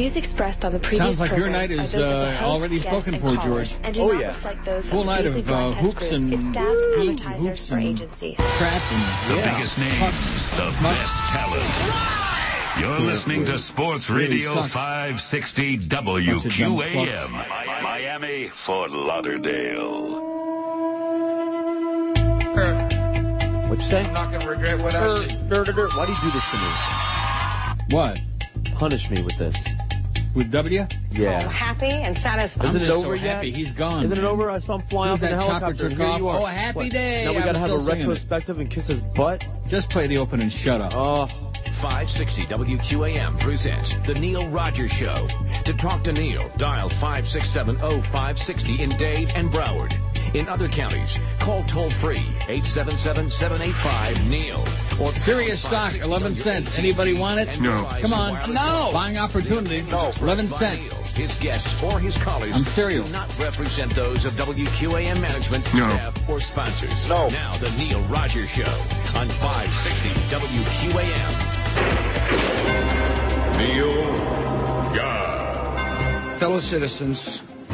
Views expressed on the previous Sounds like your programs night are is of the uh, host, already spoken and for, George. And do Oh, not yeah. reflect those Full of the night of Beasley uh, Broadcast hoops Group, and its staff, advertisers, hoops or and agencies. crap and The Yeah. biggest names, the best talent. You're listening to Sports Radio sucks. 560 WQAM. Miami, Fort Lauderdale. What'd you say? I'm not going to regret what I said. Why do you do this to me? what? Punish me with this. With W? Yeah. Oh, happy and satisfied. Isn't it over so yet? happy he's gone. Isn't it over? I saw him fly off soon in as a helicopter. took Here off, you are. oh, a happy What? day. Now we gotta have a still it. retrospective and kiss his butt. Just play the open and shut up. Oh, 560 WQAM presents The Neil Rogers Show. To talk to Neil, dial 5670560 in Dade and Broward. In other counties, call toll free 877-785-NEIL. Or Sirius stock, 11 cents. Anybody want it? No. Come on. No. Buying opportunity. No. 11 cents. His guests or his colleagues I'm serial. do not represent those of WQAM management, No. staff, or sponsors. No. Now, The Neil Rogers Show on 560 WQAM. Neil God. Fellow citizens,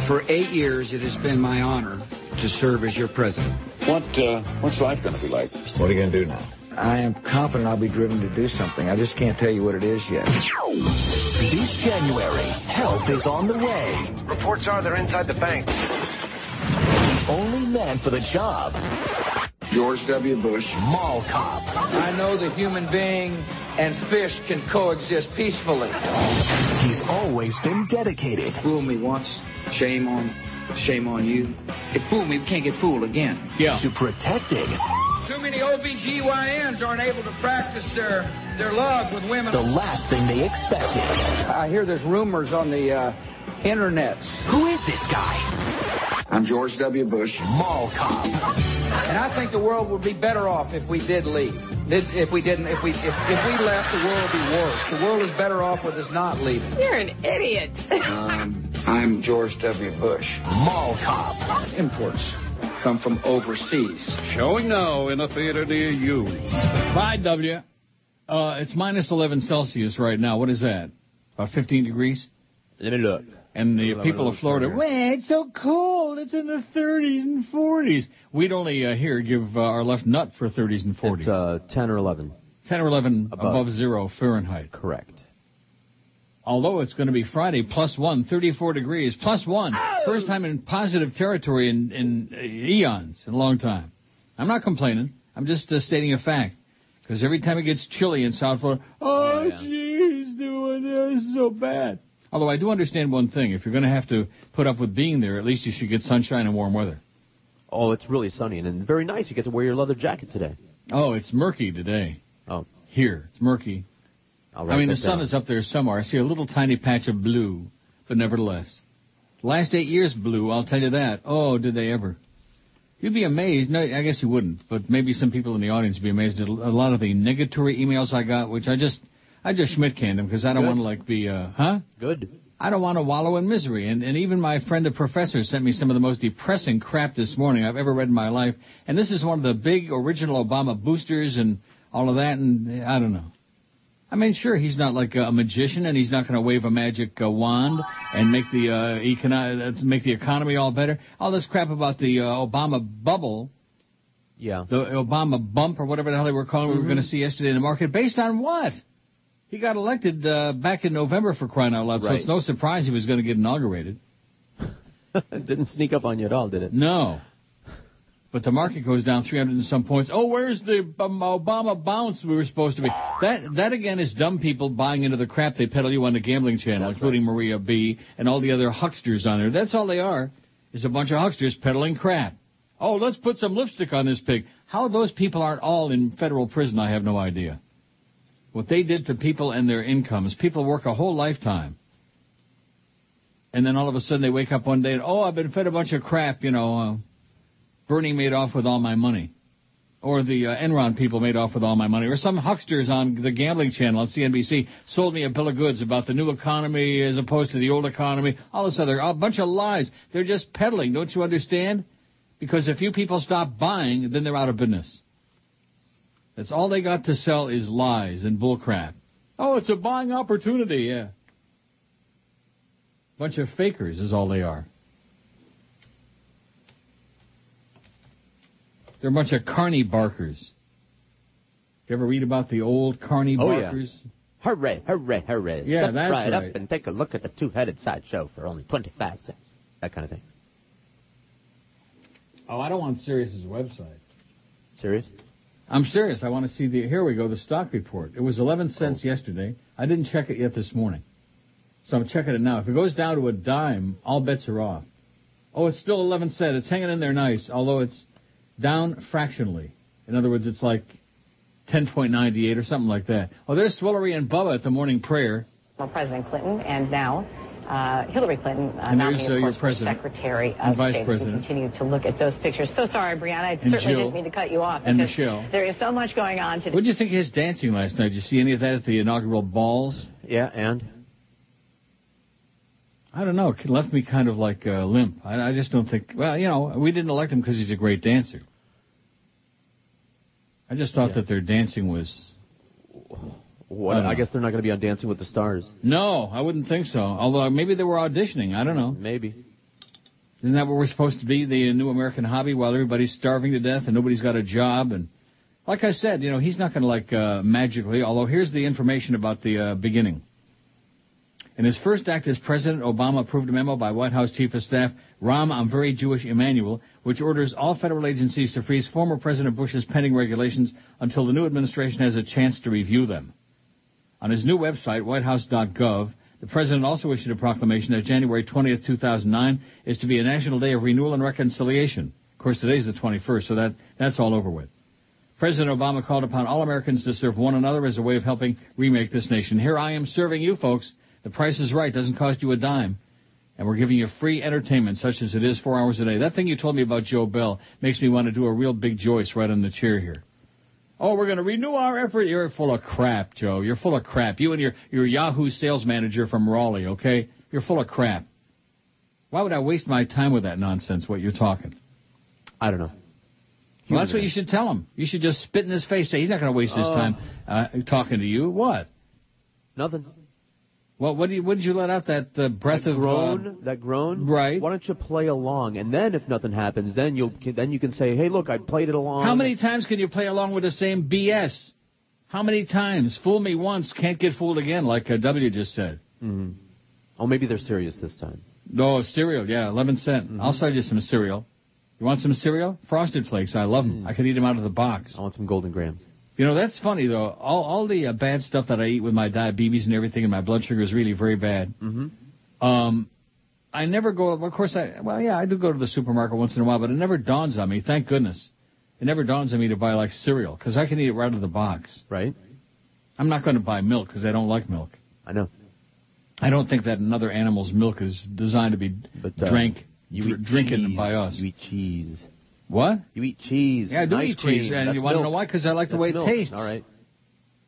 for eight years it has been my honor to serve as your president. What uh, what's life going to be like? What are you going to do now? I am confident I'll be driven to do something. I just can't tell you what it is yet. This January, help is on the way. Reports are they're inside the bank. The only man for the job, George W. Bush. Mall Cop. I know the human being and fish can coexist peacefully. He's always been dedicated. Fool me once, shame on, shame on you. If fool me, we can't get fooled again. Yeah. To protect it. Too many OBGYNs aren't able to practice their, their love with women. the last thing they expected. I hear there's rumors on the uh, internets. Who is this guy? I'm George W. Bush. Mall Cop. And I think the world would be better off if we did leave. If we didn't, if we if, if we left, the world would be worse. The world is better off with us not leaving. You're an idiot. Um, I'm George W. Bush. Mall Cop. Imports come from overseas. Showing now in a theater near you. Bye, W. Uh, it's minus 11 Celsius right now. What is that? About 15 degrees? let me look. And the Let people of Florida, here. well, it's so cold. It's in the 30s and 40s. We'd only uh, here give uh, our left nut for 30s and 40s. It's uh, 10 or 11. 10 or 11 Above. above zero Fahrenheit. Correct. Although it's going to be Friday, plus one, 34 degrees, plus one. First time in positive territory in, in uh, eons, in a long time. I'm not complaining. I'm just uh, stating a fact. Because every time it gets chilly in South Florida, oh, yeah. jeez, doing this so bad. Although I do understand one thing. If you're going to have to put up with being there, at least you should get sunshine and warm weather. Oh, it's really sunny and, and very nice. You get to wear your leather jacket today. Oh, it's murky today. Oh, Here, it's murky. I mean, the sun down. is up there somewhere. I see a little tiny patch of blue, but nevertheless. Last eight years blue, I'll tell you that. Oh, did they ever. You'd be amazed. No, I guess you wouldn't, but maybe some people in the audience would be amazed at a lot of the negatory emails I got, which I just, I just Schmidt canned them because I don't want to like be, uh, huh? Good. I don't want to wallow in misery. And, and even my friend the professor sent me some of the most depressing crap this morning I've ever read in my life. And this is one of the big original Obama boosters and all of that. And I don't know. I mean, sure, he's not like a magician, and he's not going to wave a magic uh, wand and make the uh, econo- uh, make the economy all better. All this crap about the uh, Obama bubble, Yeah. the Obama bump, or whatever the hell they were calling, we were going to see yesterday in the market. Based on what? He got elected uh, back in November for crying out loud, so it's no surprise he was going to get inaugurated. it didn't sneak up on you at all, did it? No. But the market goes down 300 and some points. Oh, where's the Obama bounce we were supposed to be? That that again is dumb people buying into the crap they peddle you on the gambling channel, including Maria B. and all the other hucksters on there. That's all they are, is a bunch of hucksters peddling crap. Oh, let's put some lipstick on this pig. How those people aren't all in federal prison, I have no idea. What they did to people and their incomes, people work a whole lifetime. And then all of a sudden they wake up one day and, oh, I've been fed a bunch of crap, you know, uh, Bernie made off with all my money. Or the uh, Enron people made off with all my money. Or some hucksters on the gambling channel on CNBC sold me a bill of goods about the new economy as opposed to the old economy. All this other, a bunch of lies. They're just peddling, don't you understand? Because if you people stop buying, then they're out of business. That's all they got to sell is lies and bullcrap. Oh, it's a buying opportunity, yeah. Bunch of fakers is all they are. They're a bunch of carny barkers. You ever read about the old carny Oh, yeah. barkers? Hooray, hooray, hooray. Yeah, Step that's right, right. up and take a look at the two-headed sideshow for only 25 cents. That kind of thing. Oh, I don't want Sirius's website. Serious? I'm serious. I want to see the. Here we go. The stock report. It was 11 cents Oh. yesterday. I didn't check it yet this morning, so I'm checking it now. If it goes down to a dime, all bets are off. Oh, it's still 11 cents. It's hanging in there nice, although it's down fractionally. In other words, it's like 10.98 or something like that. Oh, there's Swillery and Bubba at the morning prayer. Well, President Clinton and now uh, Hillary Clinton, uh, And there's, nominee, uh, of course, for president Secretary and of Vice State. President. We continue to look at those pictures. So sorry, Brianna. I And certainly Jill. didn't mean to cut you off. And Michelle. There is so much going on today. What did you think of his dancing last night? Did you see any of that at the inaugural balls? Yeah, and? I don't know. It left me kind of like uh, limp. I, I just don't think. Well, you know, we didn't elect him because he's a great dancer. I just thought that their dancing was. What, I I guess they're not going to be on Dancing with the Stars. No, I wouldn't think so. Although maybe they were auditioning. I don't know. Maybe. Isn't that what we're supposed to be? The new American hobby while everybody's starving to death and nobody's got a job. And like I said, you know, he's not going to like uh, magically. Although here's the information about the uh, beginning. In his first act as president, Obama approved a memo by White House Chief of Staff Rahm I'm Very Jewish Emanuel, which orders all federal agencies to freeze former President Bush's pending regulations until the new administration has a chance to review them. On his new website, whitehouse.gov, the president also issued a proclamation that January 20th, 2009 is to be a national day of renewal and reconciliation. Of course, today's the 21st, so that, that's all over with. President Obama called upon all Americans to serve one another as a way of helping remake this nation. Here I am serving you folks. The price is right. Doesn't cost you a dime. And we're giving you free entertainment such as it is four hours a day. That thing you told me about Joe Bell makes me want to do a real big Joyce right on the chair here. Oh, we're going to renew our effort. You're full of crap, Joe. You're full of crap. You and your, your Yahoo sales manager from Raleigh, okay? You're full of crap. Why would I waste my time with that nonsense, what you're talking? I don't know. Well, that's what you should tell him. You should just spit in his face. Say he's not going to waste his Oh. time uh, talking to you. What? Nothing. Well, what did you, what did you let out that uh, breath that of groan, Uh, that groan. Right. Why don't you play along, and then if nothing happens, then you'll then you can say, hey, look, I played it along. how many times can you play along with the same BS? How many times? Fool me once, can't get fooled again, like uh, W just said. Mm. Oh, maybe they're serious this time. No, cereal, yeah, 11 cent. Mm-hmm. I'll sell you some cereal. You want some cereal? Frosted Flakes, I love them. I could eat them out of the box. Mm. I want some Golden Grams. You know, that's funny though. All all the uh, bad stuff that I eat with my diabetes and everything, and my blood sugar is really very bad. Mm-hmm. Um, I never go. Of course, I well, yeah, I do go to the supermarket once in a while, but it never dawns on me. Thank goodness, it never dawns on me to buy like cereal because I can eat it right out of the box. Right. I'm not going to buy milk because I don't like milk. I know. I don't think that another animal's milk is designed to be But uh, drank, you dr- drinking cheese. by us. You eat cheese. What? You eat cheese. Yeah, I do eat cream. cheese, and That's you want to know why? Because I like the That's way milk. it tastes. All right.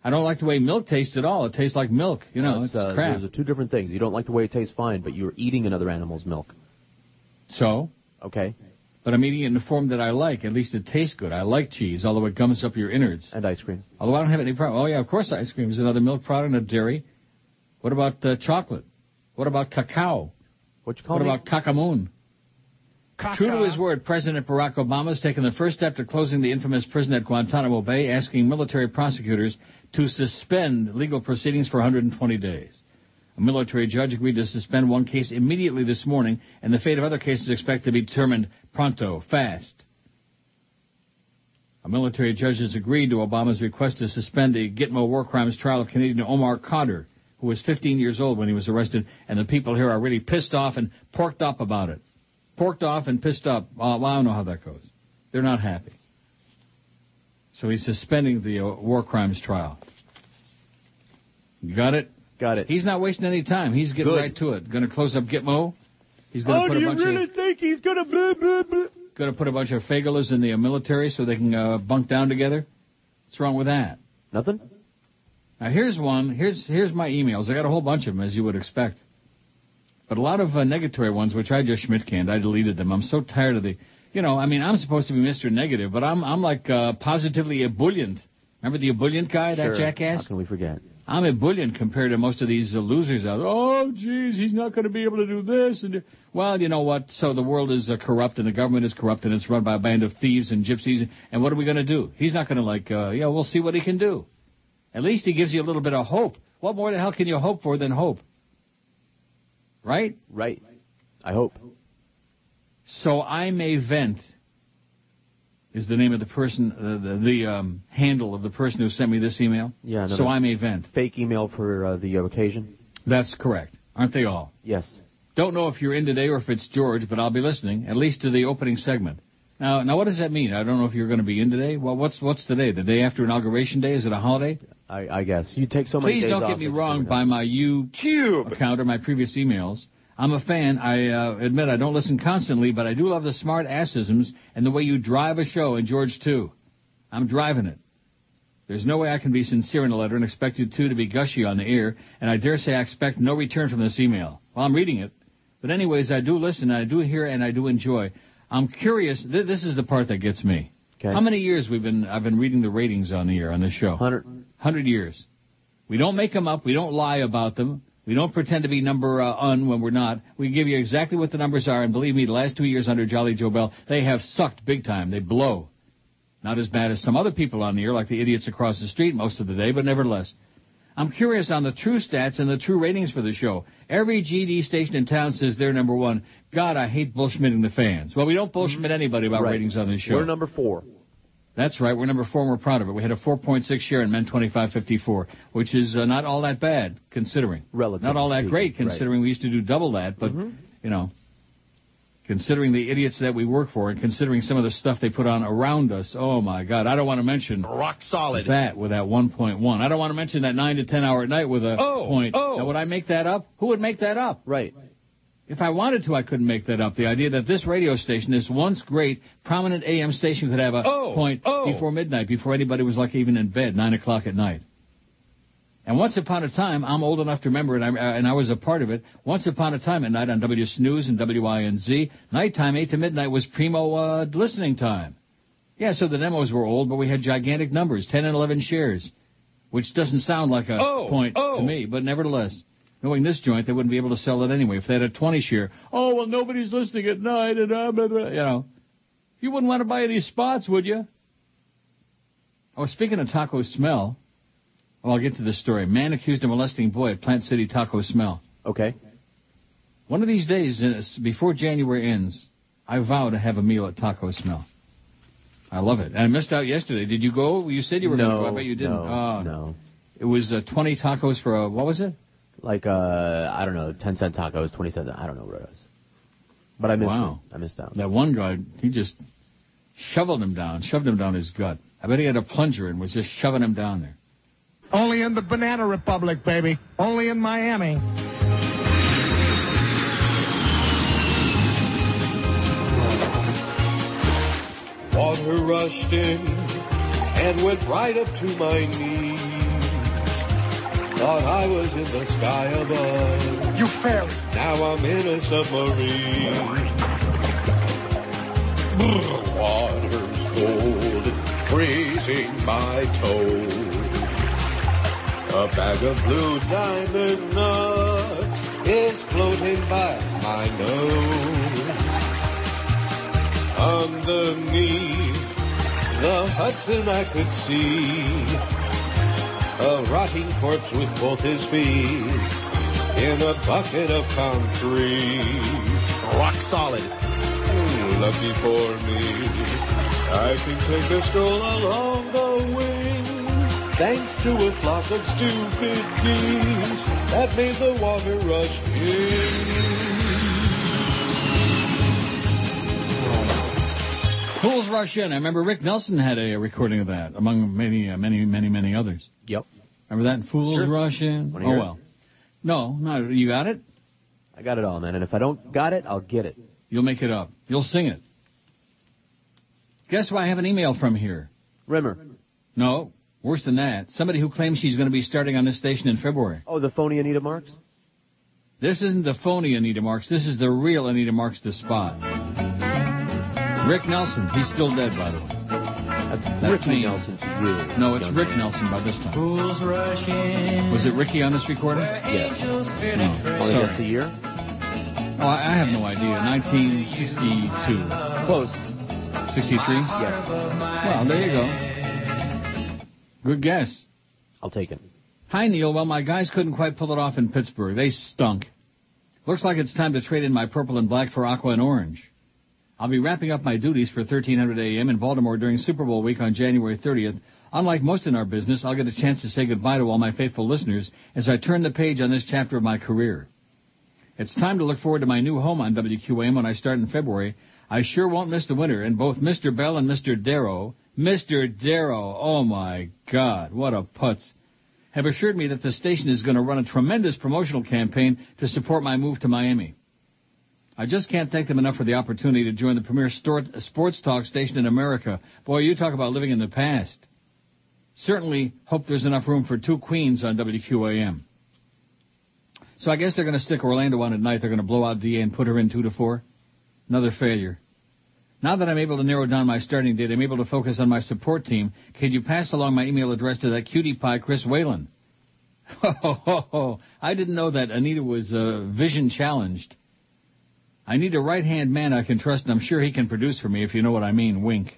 I don't like the way milk tastes at all. It tastes like milk. You know, Well, it's uh, crap. Those are two different things. You don't like the way it tastes, fine, but you're eating another animal's milk. So, Okay. but I'm eating it in the form that I like. At least it tastes good. I like cheese, although it gums up your innards. And ice cream. Although I don't have any problem. Oh yeah, of course ice cream is another milk product and dairy. What about uh, chocolate? What about cacao? What you call What me? about True to his word, President Barack Obama has taken the first step to closing the infamous prison at Guantanamo Bay, asking military prosecutors to suspend legal proceedings for 120 days. A military judge agreed to suspend one case immediately this morning, and the fate of other cases is expected to be determined pronto, fast. A military judge has agreed to Obama's request to suspend the Gitmo war crimes trial of Canadian Omar Khadr, who was 15 years old when he was arrested, and the people here are really pissed off and porked up about it. Porked off and pissed up. Well, I don't know how that goes. They're not happy. So he's suspending the uh, war crimes trial. You got it? Got it. He's not wasting any time. He's getting Good. right to it. Going to close up Gitmo. He's going to Oh, put do a you bunch really of think he's gonna blah blah blah? going to put a bunch of fagulas in the military so they can uh, bunk down together. What's wrong with that? Nothing. Now here's one. Here's here's my emails. I got a whole bunch of them, as you would expect. But a lot of uh, negatory ones, which I just Schmidt canned. I deleted them. I'm so tired of the, you know, I mean, I'm supposed to be Mr. Negative, but I'm I'm like uh, positively ebullient. Remember the ebullient guy, that sure. jackass? How can we forget? I'm ebullient compared to most of these uh, losers out there. Oh, geez, he's not going to be able to do this. And well, you know what? So the world is uh, corrupt and the government is corrupt and it's run by a band of thieves and gypsies. And what are we going to do? He's not going to like, uh, yeah, we'll see what he can do. At least he gives you a little bit of hope. What more the hell can you hope for than hope? Right? Right. I hope. So I may vent is the name of the person, uh, the, the um, handle of the person who sent me this email. Yeah. So I may vent. Fake email for uh, the occasion. That's correct. Aren't they all? Yes. Don't know if you're in today or if it's George, but I'll be listening, at least to the opening segment. Now, now, what does that mean? I don't know if you're going to be in today. Well, what's what's today? The day after inauguration day? Is it a holiday? I, I guess you take so many Please days don't off, get me it's wrong by my YouTube account or my previous emails. I'm a fan. I uh, admit I don't listen constantly, but I do love the smart assisms and the way you drive a show, and George too. I'm driving it. There's no way I can be sincere in a letter and expect you two to be gushy on the air, and I dare say I expect no return from this email. Well, I'm reading it. But anyways, I do listen, I do hear, and I do enjoy. I'm curious. Th- this is the part that gets me. Okay. How many years we've been? I've been reading the ratings on the air on this show. Hundred. Hundred years. We don't make them up. We don't lie about them. We don't pretend to be number uh, un when we're not. We give you exactly what the numbers are, and believe me, the last two years under Jolly Joe Bell, they have sucked big time. They blow. Not as bad as some other people on the air, like the idiots across the street most of the day, but nevertheless. I'm curious on the true stats and the true ratings for the show. Every GD station in town says they're number one. God, I hate bullshmitting the fans. Well, we don't bullshmit anybody about Right. ratings on this show. We're number four. That's right. We're number four and we're proud of it. We had a 4.6 share in men 25-54, which is uh, not all that bad considering. Relatively Not all that speaking, great right. Mm-hmm. considering we used to do double that, but, you know, considering the idiots that we work for and considering some of the stuff they put on around us, oh my God, I don't want to mention Rock solid. that with that 1.1. I don't want to mention that 9 to 10 hour at night with a Oh, point. oh. Now, would I make that up? Who would make that up? Right. If I wanted to, I couldn't make that up. The idea that this radio station, this once great, prominent AM station, could have a Oh, point oh. before midnight, before anybody was like even in bed, nine o'clock at night. And once upon a time, I'm old enough to remember it, and I, and I was a part of it. Once upon a time at night on W Snooze and WINZ, nighttime, 8 to midnight, was primo uh, listening time. Yeah, so the demos were old, but we had gigantic numbers, 10 and 11 shares, which doesn't sound like a Oh, point oh. to me, but nevertheless. Knowing this joint, they wouldn't be able to sell it anyway. If they had a 20 share, oh, well, nobody's listening at night, and uh, blah, blah, you know. You wouldn't want to buy any spots, would you? Oh, speaking of taco smell, well, I'll get to this story. Man accused of molesting boy at Plant City Taco Smell. Okay. One of these days, uh, before January ends, I vow to have a meal at Taco Smell. I love it. And I missed out yesterday. Did you go? You said you were going to no, go. I bet you didn't. No, Oh. no. It was uh, 20 tacos for a, what was it? Like uh, I don't know, ten cent tacos, twenty cent. I don't know what it was. But I missed Wow. it. I missed out. That one guy, he just shoveled him down, shoved him down his gut. I bet he had a plunger and was just shoving him down there. Only in the Banana Republic, baby. Only in Miami. Water rushed in and went right up to my knees. Thought I was in the sky above. You fairy. Now I'm in a submarine. Brr, Water's cold, freezing my toes. A bag of blue diamond nuts is floating by my nose. Underneath the Hudson I could see a rotting corpse with both his feet in a bucket of concrete. Rock solid. Lucky for me, I can take a stroll along the wing. Thanks to a flock of stupid geese that made the water rush in. Fools Rush In. I remember Rick Nelson had a recording of that, among many, uh, many, many, many others. Yep. Remember that? Fools Sure. Rush In? Wanna Oh, hear it? well. No, no, you got it? I got it all, man. And if I don't got it, I'll get it. You'll make it up. You'll sing it. Guess who I have an email from here? Rimmer. No, worse than that. Somebody who claims she's going to be starting on this station in February. Oh, the phony Anita Marks? This isn't the phony Anita Marks. This is the real Anita Marks, the spot. Rick Nelson. He's still dead, by the way. That's, That Ricky clean. Nelson to. No, it's young Rick man. Nelson by this time. Was it Ricky on this recording? Yes. No. Only oh, Sorry. guess the year? Oh, I I have no idea. 1962. Close. 63? Yes. Well, there you go. Good guess. I'll take it. Hi, Neil. Well, my guys couldn't quite pull it off in Pittsburgh. They stunk. Looks like it's time to trade in my purple and black for aqua and orange. I'll be wrapping up my duties for 1300 AM in Baltimore during Super Bowl week on January 30th. Unlike most in our business, I'll get a chance to say goodbye to all my faithful listeners as I turn the page on this chapter of my career. It's time to look forward to my new home on WQAM when I start in February. I sure won't miss the winter, and both Mr. Bell and Mr. Darrow, Mr. Darrow, oh my God, what a putz, have assured me that the station is going to run a tremendous promotional campaign to support my move to Miami. I just can't thank them enough for the opportunity to join the premier sports talk station in America. Boy, you talk about living in the past. Certainly hope there's enough room for two queens on WQAM. So I guess they're going to stick Orlando on at night. They're going to blow out DA and put her in two to four. Another failure. Now that I'm able to narrow down my starting date, I'm able to focus on my support team. Can you pass along my email address to that cutie pie, Chris Whalen? Oh, I didn't know that Anita was uh, vision challenged. I need a right-hand man I can trust, and I'm sure he can produce for me, if you know what I mean. Wink.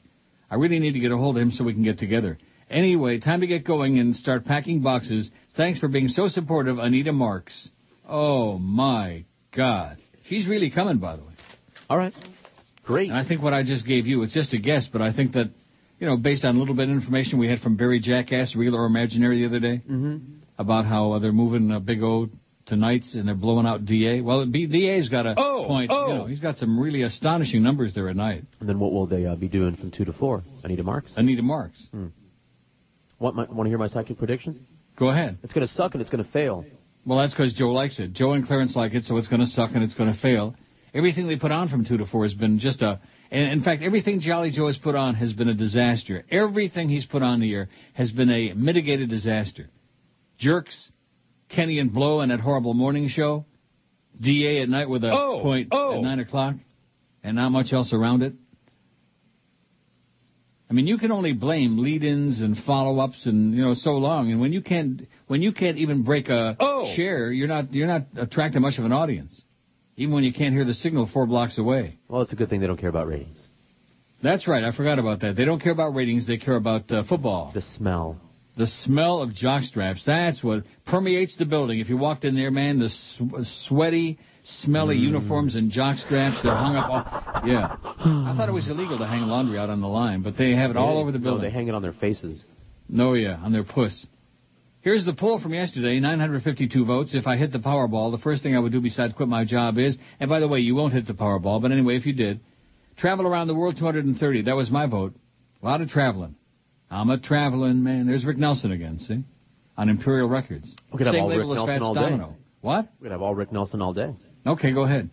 I really need to get a hold of him so we can get together. Anyway, time to get going and start packing boxes. Thanks for being so supportive, Anita Marks. Oh my God. She's really coming, by the way. All right. Great. And I think what I just gave you, it's just a guess, but I think that, you know, based on a little bit of information we had from Barry Jackass, real or imaginary, the other day, Mm-hmm. about how uh, they're moving uh, Big O tonight's and they're blowing out DA. Well, B- DA's got a Oh, point. oh. You know, he's got some really astonishing numbers there at night. And then what will they uh, be doing from 2 to 4? Anita Marks? Anita Marks. Hmm. Want, my, want to hear my psychic prediction? Go ahead. It's going to suck and it's going to fail. Well, that's because Joe likes it. Joe and Clarence like it, so it's going to suck and it's going to fail. Everything they put on from 2 to 4 has been just a... And in fact, everything Jolly Joe has put on has been a disaster. Everything he's put on the air has been a mitigated disaster. Jerks, Kenny and Blow and that horrible morning show, DA at night with a Oh, point oh. at 9 o'clock, and not much else around it. I mean, you can only blame lead-ins and follow-ups and you know so long, and when you can't when you can't even break a Oh. share, you're not you're not attracting much of an audience, even when you can't hear the signal four blocks away. Well, it's a good thing they don't care about ratings. That's right. I forgot about that. They don't care about ratings. They care about uh, football. The smell. The smell of jockstraps. That's what permeates the building. If you walked in there, man, the sw- sweaty, smelly Mm. uniforms and jockstraps, they're hung up all... Yeah. I thought it was illegal to hang laundry out on the line, but they have it all over the No, building. they hang it on their faces. No, yeah, on their puss. Here's the poll from yesterday, 952 votes. If I hit the Powerball, the first thing I would do besides quit my job is, and by the way, you won't hit the Powerball, but anyway, if you did, travel around the world 230. That was my vote. A lot of traveling. I'm a traveling man. There's Rick Nelson again, see? On Imperial Records. We could have all Rick Nelson all day. Domino. What? We could have all Rick Nelson all day. Okay, go ahead.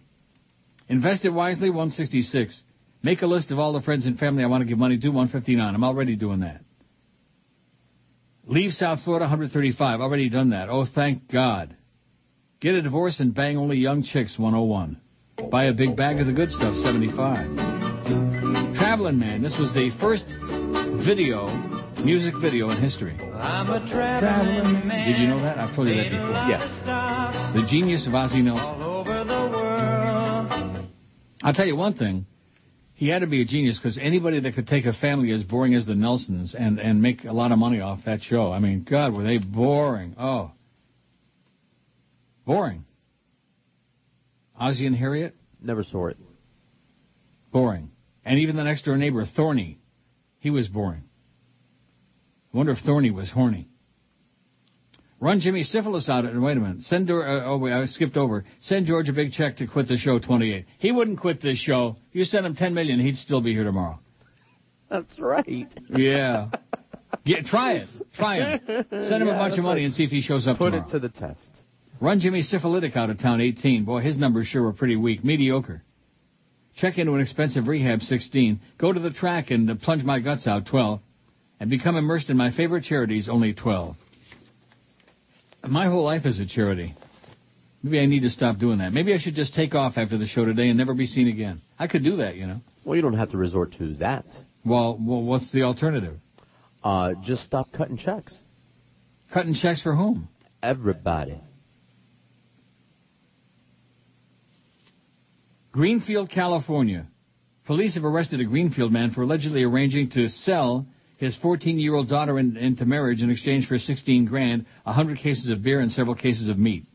Invest it wisely, 166. Make a list of all the friends and family I want to give money to, 159. I'm already doing that. Leave South Florida, 135. Already done that. Oh, thank God. Get a divorce and bang only young chicks, 101. Buy a big bag of the good stuff, 75. Traveling Man. This was the first video, music video in history. I'm a traveling man. Did you know that? I've told you that before. Yes. The genius of Ozzie Nelson. All over the world. I'll tell you one thing. He had to be a genius because anybody that could take a family as boring as the Nelsons and, and make a lot of money off that show. I mean, God, were they boring. Oh. Boring. Ozzie and Harriet? Never saw it. Boring. And even the next door neighbor, Thorny, he was boring. I wonder if Thorny was horny. Run Jimmy Syphilis out. of And wait a minute. Send uh, oh wait, I skipped over. Send George a big check to quit the show 28. He wouldn't quit this show. You send him 10 million, he'd still be here tomorrow. That's right. Yeah. Get, try it. Try it. Send him a bunch of money right. and see if he shows up Put tomorrow. it to the test. Run Jimmy Syphilitic out of town 18. Boy, his numbers sure were pretty weak. Mediocre. Check into an expensive rehab 16. Go to the track and uh, plunge my guts out 12. And become immersed in my favorite charities only 12. My whole life is a charity. Maybe I need to stop doing that. Maybe I should just take off after the show today and never be seen again. I could do that, you know. Well, you don't have to resort to that. Well, well, what's the alternative? Uh, just stop cutting checks. Cutting checks for whom? Everybody. Greenfield, California. Police have arrested a Greenfield man for allegedly arranging to sell his 14-year-old daughter in, into marriage in exchange for 16 grand, 100 cases of beer, and several cases of meat.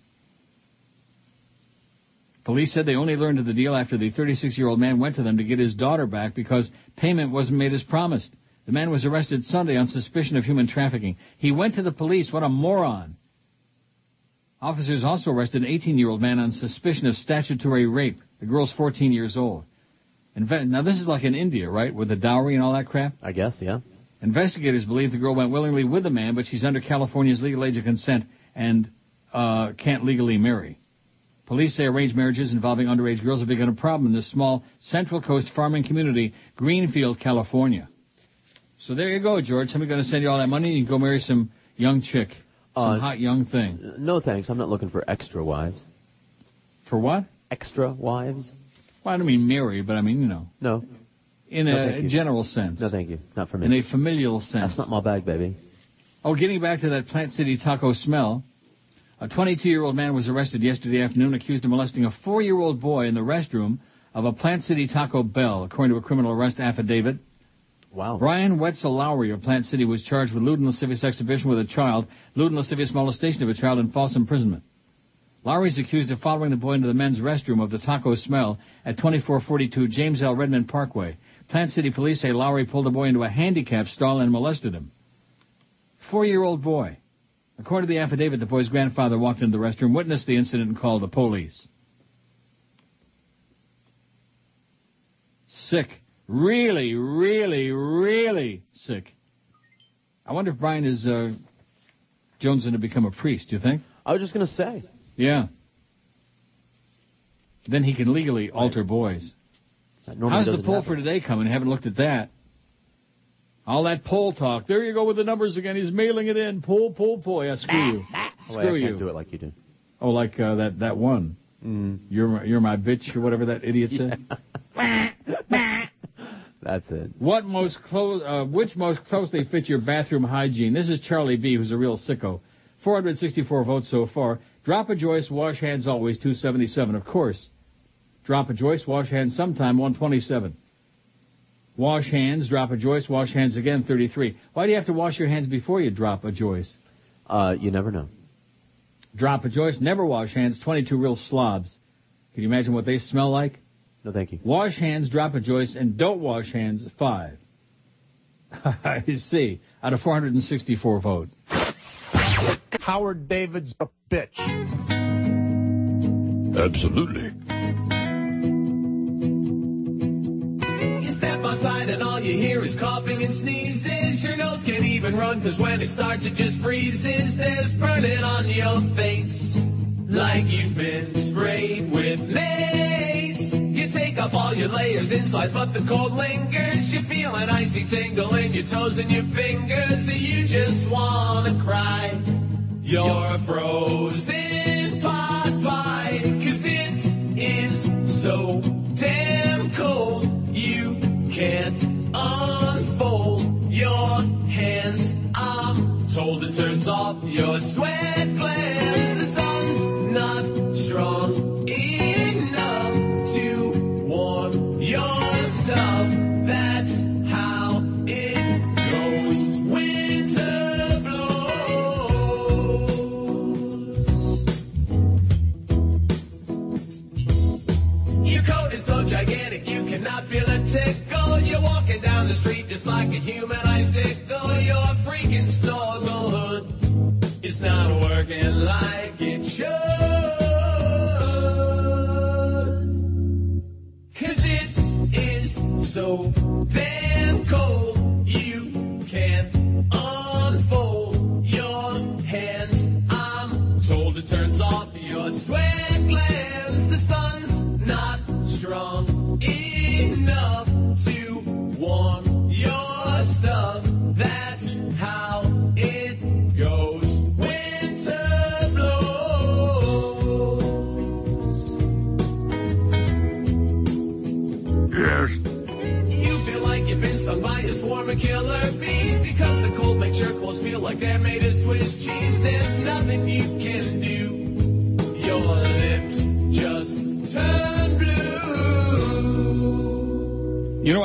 Police said they only learned of the deal after the 36-year-old man went to them to get his daughter back because payment wasn't made as promised. The man was arrested Sunday on suspicion of human trafficking. He went to the police. What a moron. Officers also arrested an 18-year-old man on suspicion of statutory rape. The girl's 14 years old. Now this is like in India, right, with the dowry and all that crap? I guess, yeah. Investigators believe the girl went willingly with the man, but she's under California's legal age of consent and uh, can't legally marry. Police say arranged marriages involving underage girls have become a problem in this small Central Coast farming community, Greenfield, California. So there you go, George. Somebody's going to send you all that money and you can go marry some young chick, some Uh, hot young thing. No thanks. I'm not looking for extra wives. For what? Extra wives? Well, I don't mean marry, but I mean, you know, No. In No, a general sense. No, thank you. Not for me. In a familial sense. That's not my bag, baby. Oh, getting back to that Plant City taco smell. A 22-year-old man was arrested yesterday afternoon accused of molesting a four-year-old boy in the restroom of a Plant City Taco Bell, according to a criminal arrest affidavit. Wow. Brian Wetzel Lowry of Plant City was charged with lewd and lascivious exhibition with a child, lewd and lascivious molestation of a child, and false imprisonment. Lowry is accused of following the boy into the men's restroom of the taco smell at 2442 James L. Redmond Parkway. Plant City police say Lowry pulled the boy into a handicap stall and molested him. Four-year-old boy. According to the affidavit, the boy's grandfather walked into the restroom, witnessed the incident, and called the police. Sick. Really, really, really sick. I wonder if Brian is uh, Jones to become a priest, do you think? I was just going to say. Yeah. Then he can legally alter boys. That normally How's the poll happen. for today coming? Haven't looked at that. All that poll talk. There you go with the numbers again. He's mailing it in. Poll, poll, poll. Yeah, screw you. Oh, wait, Screw I can't you. do it like you do. Oh, like uh, that that one. Mm. You're my, you're my bitch or whatever that idiot said. That's it. What most close? Uh, which most closely fits your bathroom hygiene? This is Charlie B, who's a real sicko. 464 votes so far. Drop a Joyce, wash hands always. 277, of course. Drop a Joyce, wash hands sometime. 127. Wash hands, drop a Joyce, wash hands again. 33. Why do you have to wash your hands before you drop a Joyce? Uh, you never know. Drop a Joyce, never wash hands. 22 real slobs. Can you imagine what they smell like? No, thank you. Wash hands, drop a Joyce, and don't wash hands, five. I see. Out of 464 vote. Howard David's a bitch. Absolutely. Outside and all you hear is coughing and sneezes. Your nose can't even run because when it starts it just freezes. There's burning on your face like you've been sprayed with mace. You take off all your layers inside but the cold lingers. You feel an icy tingle in your toes and your fingers. You just wanna cry. You're frozen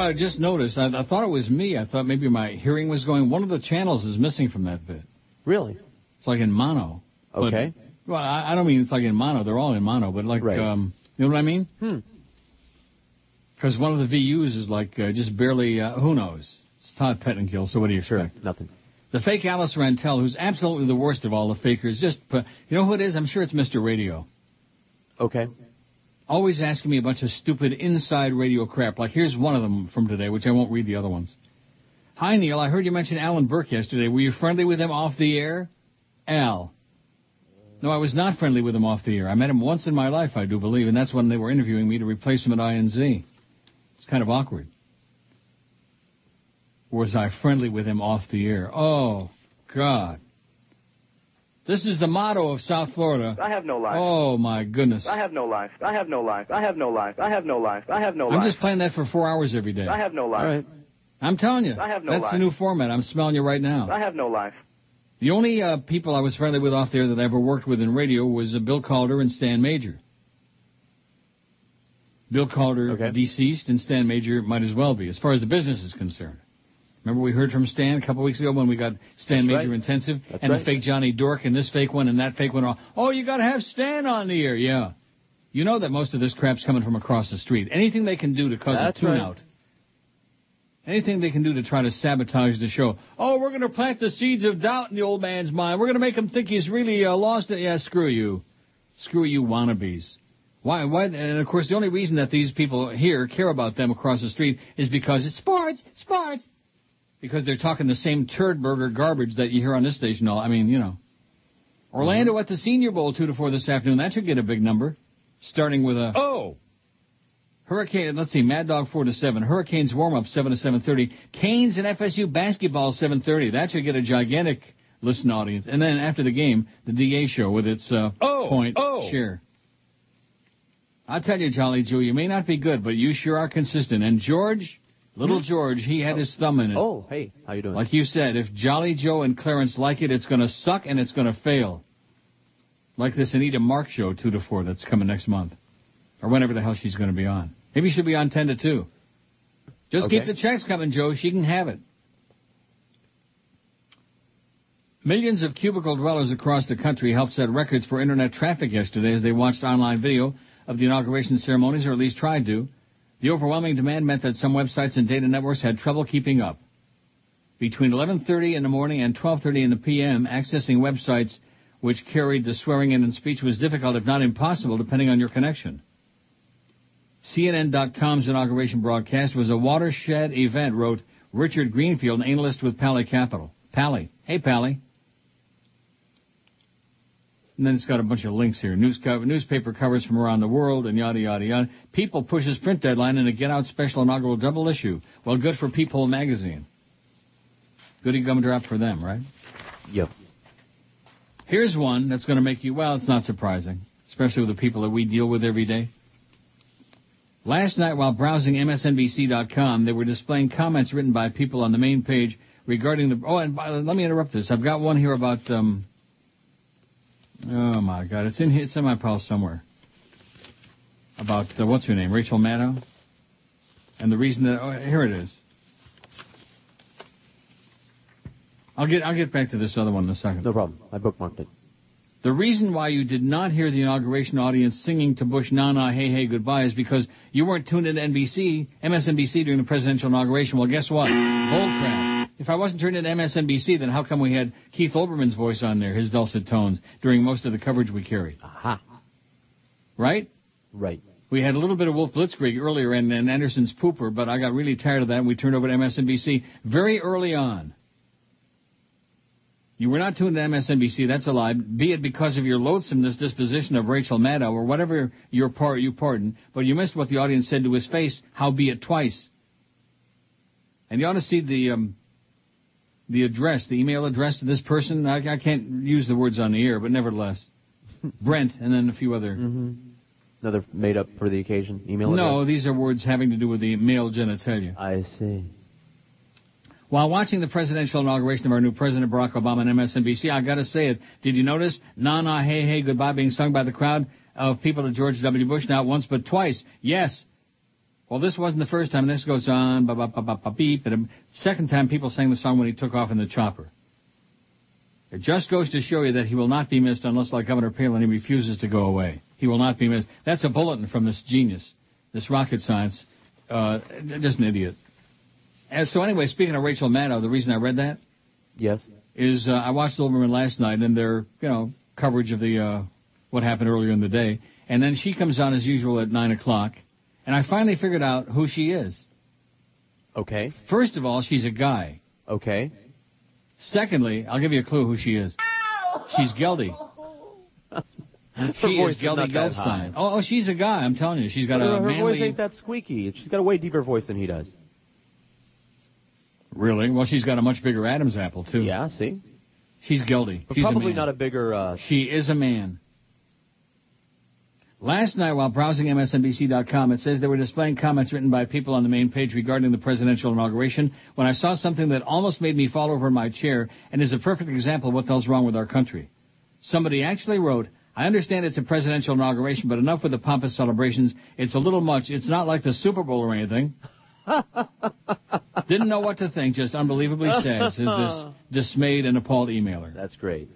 I just noticed. I, I thought it was me. I thought maybe my hearing was going. One of the channels is missing from that bit. Really? It's like in mono. But- Okay. well, I, I don't mean it's like in mono. They're all in mono, but like, Right. um, you know what I mean? Hmm. Because one of the VUs is like uh, just barely. Uh, who knows? It's Todd Pettengill. So what do you expect? Nothing. The fake Alice Rantel, who's absolutely the worst of all the fakers. Just, uh, you know who it is? I'm sure it's Mr. Radio. Okay. Always asking me a bunch of stupid inside radio crap. Like here's one of them from today, which I won't read the other ones. Hi Neil, I heard you mention Alan Burke yesterday. Were you friendly with him off the air? Al. No, I was not friendly with him off the air. I met him once in my life, I do believe, and that's when they were interviewing me to replace him at INZ. It's kind of awkward. Was I friendly with him off the air? Oh, God. This is the motto of South Florida. I have no life. Oh, my goodness. I have no life. I have no life. I have no life. I have no life. I have no life. I'm just playing that for four hours every day. I have no life. All right. I'm telling you. I have no That's life. the new format. I'm smelling you right now. I have no life. The only uh, people I was friendly with off there that I ever worked with in radio was uh, Bill Calder and Stan Major. Bill Calder deceased, and Stan Major might as well be, as far as the business is concerned. Remember we heard from Stan a couple weeks ago when we got Stan That's Major right. Intensive That's and right. the fake Johnny Dork and this fake one and that fake one. Oh, you got to have Stan on the air, yeah. You know that most of this crap's coming from across the street. Anything they can do to cause That's a tune right. out. Anything they can do to try to sabotage the show. Oh, we're going to plant the seeds of doubt in the old man's mind. We're going to make him think he's really uh, lost it. Yeah, screw you. Screw you wannabes. Why, why, and of course the only reason that these people here care about them across the street is because it's sports, sports. Because they're talking the same turd burger garbage that you hear on this station all, I mean, you know. Orlando at the Senior Bowl 2 to 4 this afternoon. That should get a big number. Starting with a. Oh! Hurricane, let's see, Mad Dog 4 to 7. Hurricanes warm up 7 to 7.30. Canes and FSU basketball 7.30. That should get a gigantic listen audience. And then after the game, the DA show with its uh, Oh, point oh. share. I'll tell you, Jolly Joe, you may not be good, but you sure are consistent. And George, little hmm? George, he had his thumb in it. Oh, hey, how you doing? Like you said, if Jolly Joe and Clarence like it, it's going to suck and it's going to fail. Like this Anita Mark show, 2 to 4, that's coming next month. Or whenever the hell she's going to be on. Maybe she'll be on 10 to 2. Just Okay. keep the checks coming, Joe. She can have it. Millions of cubicle dwellers across the country helped set records for internet traffic yesterday as they watched online video of the inauguration ceremonies, or at least tried to. The overwhelming demand meant that some websites and data networks had trouble keeping up. Between 11:30 in the morning and 12:30 in the p.m., accessing websites which carried the swearing in and speech was difficult, if not impossible, depending on your connection. CNN.com's inauguration broadcast was a watershed event, wrote Richard Greenfield, an analyst with Pali Capital. Pally. Hey, Pally. And then it's got a bunch of links here. News cover, newspaper covers from around the world and yada, yada, yada. People pushes print deadline in a Get Out special inaugural double issue. Well, good for Peephole magazine. Goody gumdrop for them, right? Yep. Here's one that's going to make you, well, it's not surprising, especially with the people that we deal with every day. Last night, while browsing MSNBC.com, they were displaying comments written by people on the main page regarding the. Oh, and by, let me interrupt this. I've got one here about. Um, oh my God, it's in. It's in my pile somewhere. About the, what's her name, Rachel Maddow, and the reason that. Oh, here it is. I'll get I'll get back to this other one in a second. No problem. I bookmarked it. The reason why you did not hear the inauguration audience singing to Bush "Na Na Hey Hey Goodbye" is because you weren't tuned into NBC, MSNBC during the presidential inauguration. Well, guess what? Bullcrap. If I wasn't tuned into MSNBC, then how come we had Keith Olbermann's voice on there, his dulcet tones, during most of the coverage we carried? Aha. Right? Right. We had a little bit of Wolf Blitzkrieg earlier and, and Anderson's Pooper, but I got really tired of that and we turned over to MSNBC very early on. You were not tuned to MSNBC, that's a lie. Be it because of your loathsomeness disposition of Rachel Maddow or whatever your part you pardon, but you missed what the audience said to his face, howbeit twice. And you ought to see the um, the address, the email address to this person. I, I can't use the words on the air, but nevertheless, Brent, and then a few other. Mm-hmm. Another made up for the occasion email No, address? these are words having to do with the male genitalia. I see. While watching the presidential inauguration of our new President Barack Obama on MSNBC, I gotta say it. Did you notice "Na Na Hey Hey Goodbye" being sung by the crowd of people to George W. Bush not once but twice? Yes. Well, this wasn't the first time. This goes on, ba ba ba ba ba beep. And second time, people sang the song when he took off in the chopper. It just goes to show you that he will not be missed unless, like Governor Palin, he refuses to go away. He will not be missed. That's a bulletin from this genius, this rocket science, uh, just an idiot. And so anyway, speaking of Rachel Maddow, the reason I read that Yes. is uh, I watched Olbermann last night and their, you know, coverage of the uh, what happened earlier in the day, and then she comes on as usual at nine o'clock, and I finally figured out who she is. Okay. First of all, she's a guy. Okay. Secondly, I'll give you a clue who she is. She's Geldy. She is Geldy high. Oh, oh, she's a guy. I'm telling you, she's got her a her voice ain't that squeaky. She's got a way deeper voice than he does. Really? Well, she's got a much bigger Adam's apple too. Yeah, see? She's guilty. But she's a probably man. not a bigger. Uh, She is a man. Last night, while browsing MSNBC.com, it says they were displaying comments written by people on the main page regarding the presidential inauguration when I saw something that almost made me fall over in my chair and is a perfect example of what the hell's wrong with our country. Somebody actually wrote, I understand it's a presidential inauguration, but enough with the pompous celebrations. It's a little much. It's not like the Super Bowl or anything. Didn't know what to think, just unbelievably sad, says this dismayed and appalled emailer. That's great.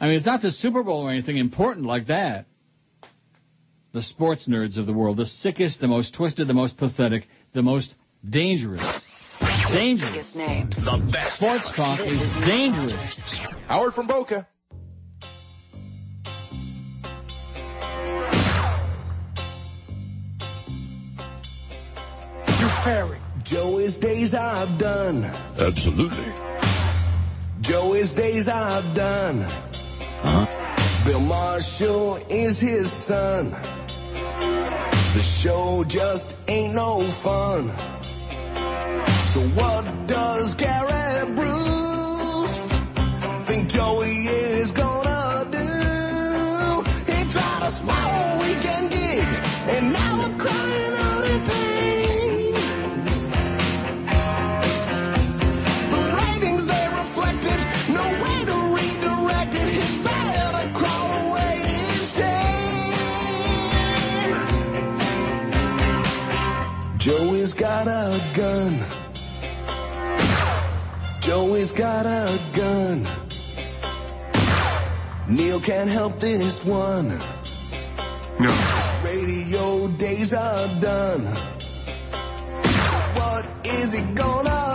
I mean, it's not the Super Bowl or anything important like that. The sports nerds of the world, the sickest, the most twisted, the most pathetic, the most dangerous. Dangerous. names. The best. Sports talk is dangerous. Howard from Boca. Joey's days I've done. Absolutely. Joey's days I've done. Uh-huh. Bill Marshall is his son. The show just ain't no fun. So what does Gary got a gun. Neil can't help this one. No. Radio days are done. What is he gonna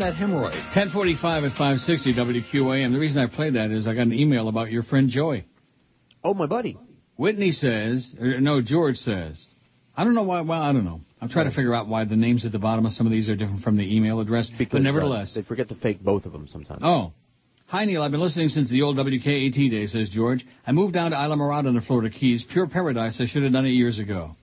that hemorrhoid. 1045 at 560 WQAM. The reason I played that is I got an email about your friend Joey. Oh, my buddy. Whitney says, or no, George says. I don't know why, well, I don't know. I'm trying to figure out why the names at the bottom of some of these are different from the email address. Because, but nevertheless. uh, they forget to fake both of them sometimes. Oh. Hi, Neil. I've been listening since the old WKAT days, says George. I moved down to Islamorada in the Florida Keys. Pure paradise. I should have done it years ago.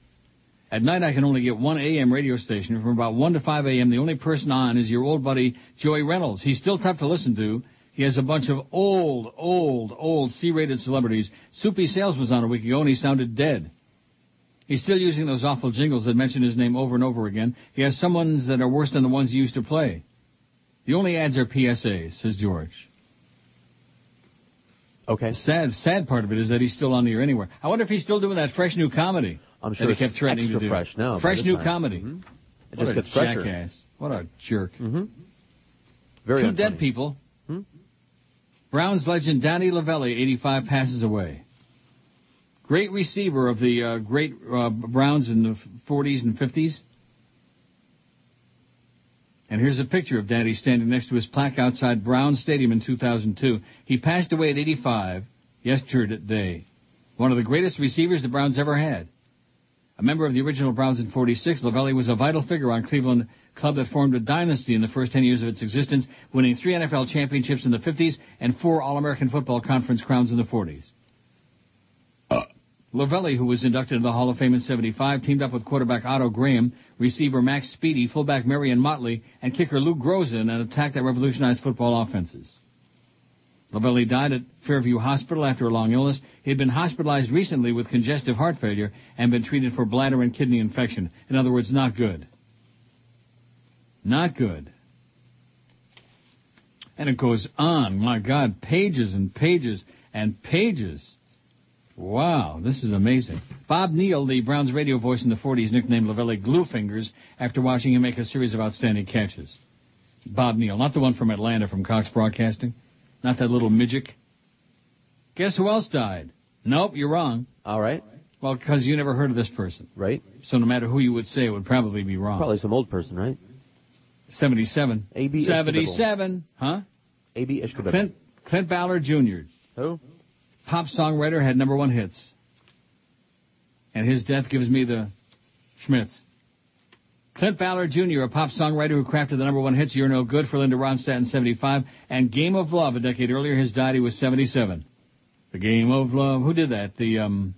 At night, I can only get one AM radio station. From about 1 to 5 AM, the only person on is your old buddy, Joey Reynolds. He's still tough to listen to. He has a bunch of old, old, old C-rated celebrities. Soupy Sales was on a week ago, and he sounded dead. He's still using those awful jingles that mention his name over and over again. He has some ones that are worse than the ones he used to play. The only ads are PSAs, says George. Okay. Sad, sad part of it is that he's still on the air anywhere. I wonder if he's still doing that fresh new comedy. I'm sure it's kept threatening extra to do. fresh now Fresh new time. comedy. Mhm. It What just a gets fresher. jackass. What a jerk. Mm-hmm. Very Two unfunny. dead people. Hmm? Browns legend Dante Lavelli, 85, passes away. Great receiver of the uh, great uh, Browns in the 40s and 50s. And here's a picture of Dante standing next to his plaque outside Brown Stadium in 2002. He passed away at 85 yesterday. One of the greatest receivers the Browns ever had. A member of the original Browns in 46, Lavelli was a vital figure on Cleveland club that formed a dynasty in the first 10 years of its existence, winning three NFL championships in the 50s and four All-American Football Conference crowns in the 40s. Uh. Lavelli, who was inducted into the Hall of Fame in 75, teamed up with quarterback Otto Graham, receiver Mac Speedie, fullback Marion Motley, and kicker Lou Groza in an attack that revolutionized football offenses. Lavelli died at Fairview Hospital after a long illness. He had been hospitalized recently with congestive heart failure and been treated for bladder and kidney infection. In other words, not good. Not good. And it goes on, my God, pages and pages and pages. Wow, this is amazing. Bob Neal, the Browns radio voice in the 40s, nicknamed Lavelli Glue Fingers after watching him make a series of outstanding catches. Bob Neal, not the one from Atlanta from Cox Broadcasting, not that little midget. Guess who else died? Nope, you're wrong. All right. Well, because you never heard of this person. Right. So no matter who you would say, it would probably be wrong. Probably some old person, right? 77. A.B. 77. Huh? A.B. Ishkabibble. Clint, Clint Ballard Jr. Who? Pop songwriter had number one hits. And his death gives me the schmitz. Clint Ballard Jr., a pop songwriter who crafted the number one hits, You're No Good for Linda Ronstadt in 75, and Game of Love a decade earlier, his died, he was 77. The Game of Love, who did that? The, um,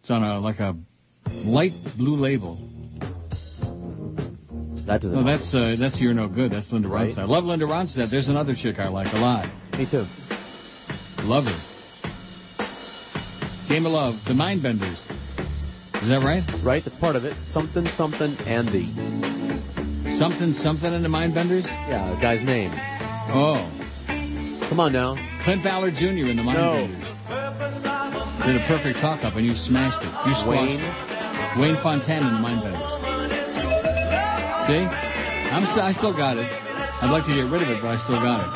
it's on a, like a light blue label. That doesn't. No, that's, uh, that's You're No Good, that's Linda Right. Ronstadt. I love Linda Ronstadt, there's another chick I like a lot. Me too. Love her. Game of Love, The Mindbenders. Is that right? Right, that's part of it. Something, something, and the. Something, something in The Mindbenders? Yeah, the guy's name. Oh. Come on now. Clint Ballard Jr. in The Mindbenders. Did a perfect talk up and you smashed it. You squashed Wayne. it. Wayne Fontana in The Mindbenders. See? I'm st- I still got it. I'd like to get rid of it, but I still got it.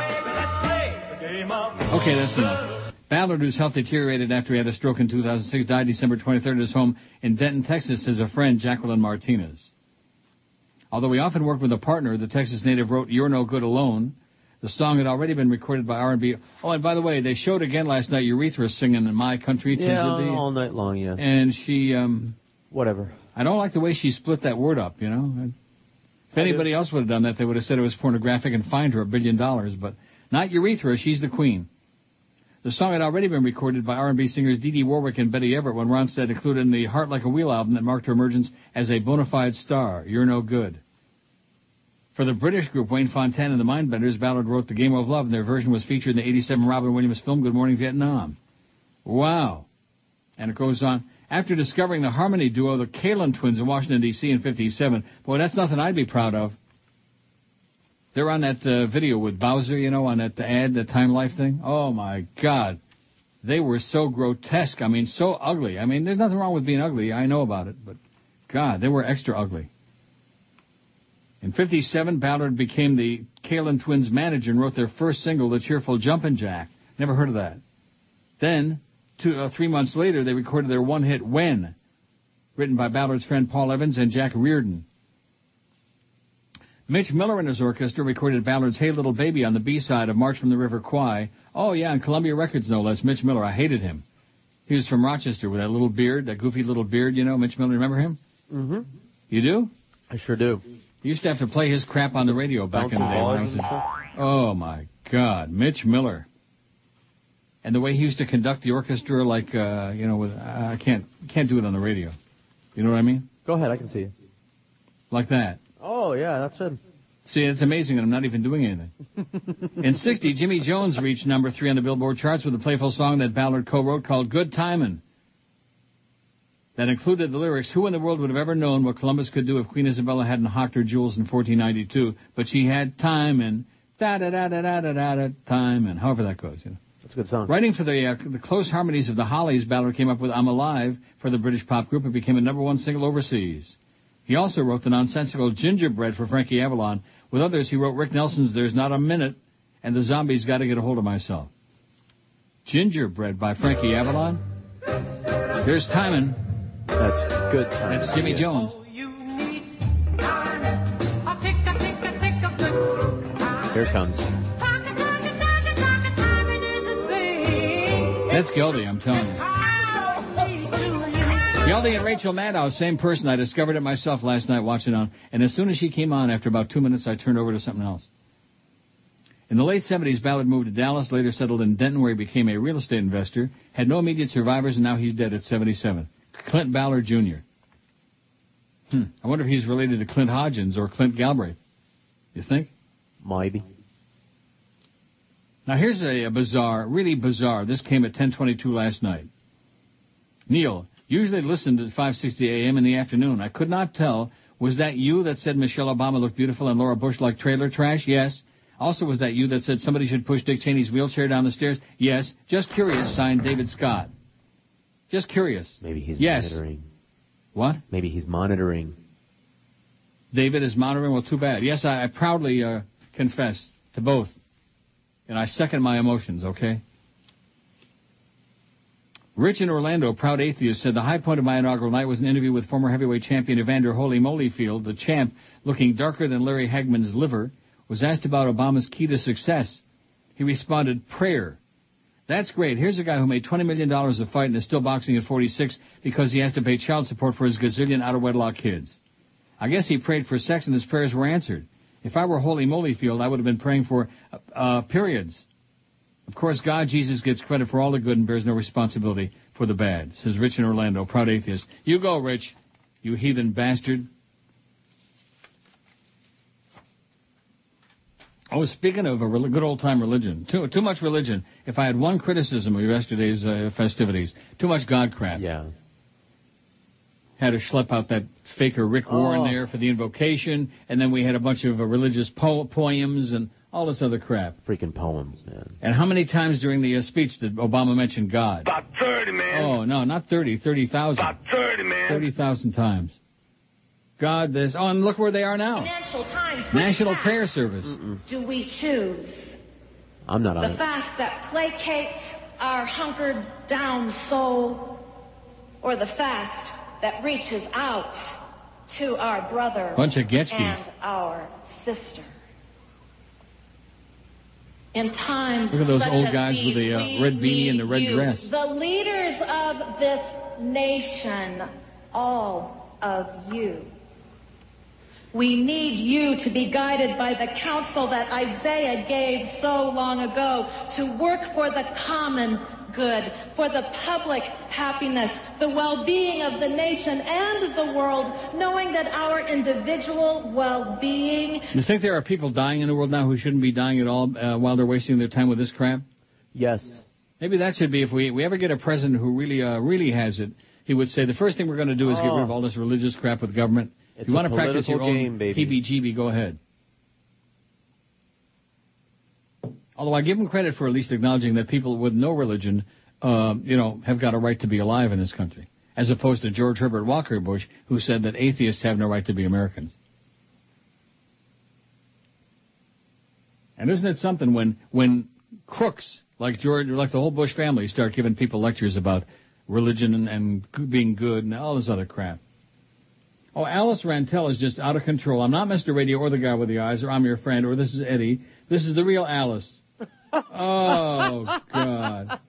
Okay, that's enough. Ballard, whose health deteriorated after he had a stroke in 2006, died December 23rd at his home in Denton, Texas, as a friend, Jacqueline Martinez. Although he often worked with a partner, the Texas native wrote "You're No Good Alone." The song had already been recorded by R&B. Oh, and by the way, they showed again last night Urethra singing "In My Country. Yeah, Thee." all night long, yeah. And she, um, Whatever. I don't like the way she split that word up. You know, if anybody else would have done that, they would have said it was pornographic and fined her a billion dollars. But not Urethra. She's the queen. The song had already been recorded by R&B singers Dee Dee Warwick and Betty Everett when Ronstadt included in the Heart Like a Wheel album that marked her emergence as a bona fide star. You're no good. For the British group Wayne Fontana and the Mindbenders, Ballard wrote The Game of Love, and their version was featured in the 87 Robin Williams film Good Morning Vietnam. Wow. And it goes on. After discovering the harmony duo, the Kalin twins in Washington, D.C. in 57, boy, that's nothing I'd be proud of. They're on that uh, video with Bowser, you know, on that ad, the Time Life thing. Oh my God. They were so grotesque. I mean, so ugly. I mean, there's nothing wrong with being ugly. I know about it, but God, they were extra ugly. In 57, Ballard became the Kalin twins manager and wrote their first single, The Cheerful Jumpin' Jack. Never heard of that. Then, two, uh, three months later, they recorded their one hit, When, written by Ballard's friend Paul Evans and Jack Reardon. Mitch Miller and his orchestra recorded Ballard's Hey Little Baby on the B-side of March from the River Kwai. Oh yeah, on Columbia Records no less. Mitch Miller, I hated him. He was from Rochester with that little beard, that goofy little beard, you know. Mitch Miller, remember him? Mm-hmm. You do? I sure do. You used to have to play his crap on the radio back in the day when I was in... Oh my God, Mitch Miller. And the way he used to conduct the orchestra, like uh, you know, with I can't can't do it on the radio. You know what I mean? Go ahead, I can see you. Like that. Oh yeah, that's him. See, it's amazing, and I'm not even doing anything. In 60, Jimmy Jones reached number three on the Billboard charts with a playful song that Ballard co-wrote called Good Timin'. That included the lyrics, Who in the world would have ever known what Columbus could do if Queen Isabella hadn't hawked her jewels in 1492, but she had time and da-da-da-da-da-da-da time and however that goes, you know. That's a good song. Writing for the, uh, the close harmonies of the Hollies, Ballard came up with I'm Alive for the British pop group and became a number one single overseas. He also wrote the nonsensical Gingerbread for Frankie Avalon. With others, he wrote Rick Nelson's There's Not a Minute and The Zombies Gotta Get a Hold of Myself. Gingerbread by Frankie Avalon. Here's Timon. That's good timing. That's Jimmy yeah. Jones. Here comes. That's guilty, I'm telling you. Geldy and Rachel Maddow, same person. I discovered it myself last night watching on, and as soon as she came on, after about two minutes, I turned over to something else. In the late 70s, Ballard moved to Dallas, later settled in Denton, where he became a real estate investor, had no immediate survivors, and now he's dead at 77. Clint Ballard Jr. Hmm. I wonder if he's related to Clint Hodgins or Clint Galbraith. You think? Maybe. Now here's a, a bizarre, really bizarre. This came at 10:22 last night. Neil, usually listened at 5:60 a.m. in the afternoon. I could not tell. Was that you that said Michelle Obama looked beautiful and Laura Bush like trailer trash? Yes. Also, was that you that said somebody should push Dick Cheney's wheelchair down the stairs? Yes. Just curious. Signed David Scott. Just curious. Maybe he's Yes. monitoring. What? Maybe he's monitoring. David is monitoring. Well, too bad. Yes, I, I proudly uh, confess to both, and I second my emotions. Okay. Rich in Orlando, proud atheist, said the high point of my inaugural night was an interview with former heavyweight champion Evander Holy Molyfield. The champ, looking darker than Larry Hagman's liver, was asked about Obama's key to success. He responded, prayer. That's great. Here's a guy who made $20 million a fight and is still boxing at 46 because he has to pay child support for his gazillion out-of-wedlock kids. I guess he prayed for sex and his prayers were answered. If I were Holy Molyfield, I would have been praying for uh, uh, periods. Of course, God, Jesus gets credit for all the good and bears no responsibility for the bad, says Rich in Orlando, proud atheist. You go, Rich, you heathen bastard. Oh, speaking of a good old time religion, too too much religion. If I had one criticism of yesterday's uh, festivities, too much God crap. Yeah. Had to schlep out that faker Rick Warren Oh. there for the invocation, and then we had a bunch of uh, religious po- poems and all this other crap. Freaking poems, man. And how many times during the uh, speech did Obama mention God? About 30, man. Oh no, not thirty, thirty thousand. About 30, man. Thirty thousand times. God, this. Oh, and look where they are now. Financial Times. National Prayer Service. Do we choose I'm not on the it. fast that placates our hunkered down soul, or the fast that reaches out to our brother Bunch of Getchkis. and our sister? In times Look at those old guys with the, uh, red beanie and the red you, dress. The leaders of this nation, all of you. We need you to be guided by the counsel that Isaiah gave so long ago to work for the common good, for the public happiness, the well-being of the nation and the world, knowing that our individual well-being You think there are people dying in the world now who shouldn't be dying at all uh, while they're wasting their time with this crap? Yes. Maybe that should be if we we ever get a president who really uh, really has it. He would say the first thing we're going to do is get Oh. rid of all this religious crap with government. if It's you a want to practice your political game, own baby. PBGB, go ahead. Although I give him credit for at least acknowledging that people with no religion, uh, you know, have got a right to be alive in this country, as opposed to George Herbert Walker Bush, who said that atheists have no right to be Americans. And isn't it something when when crooks like George, like the whole Bush family, start giving people lectures about religion and, and being good and all this other crap? Oh, Alice Rantel is just out of control. I'm not Mr. Radio or the guy with the eyes, or I'm your friend, or this is Eddie. This is the real Alice. Oh God!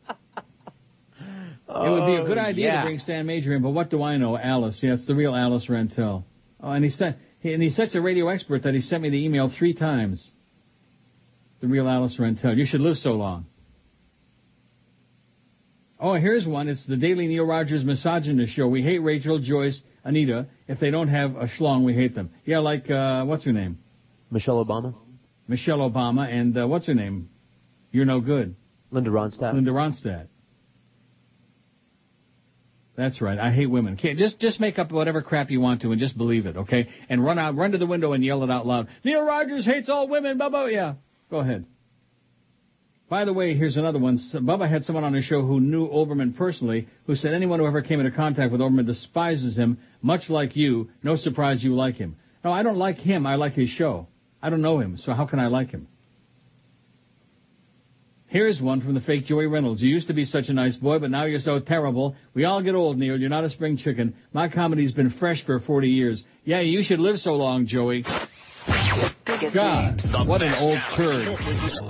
it would be a good Oh, idea yeah. to bring Stan Major in, but what do I know? Alice, yeah, it's the real Alice Rantel. Oh, and he sent, he, and he's such a radio expert that he sent me the email three times. The real Alice Rantel. You should live so long. Oh, here's one. It's the Daily Neil Rogers Misogynist Show. We hate Rachel, Joyce, Anita. If they don't have a schlong, we hate them. Yeah, like, uh, what's her name? Michelle Obama? Michelle Obama, and, uh, what's her name? You're no good. Linda Ronstadt? Linda Ronstadt. That's right. I hate women. Can't, just just make up whatever crap you want to and just believe it, okay? And run out, run to the window and yell it out loud. Neil Rogers hates all women. Bubba, yeah. Go ahead. By the way, here's another one. Bubba had someone on his show who knew Olbermann personally, who said anyone who ever came into contact with Olbermann despises him, much like you. No surprise you like him. No, I don't like him. I like his show. I don't know him, so how can I like him? Here's one from the fake Joey Reynolds. You used to be such a nice boy, but now you're so terrible. We all get old, Neil. You're not a spring chicken. My comedy's been fresh for 40 years. Yeah, you should live so long, Joey. God, what an old turd. This is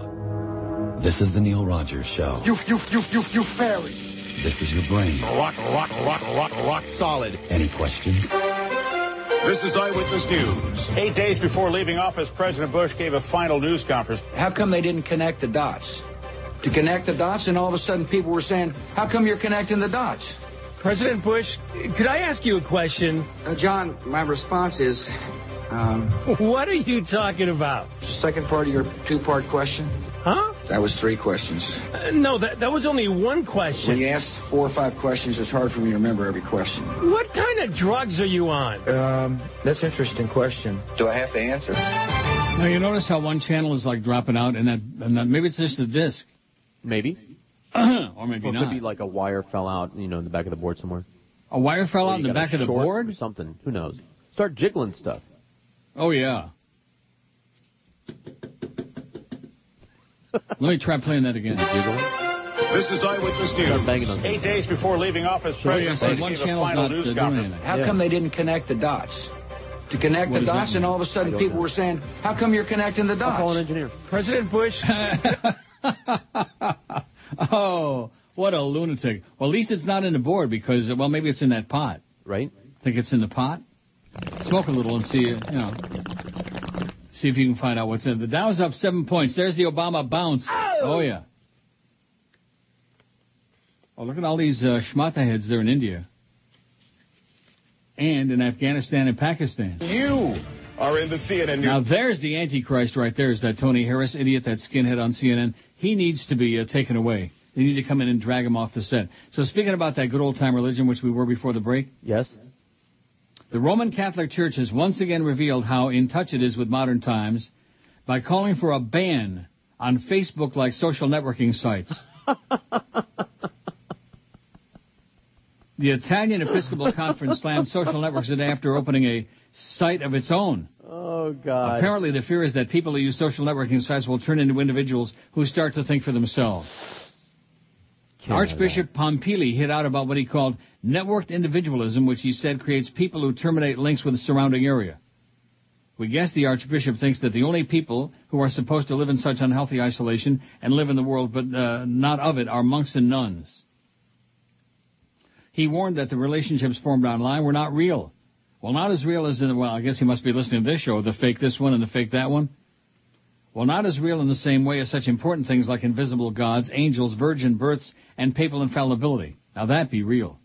This is the Neil Rogers Show. You, you, you, you, you fairy. This is your brain. Rock, rock, rock, rock, rock solid. Any questions? This is Eyewitness News. Eight days before leaving office, President Bush gave a final news conference. How come they didn't connect the dots? To connect the dots, and all of a sudden people were saying, How come you're connecting the dots? President Bush, could I ask you a question? Uh, John, my response is um, What are you talking about? second part of your two part question. Huh? That was three questions. Uh, no, that, that was only one question. When you ask four or five questions, it's hard for me to remember every question. What kind of drugs are you on? Um, that's an interesting question. Do I have to answer? Now you notice how one channel is like dropping out, and that, and that maybe it's just a disc, Maybe. or maybe Or it not. could be like a wire fell out, you know, in the back of the board somewhere. a wire fell Or out in the back of the board. Or something. Who knows? Start jiggling stuff. Oh yeah. Let me try playing that again. Jiggle. This is Eyewitness News. Eight days before leaving office, So, President see, Bush gave a final news conference. How Yeah. come they didn't connect the dots? To connect What the dots, and all of a sudden people know. were saying, How come you're connecting the dots? I'll call an dots? engineer. President Bush, oh, what a lunatic. Well, at least it's not in the board because, well, maybe it's in that pot. Right? Think it's in the pot? Smoke a little and see, you know, see if you can find out what's in it. The Dow's up seven points. There's the Obama bounce. Oh, yeah. Oh, look at all these uh, schmata heads there in India. And in Afghanistan and Pakistan. You are in the CNN Now there's the Antichrist right there. Is that Tony Harris idiot, that skinhead on CNN? He needs to be uh, taken away. They need to come in and drag him off the set. So speaking about that good old time religion, which we were before the break, Yes. the Roman Catholic Church has once again revealed how in touch it is with modern times by calling for a ban on Facebook-like social networking sites. the Italian Episcopal Conference slammed social networks today after opening a site of its own. Oh, God. Apparently, the fear is that people who use social networking sites will turn into individuals who start to think for themselves. Archbishop Pompili hit out about what he called networked individualism, which he said creates people who terminate links with the surrounding area. We guess the Archbishop thinks that the only people who are supposed to live in such unhealthy isolation and live in the world but uh, not of it are monks and nuns. He warned that the relationships formed online were not real. Well, not as real as in, well, I guess he must be listening to this show, the fake this one and the fake that one. Well, not as real in the same way as such important things like invisible gods, angels, virgin births, and papal infallibility. Now that be real.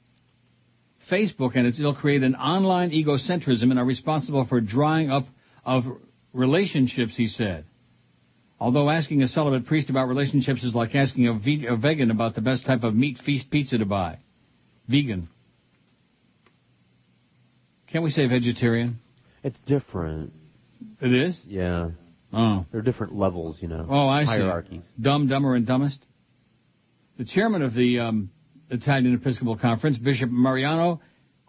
Facebook and its ilk create an online egocentrism and are responsible for drying up of relationships, he said. Although asking a celibate priest about relationships is like asking a vegan about the best type of meat feast pizza to buy. Vegan. Can't we say vegetarian? It's different. It is? Yeah. Oh. There are different levels, you know. Oh, I see. Hierarchies. Dumb, dumber, and dumbest. The chairman of the um, Italian Episcopal Conference, Bishop Mariano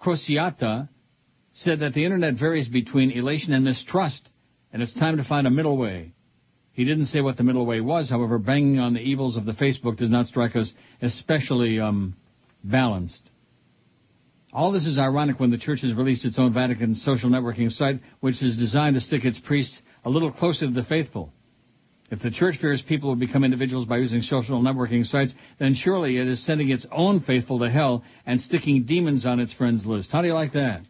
Crociata, said that the internet varies between elation and mistrust, and it's time to find a middle way. He didn't say what the middle way was, however, banging on the evils of the Facebook does not strike us especially um, balanced. All this is ironic when the church has released its own Vatican social networking site, which is designed to stick its priests a little closer to the faithful. If the church fears people will become individuals by using social networking sites, then surely it is sending its own faithful to hell and sticking demons on its friends list. How do you like that?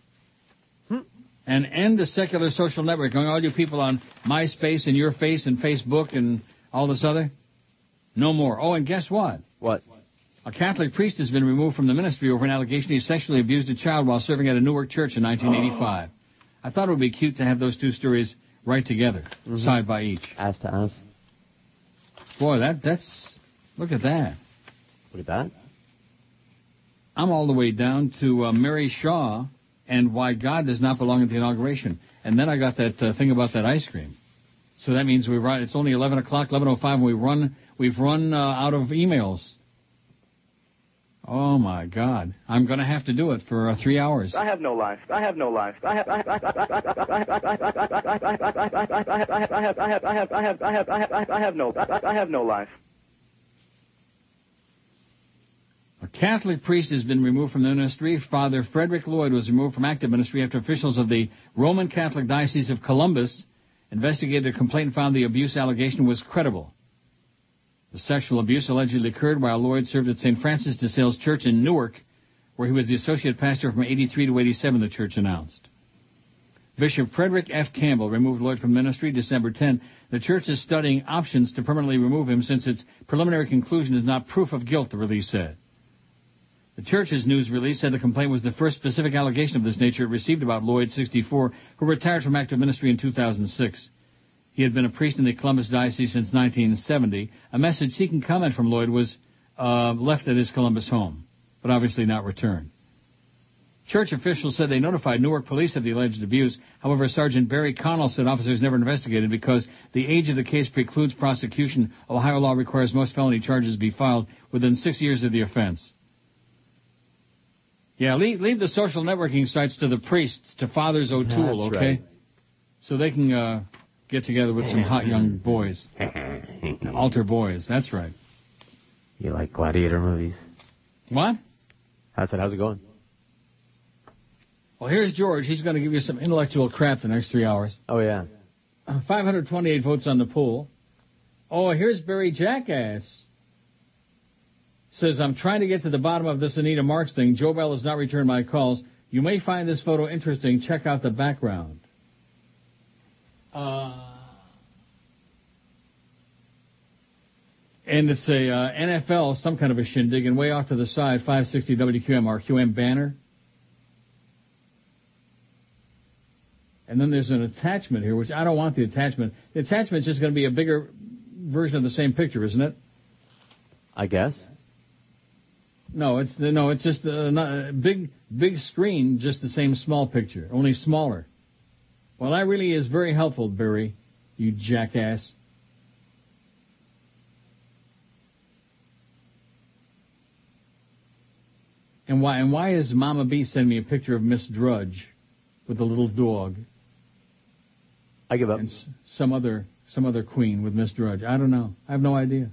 Hmm? And end the secular social networking. All you people on MySpace and Your Face and Facebook and all this other? No more. Oh, and guess what? What? A Catholic priest has been removed from the ministry over an allegation he sexually abused a child while serving at a Newark church in 1985. I thought it would be cute to have those two stories right together, side by each. Ass to ass. Boy, that that's look at that. Look at that. I'm all the way down to uh, Mary Shaw and why God does not belong at the inauguration. And then I got that uh, thing about that ice cream. So that means we run. It's only 11 o'clock, 11:05, and we run. We've run uh, out of emails. Oh my God! I'm going to have to do it for uh, three hours. I have no life. I have no life. I have I have I have I have I have I have I have I have I have no I have no life. A Catholic priest has been removed from the ministry. Father Frederick Lloyd was removed from active ministry after officials of the Roman Catholic Diocese of Columbus investigated a complaint and found the abuse allegation was credible. The sexual abuse allegedly occurred while Lloyd served at St. Francis de Sales Church in Newark, where he was the associate pastor from 83 to 87, the church announced. Bishop Frederick F. Campbell removed Lloyd from ministry December 10. The church is studying options to permanently remove him since its preliminary conclusion is not proof of guilt, the release said. The church's news release said the complaint was the first specific allegation of this nature it received about Lloyd, 64, who retired from active ministry in 2006. He had been a priest in the Columbus Diocese since 1970. A message seeking comment from Lloyd was uh, left at his Columbus home, but obviously not returned. Church officials said they notified Newark police of the alleged abuse. However, Sergeant Barry Connell said officers never investigated because the age of the case precludes prosecution. Ohio law requires most felony charges be filed within six years of the offense. Yeah, leave, leave the social networking sites to the priests, to Fathers O'Toole, That's okay? right. So they can uh, get together with some hot young boys. Altar boys, that's right. You like gladiator movies? What? I said, how's it going? Well, here's George. He's going to give you some intellectual crap the next three hours. Oh, yeah. Uh, 528 votes on the poll. Oh, here's Barry Jackass. Says, I'm trying to get to the bottom of this Anita Marks thing. Joe Bell has not returned my calls. You may find this photo interesting. Check out the background. Uh, and it's a uh, NFL, some kind of a shindig, and way off to the side, 560 WQAM, our QM banner. And then there's an attachment here, which I don't want the attachment. The attachment is just going to be a bigger version of the same picture, isn't it? I guess. No, it's no, it's just a, a big, big screen, just the same small picture, only smaller. Well, that really is very helpful, Barry. You jackass. And why? And why is Mama B sending me a picture of Miss Drudge with a little dog? I give up. And s- some other some other queen with Miss Drudge. I don't know. I have no idea.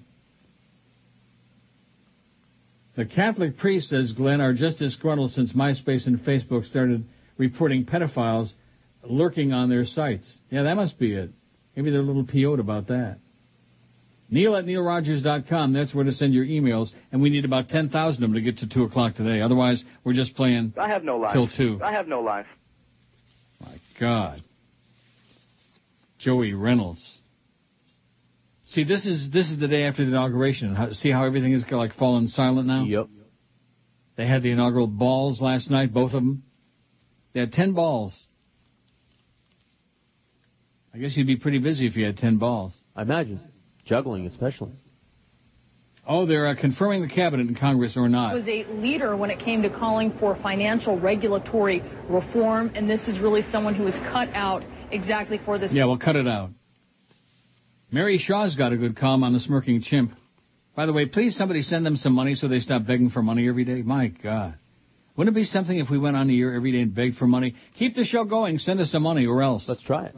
The Catholic priests, says Glenn, are just disgruntled since MySpace and Facebook started reporting pedophiles lurking on their sites. Yeah, that must be it. Maybe they're a little PO'd about that. Neil at neilrogers.com. That's where to send your emails. And we need about 10,000 of them to get to 2 o'clock today. Otherwise, we're just playing I have no life. till 2. I have no life. My God. Joey Reynolds. See, this is this is the day after the inauguration. How, see how everything is like fallen silent now? Yep. They had the inaugural balls last night, both of them. They had 10 balls. I guess you'd be pretty busy if you had 10 balls. I imagine. Juggling, especially. Oh, they're uh, confirming the cabinet in Congress or not. was a leader when it came to calling for financial regulatory reform, and this is really someone who was cut out exactly for this. Yeah, well, cut it out. Mary Shaw's got a good column on the smirking chimp. By the way, please somebody send them some money so they stop begging for money every day. My God. Wouldn't it be something if we went on the air every day and begged for money? Keep the show going. Send us some money or else. Let's try it.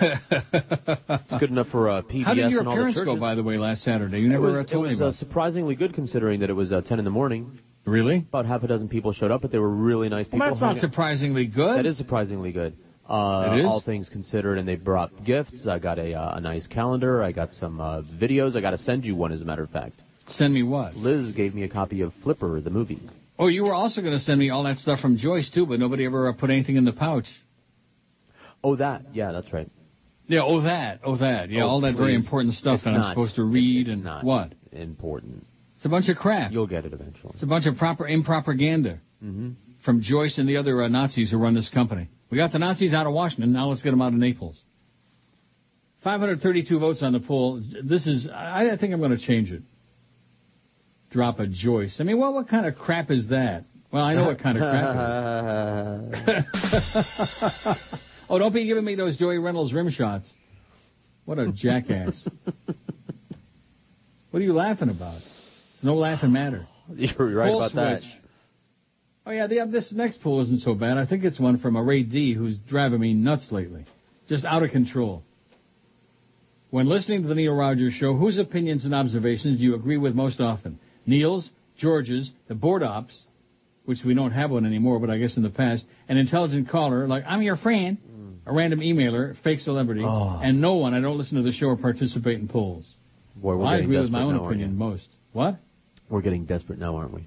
It's good enough for uh, PBS How did your and all the appearance churches. go, by the way, last Saturday? You It never was, it told me was about uh, surprisingly good considering that it was uh, 10 in the morning. Really? About half a dozen people showed up, but they were really nice people. Well, that's not surprisingly good. That is surprisingly good. Uh, It is? All things considered, and they brought gifts. I got a, uh, a nice calendar. I got some uh, videos. I got to send you one, as a matter of fact. Send me what? Liz gave me a copy of Flipper, the movie. Oh, you were also going to send me all that stuff from Joyce, too, but nobody ever uh, put anything in the pouch. Oh, that. Yeah, that's right. Yeah, oh, that. Oh, that. Yeah, Oh, all that very important stuff It's that I'm supposed to read It's and not what? Important. It's a bunch of crap. You'll get it eventually. It's a bunch of proper impropaganda Mm-hmm. from Joyce and the other uh, Nazis who run this company. We got the Nazis out of Washington. Now let's get them out of Naples. 532 votes on the poll. This is, I, I think I'm going to change it. Drop a Joyce. I mean, what, what kind of crap is that? Well, I know what kind of crap. oh, don't be giving me those Joey Reynolds rim shots. What a jackass. what are you laughing about? It's no laughing matter. You're right Full about that. Oh yeah, the, this next poll isn't so bad. I think it's one from a Ray D who's driving me nuts lately. Just out of control. When listening to the Neil Rogers show, whose opinions and observations do you agree with most often? Neil's, George's, the board ops, which we don't have one anymore, but I guess in the past, an intelligent caller like, I'm your friend. A random emailer, fake celebrity, Oh. and no one. I don't listen to the show or participate in polls. Boy, Well, I agree with my own now, opinion most. What? We're getting desperate now, aren't we?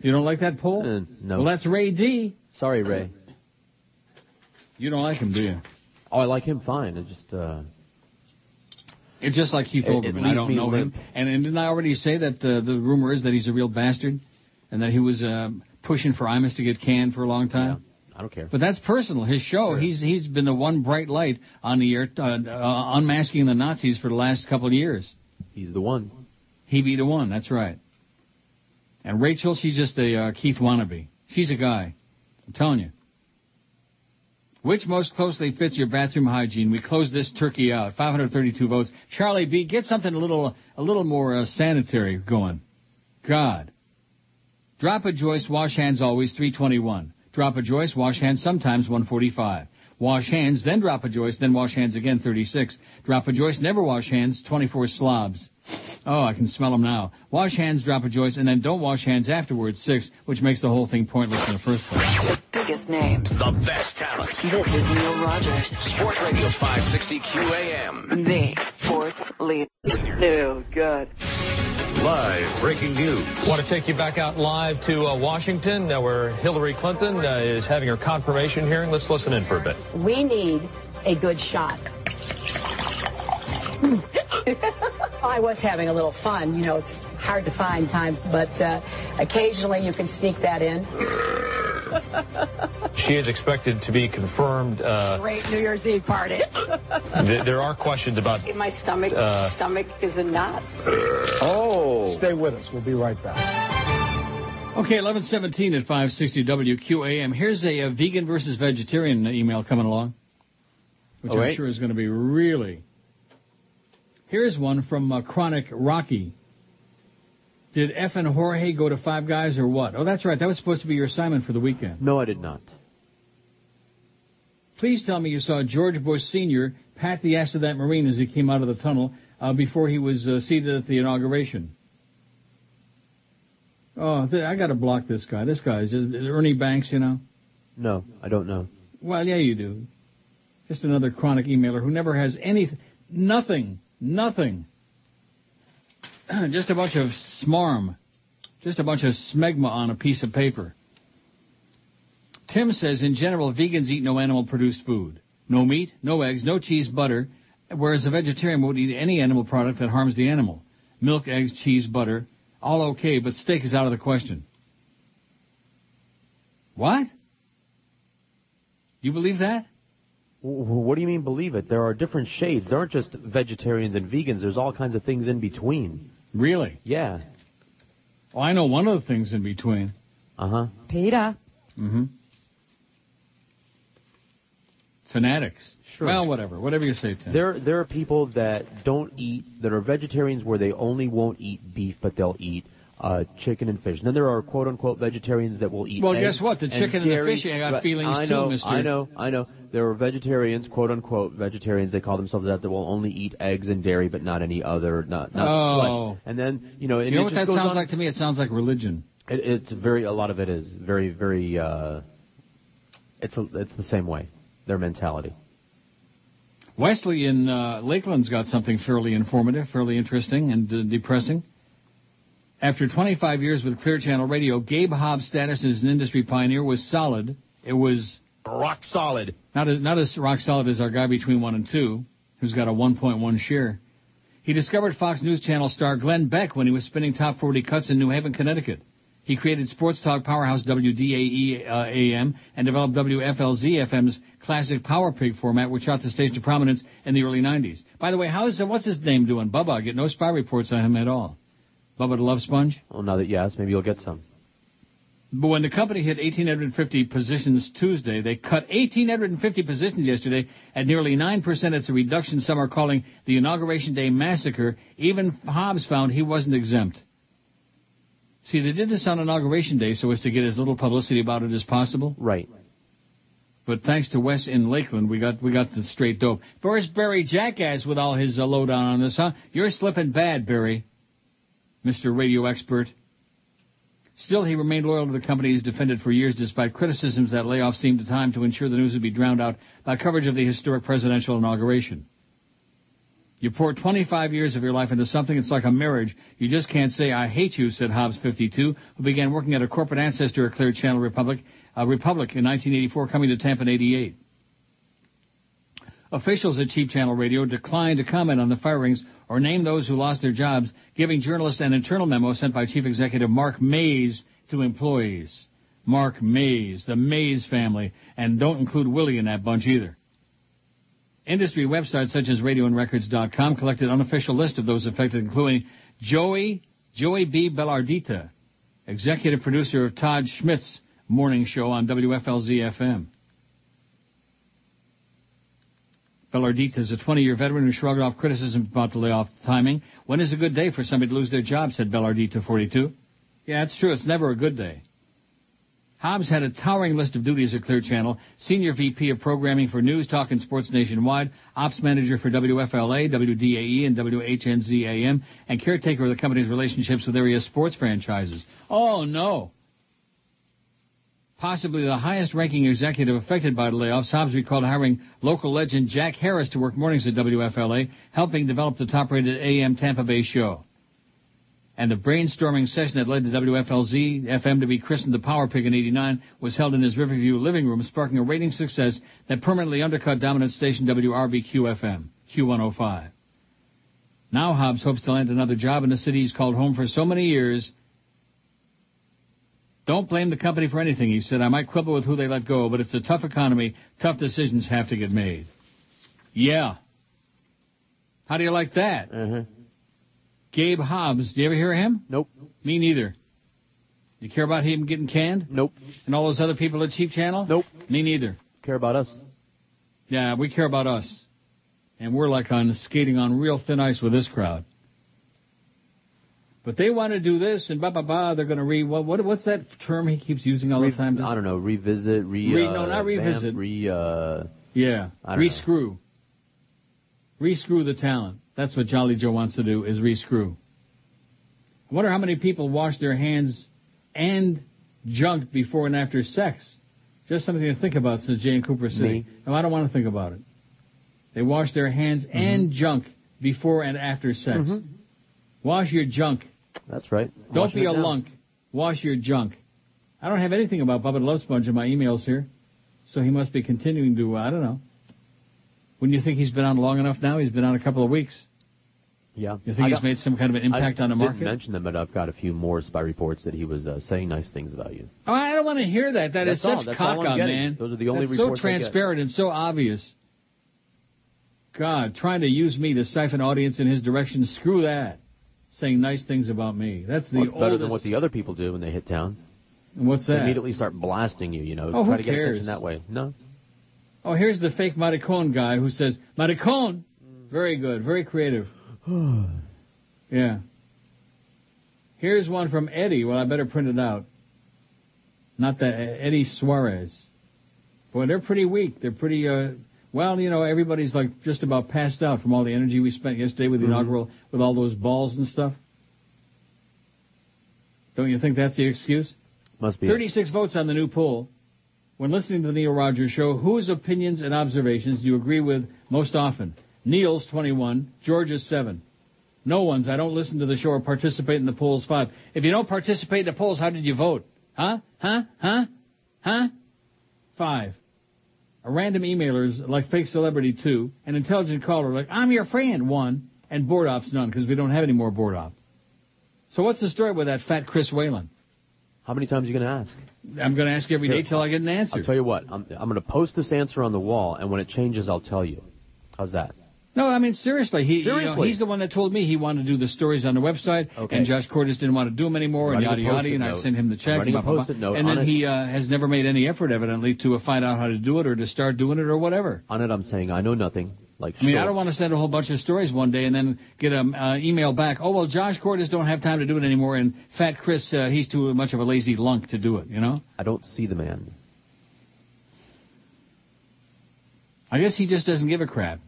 You don't like that poll? Uh, no. Well, that's Ray D. Sorry, Ray. You don't like him, do you? Oh, I like him fine. It just uh, It's just like Keith It- it Olbermann. I don't know limp. him. And, and didn't I already say that uh, the rumor is that he's a real bastard, and that he was uh, pushing for Imus to get canned for a long time? Don't care. But that's personal. His show, he's he's been the one bright light on the air, uh, uh, unmasking the Nazis for the last couple of years. He's the one. He be the one. That's right. And Rachel, she's just a uh, Keith wannabe. She's a guy. I'm telling you. Which most closely fits your bathroom hygiene? We close this turkey out. 532 votes. Charlie B, get something a little a little more uh, sanitary going. God. Drop a Joyce, wash hands always 321. Drop a joist, wash hands sometimes 145. Wash hands, then drop a joist, then wash hands again 36. Drop a joist, never wash hands 24 slobs. Oh, I can smell them now. Wash hands, drop a joist, and then don't wash hands afterwards 6, which makes the whole thing pointless in the first place. Biggest names. The best talent. This is Neil Rogers. Sports Radio 560 QAM. The sports leader. No, good. Live breaking news. Want to take you back out live to uh, Washington, uh, where Hillary Clinton uh, is having her confirmation hearing. Let's listen in for a bit. We need a good shot. I was having a little fun. You know, it's hard to find time, but uh, occasionally you can sneak that in. She is expected to be confirmed. Uh, Great New Year's Eve party. th- there are questions about. My stomach, Uh, stomach is in knots. Oh. Stay with us. We'll be right back. Okay, 1117 at 560 WQAM. Here's a, uh vegan versus vegetarian email coming along, which Oh, I'm sure is going to be really. Here's one from uh, Chronic Rocky. Did F and Jorge go to Five Guys or what? Oh, that's right. That was supposed to be your assignment for the weekend. No, I did not. Please tell me you saw George Bush Sr. pat the ass of that Marine as he came out of the tunnel uh, before he was uh, seated at the inauguration. Oh, th- I got to block this guy. This guy is Ernie Banks, you know. No, I don't know. Well, yeah, you do. Just another chronic emailer who never has any, nothing, nothing. Just a bunch of smarm. Just a bunch of smegma on a piece of paper. Tim says, in general, vegans eat no animal-produced food. No meat, no eggs, no cheese, butter, whereas a vegetarian won't eat any animal product that harms the animal. Milk, eggs, cheese, butter, all okay, but steak is out of the question. What? You believe that? What do you mean believe it? There are different shades. There aren't just vegetarians and vegans. There's all kinds of things in between. Really? Yeah. Well, I know one of the things in between. Uh huh. Peter. Mm-hmm. Fanatics. Sure. Well, whatever. Whatever you say, Tim. There, there are people that don't eat, that are vegetarians where they only won't eat beef, but they'll eat uh, chicken and fish. And then there are quote unquote vegetarians that will eat. Well, guess what? The chicken and the fish, I got feelings I too, know, mister. I know, I know. There are vegetarians, quote unquote vegetarians. They call themselves that. That will only eat eggs and dairy, but not any other, not not Oh. flesh. And then you know, You know what that sounds on. like to me? It sounds like religion. It, it's very a lot of it is very very. uh It's a, it's the same way. Their mentality. Wesley in uh, Lakeland's got something fairly informative, fairly interesting, and uh, depressing. After 25 years with Clear Channel Radio, Gabe Hobbs' status as an industry pioneer was solid. It was rock solid. Not as, not as rock solid as our guy between one and two, who's got a 1.1 share. He discovered Fox News Channel star Glenn Beck when he was spinning top 40 cuts in New Haven, Connecticut. He created sports talk powerhouse WDAE uh, AM and developed WFLZ FM's classic Power Pig format, which shot the stage to prominence in the early 90s. By the way, how is what's his name doing? Bubba, I get no spy reports on him at all. Bubba the Love Sponge. Well, now that you asked, maybe you'll get some. But when the company hit 1,850 positions Tuesday, they cut 1,850 positions yesterday at nearly 9%. It's a reduction some are calling the Inauguration Day Massacre. Even Hobbs found he wasn't exempt. See, they did this on Inauguration Day so as to get as little publicity about it as possible. Right. But thanks to Wes in Lakeland, we got we got the straight dope. First, Barry Jackass with all his uh, lowdown on this, huh? You're slipping bad, Barry, Mr. Radio Expert. Still, he remained loyal to the company he's defended for years despite criticisms that layoffs seemed a time to ensure the news would be drowned out by coverage of the historic presidential inauguration. You pour 25 years of your life into something, it's like a marriage. You just can't say, I hate you, said Hobbs, 52, who began working at a corporate ancestor at Clear Channel Republic, uh, Republic in 1984, coming to Tampa in 88. Officials at Cheap Channel Radio declined to comment on the firings or name those who lost their jobs, giving journalists an internal memo sent by Chief Executive Mark Mays to employees. Mark Mays, the Mays family, and don't include Willie in that bunch either. Industry websites such as RadioAndRecords.com collected unofficial list of those affected, including Joey Joey B. Bellardita, executive producer of Todd Schnitt's morning show on WFLZ FM. Bellardita is a 20-year veteran who shrugged off criticism about the layoff timing. When is a good day for somebody to lose their job, said Bellardita, 42. Yeah, it's true. It's never a good day. Hobbs had a towering list of duties at Clear Channel, Senior VP of Programming for News, Talk, and Sports Nationwide, Ops Manager for WFLA, WDAE, and WHNZAM, and caretaker of the company's relationships with area sports franchises. Oh, no. Possibly the highest ranking executive affected by the layoffs, Hobbs recalled hiring local legend Jack Harris to work mornings at WFLA, helping develop the top rated AM Tampa Bay show. And the brainstorming session that led to WFLZ FM to be christened the Power Pig in 89 was held in his Riverview living room, sparking a rating success that permanently undercut dominant station WRBQ FM, Q105. Now Hobbs hopes to land another job in the city he's called home for so many years. Don't blame the company for anything, he said. I might quibble with who they let go, but it's a tough economy. Tough decisions have to get made. Yeah. How do you like that? Uh-huh. Gabe Hobbs. Do you ever hear of him? Nope. Me neither. You care about him getting canned? Nope. And all those other people at Cheap Channel? Nope. Me neither. Care about us? Yeah, we care about us. And we're like on skating on real thin ice with this crowd. But they want to do this and ba ba ba. They're going to re what, what what's that term he keeps using all Re- the time? I don't know. Revisit. Re. Re- uh, no, not revisit. vamp, Re. Uh, Yeah, I don't know. rescrew. Rescrew the talent. That's what Jolly Joe wants to do is rescrew. I wonder how many people wash their hands and junk before and after sex. Just something to think about since Jane Cooper City. Me. No, I don't want to think about it. They wash their hands and junk before and after sex. Mhm. Wash your junk. That's right. Don't be a lunk. Wash your junk. I don't have anything about Bubba the Love Sponge in my emails here, so he must be continuing to. Uh, I don't know. Wouldn't you think he's been on long enough now? He's been on a couple of weeks. Yeah. You think I he's got- made some kind of an impact I on the market? didn't market? mention them, but I've got a few more spy reports that he was uh, saying nice things about you. Oh, I don't want to hear that. That is That's all. such cock man. Those are the only That's so reports I get. transparent and so obvious. God, trying to use me to siphon audience in his direction. Screw that. Saying nice things about me. That's the Well, it's better oldest. than what the other people do when they hit town. And What's They that? immediately start blasting you, you know, Oh, try to get cares? attention that way. No. Oh, here's the fake Maricon guy who says, Maricon! Very good, very creative. yeah. Here's one from Eddie. Well, I better print it out. Not that, Eddie Suarez. Boy, they're pretty weak. They're pretty, uh, well, you know, everybody's like just about passed out from all the energy we spent yesterday with the Mhm. inaugural, with all those balls and stuff. Don't you think that's the excuse? Must be. 36 votes on the new poll. When listening to the Neil Rogers show, whose opinions and observations do you agree with most often? Neil's 21, George's 7. No one's. I don't listen to the show or participate in the polls 5. If you don't participate in the polls, how did you vote? Huh? Huh? Huh? Huh? 5. A random emailer's like fake celebrity 2. An intelligent caller like, I'm your friend 1. And board ops none because we don't have any more board op. So what's the story with that fat Chris Whalen? How many times are you going to ask? I'm going to ask every day till I get an answer. I'll tell you what. I'm, I'm going to post this answer on the wall, and when it changes, I'll tell you. How's that? No, I mean seriously. He, you know, Seriously. he's the one that told me he wanted to do the stories on the website, Okay. and Josh Cordes didn't want to do them anymore, and yada yada. And I sent him the check. Writing blah, blah, and then it. he uh, has never made any effort, evidently, to uh, find out how to do it or to start doing it or whatever. On it, I'm saying I know nothing. Like I mean, I don't want to send a whole bunch of stories one day and then get an uh, email back. Oh well, Josh Cordes don't have time to do it anymore, and Fat Chris, uh, he's too much of a lazy lunk to do it. You know. I don't see the man. I guess he just doesn't give a crap.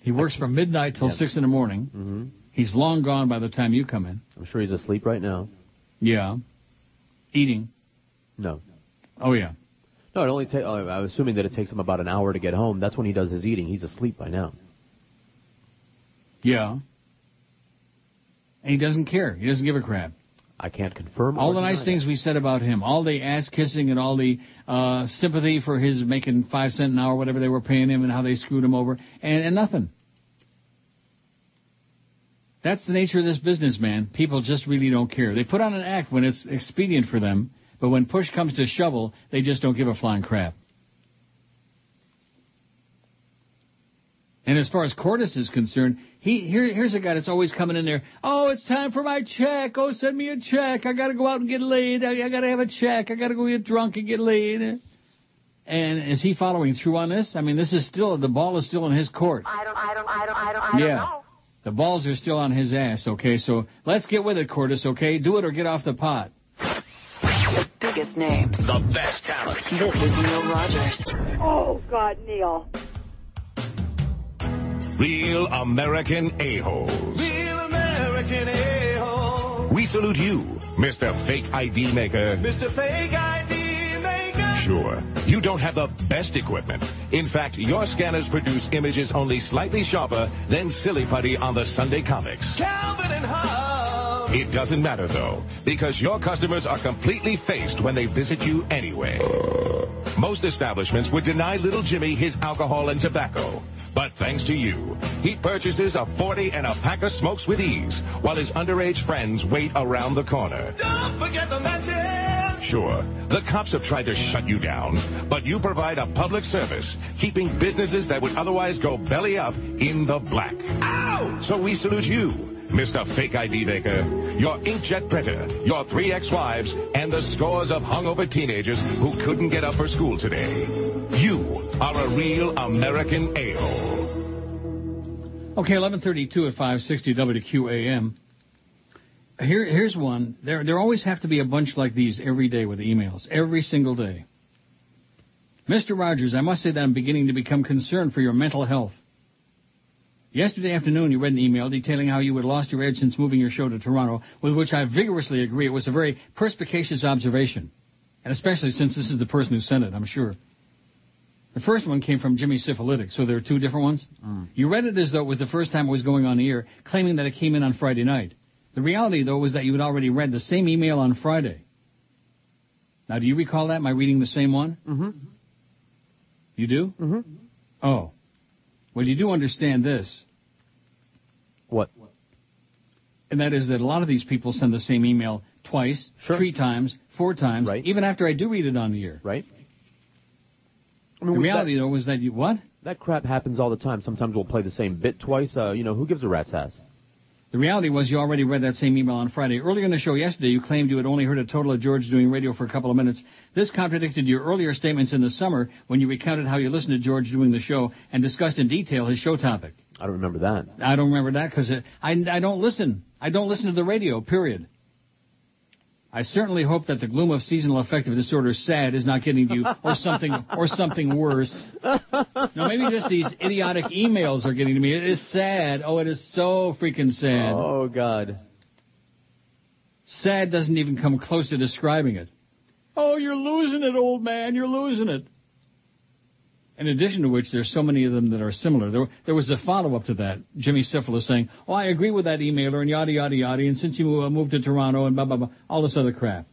He works from midnight till Yeah. six in the morning. Mm-hmm. He's long gone by the time you come in. I'm sure he's asleep right now. Yeah. Eating. No. Oh, yeah. No, it only takes. I'm assuming that it takes him about an hour to get home. That's when he does his eating. He's asleep by now. Yeah. And he doesn't care. He doesn't give a crap. I can't confirm. All the nice things we said about him, all the ass kissing and all the uh, sympathy for his making five cent an hour, whatever they were paying him, and how they screwed him over, and, and nothing. That's the nature of this business, man. People just really don't care. They put on an act when it's expedient for them, but when push comes to shovel, they just don't give a flying crap. And as far as Cordis is concerned, he here here's a guy that's always coming in there. Oh, it's time for my check. Oh, send me a check. I got to go out and get laid. I, I got to have a check. I got to go get drunk and get laid. And is he following through on this? I mean, this is still the ball is still in his court. I don't, I don't, I don't, I don't, I don't yeah. know. The balls are still on his ass, okay? So let's get with it, Cordis, okay? Do it or get off the pot. Biggest names. The best talent. This is Neil Rogers. Oh, God, Neil. Real American a-holes. Real American a-hole. We salute you, Mr. Fake ID Maker. Mr. Fake ID Maker. Sure, you don't have the best equipment. In fact, your scanners produce images only slightly sharper than Silly Putty on the Sunday comics. Calvin and Hobbes. It doesn't matter though, because your customers are completely faced when they visit you anyway. Most establishments would deny little Jimmy his alcohol and tobacco. But thanks to you, he purchases a 40 and a pack of smokes with ease, while his underage friends wait around the corner. Don't forget the matches. Sure, the cops have tried to shut you down, but you provide a public service, keeping businesses that would otherwise go belly up in the black. Ow! So we salute you, Mr. Fake ID Maker, your inkjet printer, your three ex-wives, and the scores of hungover teenagers who couldn't get up for school today. You are a real American a-hole. Okay, 1132 at 560 WQAM. Here, here's one. There, there always have to be a bunch like these every day with emails, every single day. Mr. Rogers, I must say that I'm beginning to become concerned for your mental health. Yesterday afternoon, you read an email detailing how you had lost your edge since moving your show to Toronto, with which I vigorously agree. It was a very perspicacious observation, and especially since this is the person who sent it, I'm sure. The first one came from Jimmy Syphilitic, so there are two different ones. You read it as though it was the first time it was going on the air, claiming that it came in on Friday night. The reality, though, was that you had already read the same email on Friday. Now, do you recall that? Am I reading the same one? Mm-hmm. You do? Mm-hmm. Oh. Well, you do understand this. What? And that is that a lot of these people send the same email twice, three times, four times, Right. even after I do read it on the air. Right. I The mean, reality, though, was that you, what? That crap happens all the time. Sometimes we'll play the same bit twice. Uh, you know, who gives a rat's ass? The reality was you already read that same email on Friday. Earlier in the show yesterday, you claimed you had only heard a total of George doing radio for a couple of minutes. This contradicted your earlier statements in the summer when you recounted how you listened to George doing the show and discussed in detail his show topic. I don't remember that. I don't remember that because I, I don't listen. I don't listen to the radio, period. I certainly hope that the gloom of seasonal affective disorder SAD is not getting to you or something or something worse. No, maybe just these idiotic emails are getting to me. It is sad. Oh, it is so freaking sad. Oh God. Sad doesn't even come close to describing it. Oh, you're losing it, old man. You're losing it. In addition to which, there's so many of them that are similar. There, there was a follow-up to that. Jimmy Syphilis saying, "Oh, I agree with that emailer and yada yada yada." And since you uh, moved to Toronto and blah blah blah, all this other crap.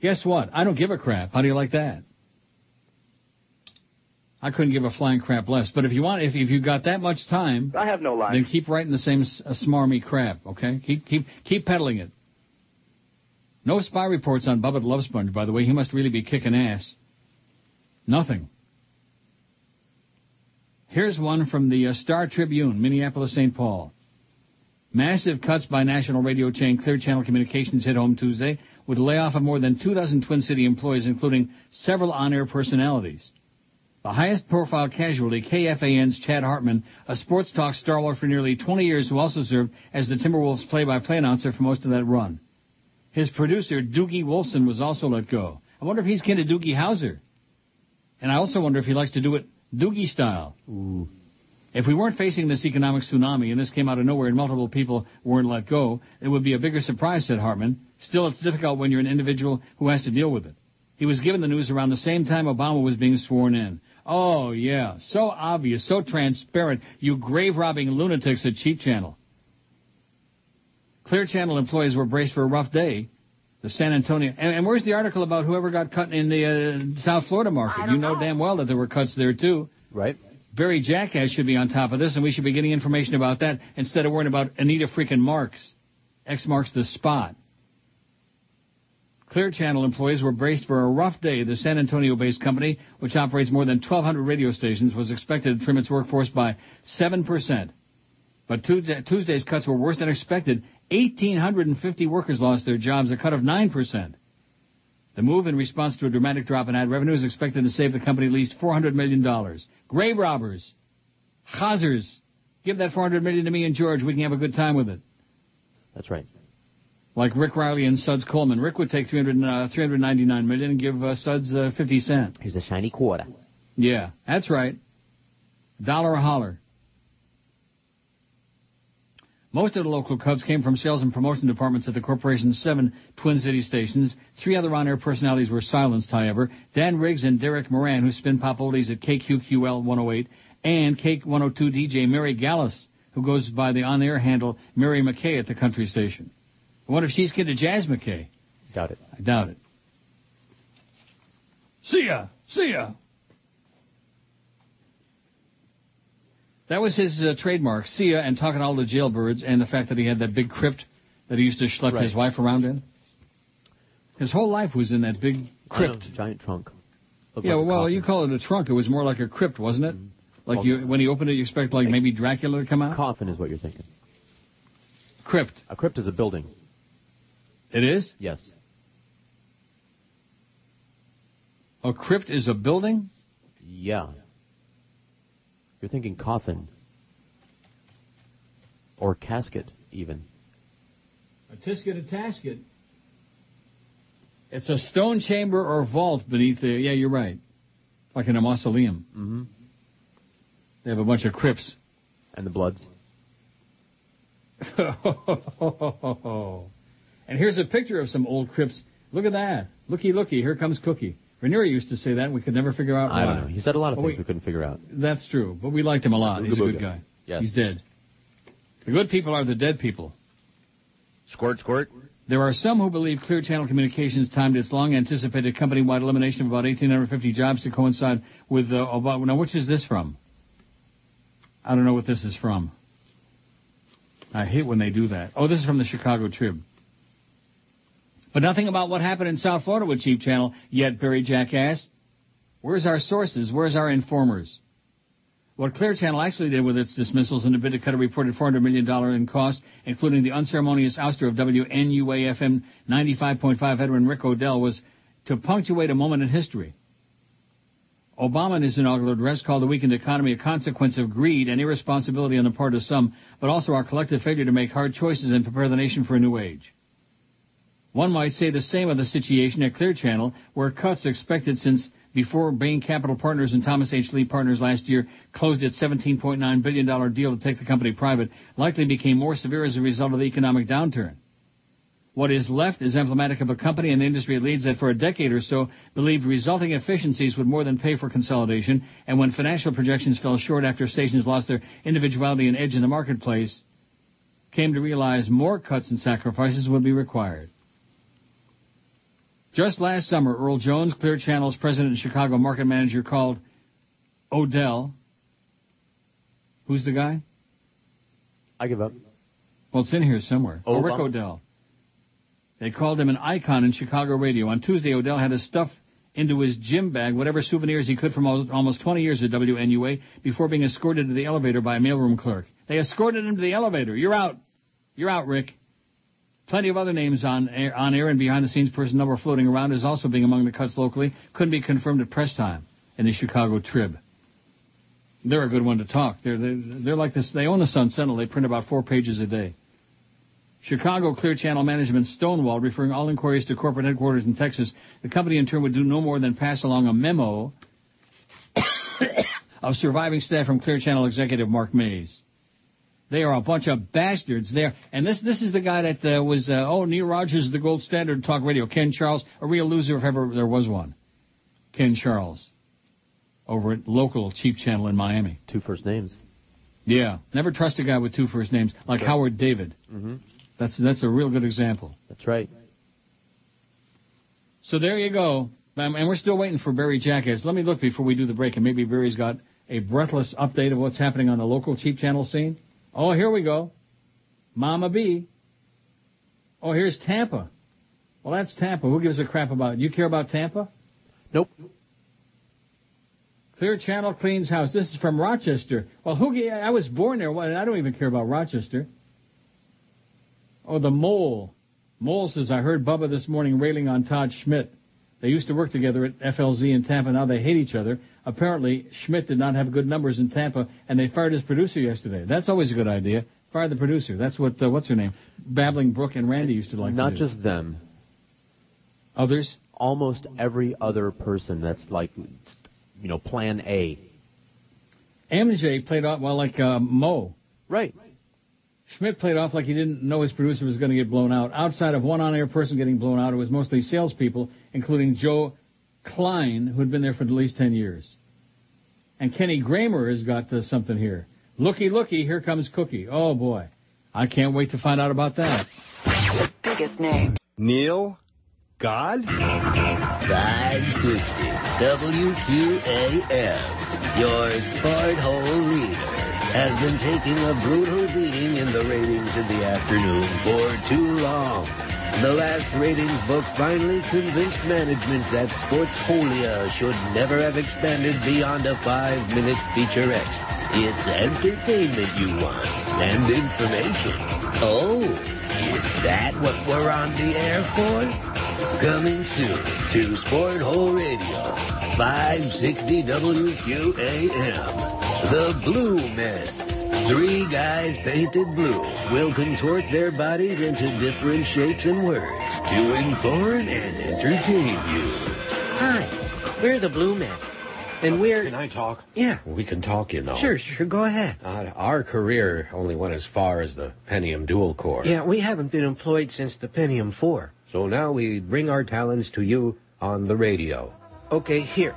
Guess what? I don't give a crap. How do you like that? I couldn't give a flying crap less. But if you want, if if you got that much time, I have no life. then keep writing the same uh, smarmy crap. Okay, keep keep keep peddling it. No spy reports on Bubba the Love Sponge, by the way. He must really be kicking ass. Nothing. Here's one from the uh, Star Tribune, Minneapolis, St. Paul. Massive cuts by national radio chain Clear Channel Communications hit home Tuesday with a layoff of more than two dozen Twin City employees, including several on-air personalities. The highest profile casualty, KFAN's Chad Hartman, a sports talk stalwart for nearly 20 years who also served as the Timberwolves play-by-play announcer for most of that run. His producer, Doogie Wilson, was also let go. I wonder if he's kin to Doogie Howser. And I also wonder if he likes to do it Doogie style. Ooh. If we weren't facing this economic tsunami and this came out of nowhere and multiple people weren't let go, it would be a bigger surprise, said Hartman. Still, it's difficult when you're an individual who has to deal with it. He was given the news around the same time Obama was being sworn in. Oh, yeah. So obvious, so transparent. You grave robbing lunatics at Cheap Channel. Clear Channel employees were braced for a rough day. The San Antonio. And, and where's the article about whoever got cut in the uh, South Florida market? You know, damn well that there were cuts there, too. Right. Barry Jackass should be on top of this, and we should be getting information about that instead of worrying about Anita freaking Marks. X marks the spot. Clear Channel employees were braced for a rough day. The San Antonio-based company, which operates more than 1,200 radio stations, was expected to trim its workforce by 7%. But Tuesday's cuts were worse than expected. 1,850 workers lost their jobs, a cut of 9%. The move in response to a dramatic drop in ad revenue is expected to save the company at least $400 million. Grave robbers. Chazers. Give that $400 million to me and George. We can have a good time with it. That's right. Like Rick Riley and Suds Coleman. Rick would take 300, uh, 399 million and give uh, Suds uh, 50 cents. Here's a shiny quarter. Yeah, that's right. Dollar a holler. Most of the local cuts came from sales and promotion departments at the corporation's seven Twin City stations. Three other on-air personalities were silenced, however. Dan Riggs and Derek Moran, who spin pop oldies at KQQL 108, and K102 DJ Mary Gallus, who goes by the on-air handle Mary McKay at the country station. I wonder if she's kid to Jazz McKay. Doubt it. I doubt it. See ya. See ya. That was his uh, trademark, see ya, and talking all the jailbirds, and the fact that he had that big crypt that he used to schlep Right. his wife around in. His whole life was in that big crypt. giant trunk. Looked Yeah, like well, coffin. you call it a trunk. It was more like a crypt, wasn't it? Like you, when he opened it, you expect like maybe Dracula to come out. Coffin is what you're thinking. Crypt. A crypt is a building. It is. Yes. A crypt is a building. Yeah. You're thinking coffin. Or casket, even. A tisket, a tasket. It's a stone chamber or vault beneath the. Yeah, you're right. Like in a mausoleum. Mm-hmm. They have a bunch of crypts. And the Bloods. and here's a picture of some old crypts. Look at that. Looky, looky. Here comes Cookie. Ranieri used to say that. and We could never figure out why. I don't know. He said a lot of things wait. we couldn't figure out. That's true, but we liked him a lot. He's a good guy. Yes. He's dead. The good people are the dead people. Squirt, squirt. There are some who believe Clear Channel Communications timed its long-anticipated company-wide elimination of about 1,850 jobs to coincide with uh, Obama. Now, which is this from? I don't know what this is from. I hate when they do that. Oh, this is from the Chicago Trib. But nothing about what happened in South Florida with Chief Channel yet, Barry Jackass. Where's our sources? Where's our informers? What Clear Channel actually did with its dismissals in a bid to cut a reported $400 million in cost, including the unceremonious ouster of WNUA-FM 95.5 veteran Rick Odell, was to punctuate a moment in history. Obama in his inaugural address called the weakened economy a consequence of greed and irresponsibility on the part of some, but also our collective failure to make hard choices and prepare the nation for a new age. One might say the same of the situation at Clear Channel, where cuts expected since before Bain Capital Partners and Thomas H. Lee Partners last year closed its $17.9 billion deal to take the company private likely became more severe as a result of the economic downturn. What is left is emblematic of a company and industry leads that for a decade or so believed resulting efficiencies would more than pay for consolidation, and when financial projections fell short after stations lost their individuality and edge in the marketplace, came to realize more cuts and sacrifices would be required. Just last summer, Earl Jones, Clear Channel's president and Chicago market manager, called Odell. Who's the guy? I give up. Well, it's in here somewhere. Oh, Rick. Odell. They called him an icon in Chicago radio. On Tuesday, Odell had to stuff into his gym bag whatever souvenirs he could from almost 20 years at WNUA before being escorted to the elevator by a mailroom clerk. They escorted him to the elevator. You're out. You're out, Rick. Plenty of other names on air, on air and behind the scenes personnel were floating around is also being among the cuts locally. Couldn't be confirmed at press time in the Chicago Trib. They're a good one to talk. They're, they're, they're like this. They own the Sun Sentinel. They print about four pages a day. Chicago Clear Channel Management stonewalled, referring all inquiries to corporate headquarters in Texas. The company in turn would do no more than pass along a memo of surviving staff from Clear Channel executive Mark Mays. They are a bunch of bastards there. And this this is the guy that uh, was, uh, oh, Neil Rogers is the gold standard of talk radio. Ken Charles, a real loser if ever there was one. Ken Charles. Over at local cheap channel in Miami. Two first names. Yeah. Never trust a guy with two first names, like Right. Howard David. Mm-hmm. That's that's a real good example. That's right. So there you go. Um, and we're still waiting for Barry Jackass. Let me look before we do the break, and maybe Barry's got a breathless update of what's happening on the local cheap channel scene. Oh, here we go. Mama B. Oh, here's Tampa. Well, that's Tampa. Who gives a crap about it? You care about Tampa? Nope. Clear Channel cleans house. This is from Rochester. Well, who? I was born there. Well, I don't even care about Rochester. Oh, the mole. Mole says, I heard Bubba this morning railing on Todd Schnitt. They used to work together at FLZ in Tampa. Now they hate each other. Apparently, Schnitt did not have good numbers in Tampa, and they fired his producer yesterday. That's always a good idea. Fire the producer. That's what, uh, what's her name? Babbling Brooke and Randy used to like Not to just them. Others? Almost every other person that's like, you know, Plan A. MJ played off, well, like uh, Mo. Right. Schnitt played off like he didn't know his producer was going to get blown out. Outside of one on-air person getting blown out, it was mostly salespeople, including Joe Klein, who had been there for at least 10 years. And Kenny Kramer has got uh, something here. Looky, looky, here comes Cookie. Oh, boy. I can't wait to find out about that. Biggest name. Neil? God? 560 WQAM, your sport hole leader, has been taking a brutal beating in the ratings in the afternoon for too long. The last ratings book finally convinced management that Sportsfolia should never have expanded beyond a five-minute featurette. It's entertainment you want, and information. Oh, is that what we're on the air for? Coming soon to Sport Hole Radio, 560 WQAM. The Blue Men. Three guys painted blue will contort their bodies into different shapes and words to inform and entertain you. Hi, we're the Blue Men. And we're. Can I talk? Yeah. We can talk, you know. Sure, sure, go ahead. Uh, our career only went as far as the Pentium dual core. Yeah, we haven't been employed since the Pentium 4. So now we bring our talents to you on the radio. Okay, here.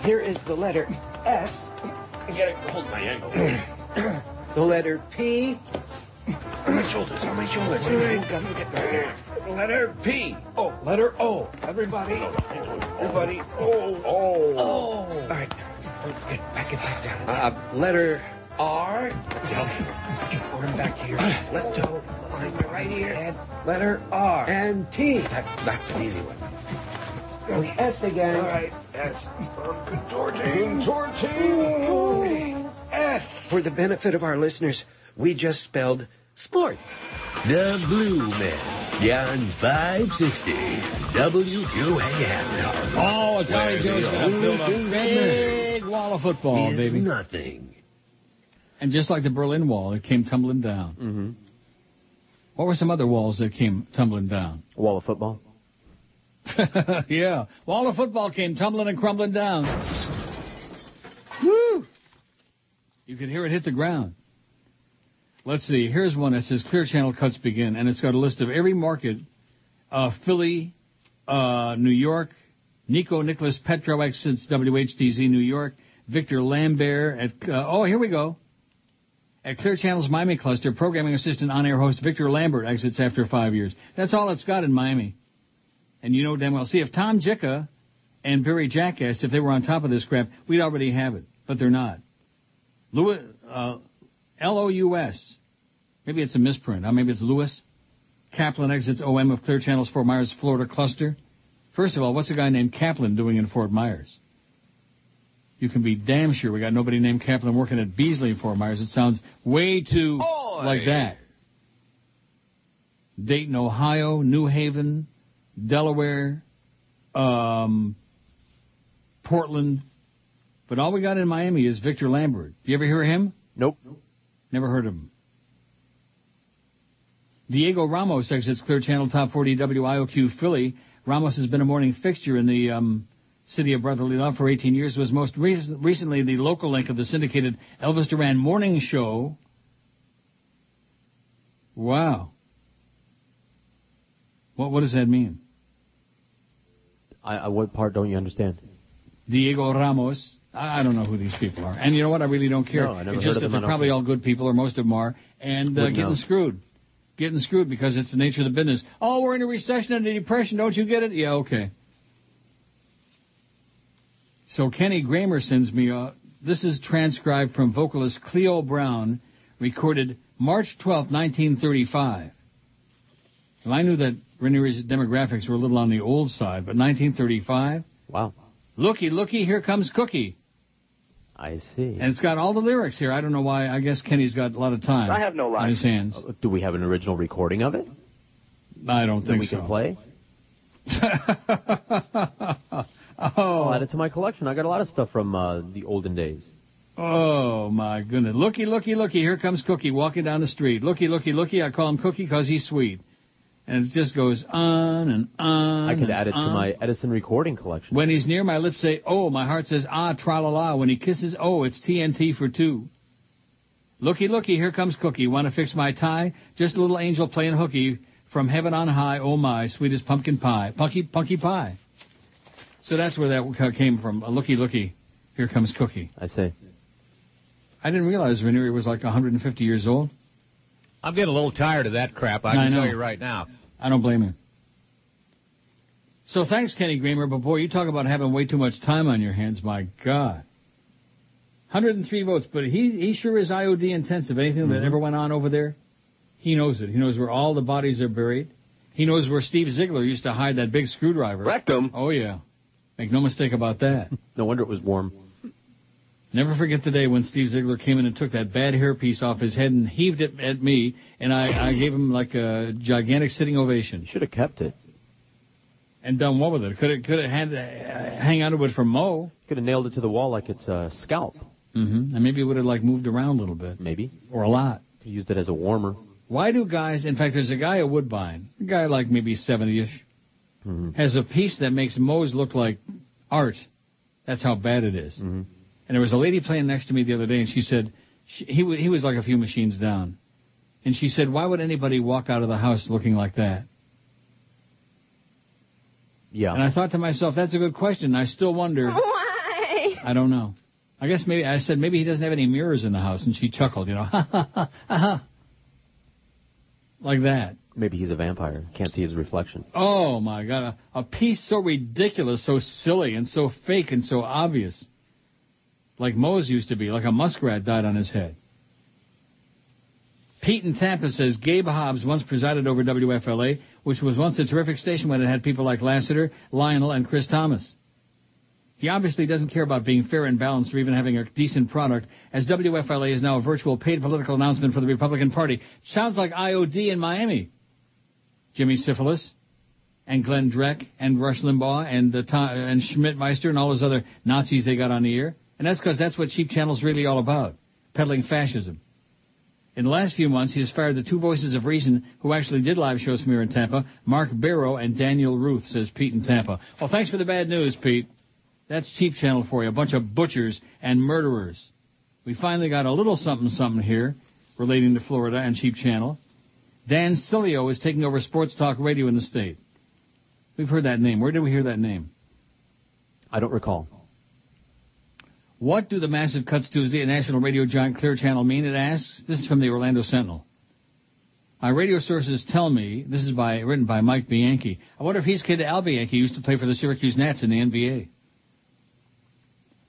Here is the letter S. I gotta hold my ankle. the letter P. on my shoulders, on my shoulders. All right, come get right. Letter P. Oh, letter O. Everybody. Everybody. Oh. Oh. Oh. All right. Get back, get back down. Uh, letter R. Arm back here. Behind my right ear. And letter R. And T. That, that's an easy one. S again. All right. S. Contorting. Contorting. S. For the benefit of our listeners, we just spelled sports. The Blue Men. On 560 WQAM. Oh, Tommy Where Joe's the going to only build a big wall of football, is baby. nothing. And just like the Berlin Wall, it came tumbling down. Mm-hmm. What were some other walls that came tumbling down? Wall of football. yeah, wall of football came tumbling and crumbling down. Woo! You can hear it hit the ground. Let's see. Here's one that says Clear Channel cuts begin, and it's got a list of every market: uh, Philly, uh, New York, Nico Nicholas Petro exits WHTZ New York, Victor Lambert at. Uh, oh, here we go. At Clear Channel's Miami cluster, programming assistant on-air host Victor Lambert exits after five years. That's all it's got in Miami. And you know damn well. See, if Tom Jicka and Barry Jackass, if they were on top of this crap, we'd already have it. But they're not. Louis, uh, L-O-U-S. Maybe it's a misprint. Maybe it's Lewis. Kaplan exits OM of Clear Channel's Fort Myers, Florida cluster. First of all, what's a guy named Kaplan doing in Fort Myers? You can be damn sure we got nobody named Kaplan working at Beasley in Fort Myers. It sounds way too like that. Dayton, Ohio, New Haven, Delaware, um, Portland. But all we got in Miami is Victor Lambert. You ever hear him? Nope. Never heard of him. Diego Ramos exits Clear Channel Top 40 WIOQ Philly. Ramos has been a morning fixture in the um, City of Brotherly Love for 18 years, was most re- recently the local link of the syndicated Elvis Duran morning show. Wow. What, what does that mean? I, I, what part don't you understand? Diego Ramos. I don't know who these people are. And you know what? I really don't care. No, I never it's heard just of that them. they're probably all good people, or most of them are, and uh, Wouldn't getting know. screwed. Getting screwed because it's the nature of the business. Oh, we're in a recession and a depression. Don't you get it? Yeah, okay. So Kenny Kramer sends me, uh, this is transcribed from vocalist Cleo Brown, recorded March 12, 1935. Well, I knew that Rainier's demographics were a little on the old side, but 1935? Wow. Looky, looky, here comes Cookie. I see. And it's got all the lyrics here. I don't know why. I guess Kenny's got a lot of time. I have no on his hands. Uh, Do we have an original recording of it? I don't that think we so. We can play? oh. I'll add it to my collection. I got a lot of stuff from uh, the olden days. Oh my goodness! Looky, looky, looky! Here comes Cookie walking down the street. Looky, looky, looky! I call him Cookie because he's sweet, and it just goes on and on. I could add it to my Edison recording collection. When he's near, my lips say "oh," my heart says "ah," tra la la. When he kisses, oh, it's TNT for two. Looky, looky! Here comes Cookie. Want to fix my tie? Just a little angel playing hooky from heaven on high. Oh my, sweetest pumpkin pie, punky, punky pie. So that's where that came from. A looky, looky! Here comes Cookie. I say. I didn't realize Ranieri was like 150 years old. I'm getting a little tired of that crap. I I can know. tell you right now. I don't blame him. So thanks, Kenny Kramer. But boy, you talk about having way too much time on your hands. My God. 103 votes, but he he sure is IOD intensive. Anything that Mhm. ever went on over there, he knows it. He knows where all the bodies are buried. He knows where Steve Ziegler used to hide that big screwdriver. Rectum. Oh yeah, make no mistake about that. No wonder it was warm. Never forget the day when Steve Ziegler came in and took that bad hairpiece off his head and heaved it at me, and I, I gave him like a gigantic sitting ovation. Should have kept it. And done what with it? Could it could it had uh, hang onto it for Mo? Could have nailed it to the wall like it's a scalp. Mm-hmm. And maybe it would have like moved around a little bit, Maybe. or a lot. Could used it as a warmer. Why do guys? In fact, there's a guy at Woodbine, a guy like maybe 70ish, Mhm. has a piece that makes Mo's look like art. That's how bad it is. Mhm. And there was a lady playing next to me the other day, and she said she, he wa- he was like a few machines down, and she said, "Why would anybody walk out of the house looking like that?" Yeah. And I thought to myself, that's a good question. I still wonder. Why? I don't know. I guess maybe I said maybe he doesn't have any mirrors in the house, and she chuckled, you know, ha ha ha ha, ha. like that. Maybe he's a vampire. Can't see his reflection. Oh my God, a, a piece so ridiculous, so silly, and so fake and so obvious, like Moe's used to be, like a muskrat died on his head. Pete in Tampa says Gabe Hobbs once presided over WFLA, which was once a terrific station when it had people like Lassiter, Lionel, and Chris Thomas. He obviously doesn't care about being fair and balanced or even having a decent product, as WFLA is now a virtual paid political announcement for the Republican Party. Sounds like IOD in Miami. Jimmy Syphilis, and Glenn Dreck, and Rush Limbaugh, and uh, Tom, and Schmidtmeister, and all those other Nazis they got on the air. And that's because that's what Cheap Channel's really all about, peddling fascism. In the last few months, he has fired the two voices of reason who actually did live shows from here in Tampa, Mark Barrow and Daniel Ruth, says Pete in Tampa. Well, thanks for the bad news, Pete. That's Cheap Channel for you, a bunch of butchers and murderers. We finally got a little something something here relating to Florida and Cheap Channel. Dan Sileo is taking over sports talk radio in the state. We've heard that name. Where did we hear that name? I don't recall. What do the massive cuts Tuesday at national radio giant Clear Channel mean? It asks. This is from the Orlando Sentinel. My radio sources tell me, this is by written by Mike Bianchi. I wonder if he's kid Al Bianchi used to play for the Syracuse Nats in the NBA.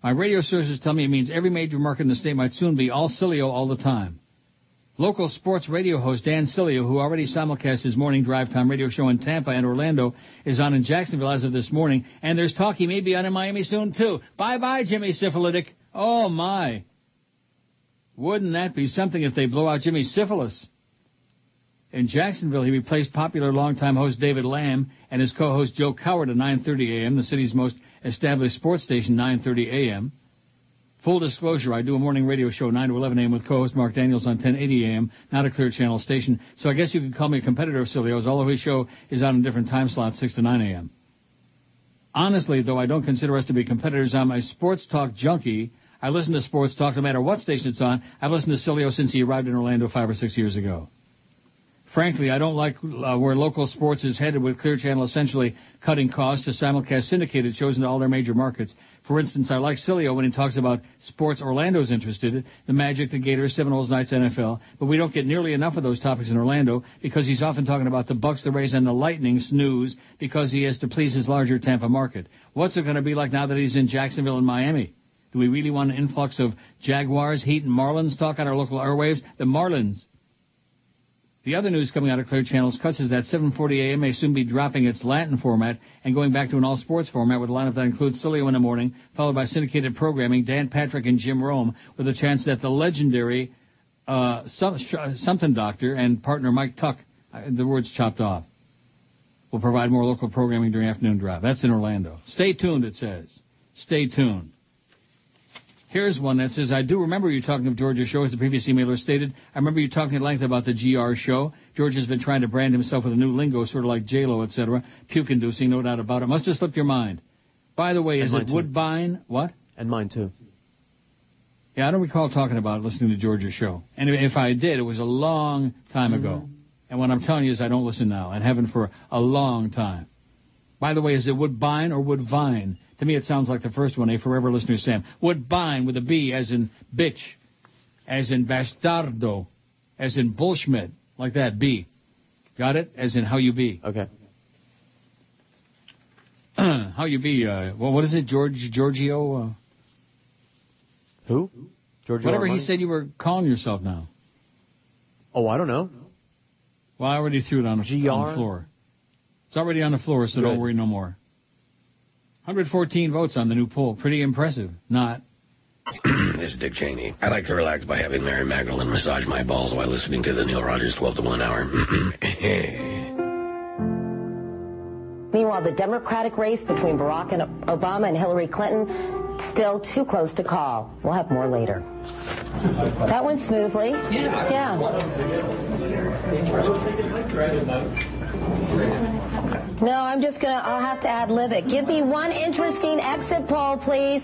My radio sources tell me it means every major market in the state might soon be all Sileo all the time. Local sports radio host Dan Sileo, who already simulcasts his morning drive time radio show in Tampa and Orlando, is on in Jacksonville as of this morning, and there's talk he may be on in Miami soon too. Bye bye, Jimmy Syphilitic. Oh my. Wouldn't that be something if they blow out Jimmy Syphilis? In Jacksonville, he replaced popular longtime host David Lamb and his co-host Joe Coward at 9:30 a.m., the city's most established sports station, 9:30 a.m. Full disclosure, I do a morning radio show 9 to 11 a.m. with co-host Mark Daniels on 1080 a.m., not a Clear Channel station. So I guess you could call me a competitor of Sileo's, although his show is on a different time slot, 6 to 9 a.m. Honestly, though I don't consider us to be competitors, I'm a sports talk junkie. I listen to sports talk no matter what station it's on. I've listened to Sileo since he arrived in Orlando five or six years ago. Frankly, I don't like uh, where local sports is headed with Clear Channel essentially cutting costs to simulcast syndicated shows into all their major markets. For instance, I like Sileo when he talks about sports Orlando's interested in, the Magic, the Gators, Seminoles Knights, NFL, but we don't get nearly enough of those topics in Orlando because he's often talking about the Bucs, the Rays, and the Lightning snooze because he has to please his larger Tampa market. What's it going to be like now that he's in Jacksonville and Miami? Do we really want an influx of Jaguars, Heat, and Marlins talk on our local airwaves? The Marlins. The other news coming out of Clear Channel's cuts is that 7:40 a.m. may soon be dropping its Latin format and going back to an all-sports format with a lineup that includes Sileo in the morning, followed by syndicated programming, Dan Patrick and Jim Rome, with a chance that the legendary uh, something doctor and partner Mike Tuck, uh, the words chopped off, will provide more local programming during afternoon drive. That's in Orlando. Stay tuned, it says. Stay tuned. Here's one that says, I do remember you talking of George's show, as the previous emailer stated. I remember you talking at length about the GR show. George has been trying to brand himself with a new lingo, sort of like J-Lo, etc. Puke-inducing, no doubt about it. Must have slipped your mind. By the way, is it too. Woodbine? What? And mine too. Yeah, I don't recall talking about listening to George's show. And if I did, it was a long time ago. Mm-hmm. And what I'm telling you is I don't listen now, and haven't for a long time. By the way, is it Woodbine or Woodvine? To me, it sounds like the first one, a forever listener, Sam. Woodbine with a B, as in bitch, as in bastardo, as in bullschmidt, like that, B. Got it? As in how you be. Okay. how you be, uh, well, what is it, George, Giorgio? Uh, Who? Giorgio whatever he said you were calling yourself now. Oh, I don't know. Well, I already threw it on the, on the floor. It's already on the floor, so don't worry no more. 114 votes on the new poll. Pretty impressive. Not. this is Dick Cheney. I like to relax by having Mary Magdalene massage my balls while listening to the Neil Rogers 12 to 1 hour. Meanwhile, the Democratic race between Barack and Obama and Hillary Clinton still too close to call. We'll have more later. That went smoothly. Yeah. Yeah. No, I'm just gonna. I'll have to ad lib it. Give me one interesting exit poll, please.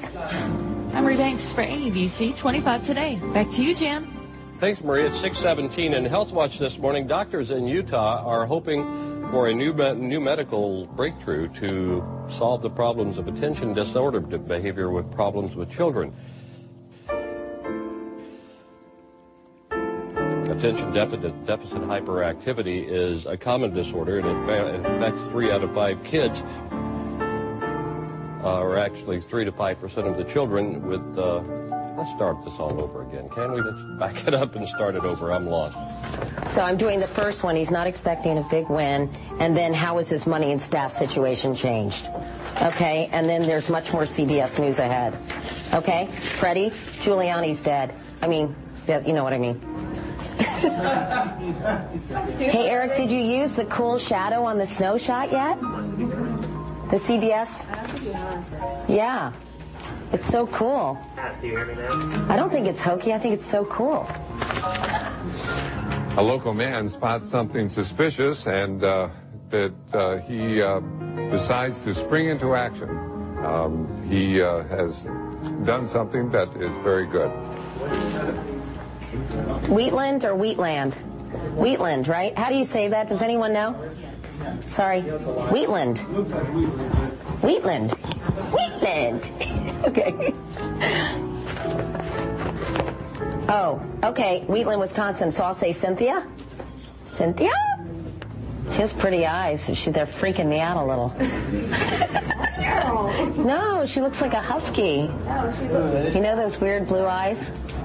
Emery Banks for ABC 25 today. Back to you, Jan. Thanks, Maria. It's 617 in Health Watch this morning. Doctors in Utah are hoping for a new new medical breakthrough to solve the problems of attention disorder behavior with problems with children. Attention deficit, deficit hyperactivity is a common disorder and it affects three out of five kids, uh, or actually three to five percent of the children with. Uh, let's start this all over again. Can we? Let's back it up and start it over. I'm lost. So I'm doing the first one. He's not expecting a big win. And then how has his money and staff situation changed? Okay. And then there's much more CBS news ahead. Okay. Freddie, Giuliani's dead. I mean, you know what I mean. Hey, Eric, did you use the cool shadow on the snow shot yet? The CBS? Yeah. It's so cool. I don't think it's hokey. I think it's so cool. A local man spots something suspicious and uh, that uh, he uh, decides to spring into action. Um, he uh, has done something that is very good. Wheatland or Wheatland? Wheatland, right? How do you say that? Does anyone know? Sorry. Wheatland. Wheatland. Wheatland. okay. Oh, okay. Wheatland, Wisconsin. So I'll say Cynthia. Cynthia? She has pretty eyes. She, they're freaking me out a little. no, she looks like a husky. You know those weird blue eyes?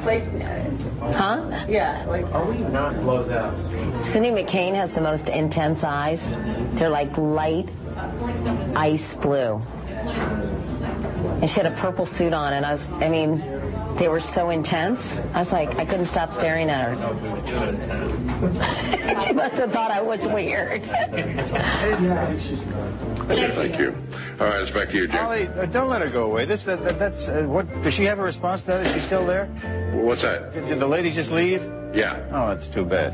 Like, uh, Huh? yeah, like, are we not close out? Cindy McCain has the most intense eyes. They're like light ice blue. And she had a purple suit on, and I was, I mean, they were so intense. I was like, I couldn't stop staring at her. she must have thought I was weird. Okay, thank you. All right, it's back to you, Jim. Ollie, uh, don't let her go away. This, that, that, that's uh, what. Does she have a response to that? Is she still there? What's that? Did, did the lady just leave? Yeah. Oh, that's too bad.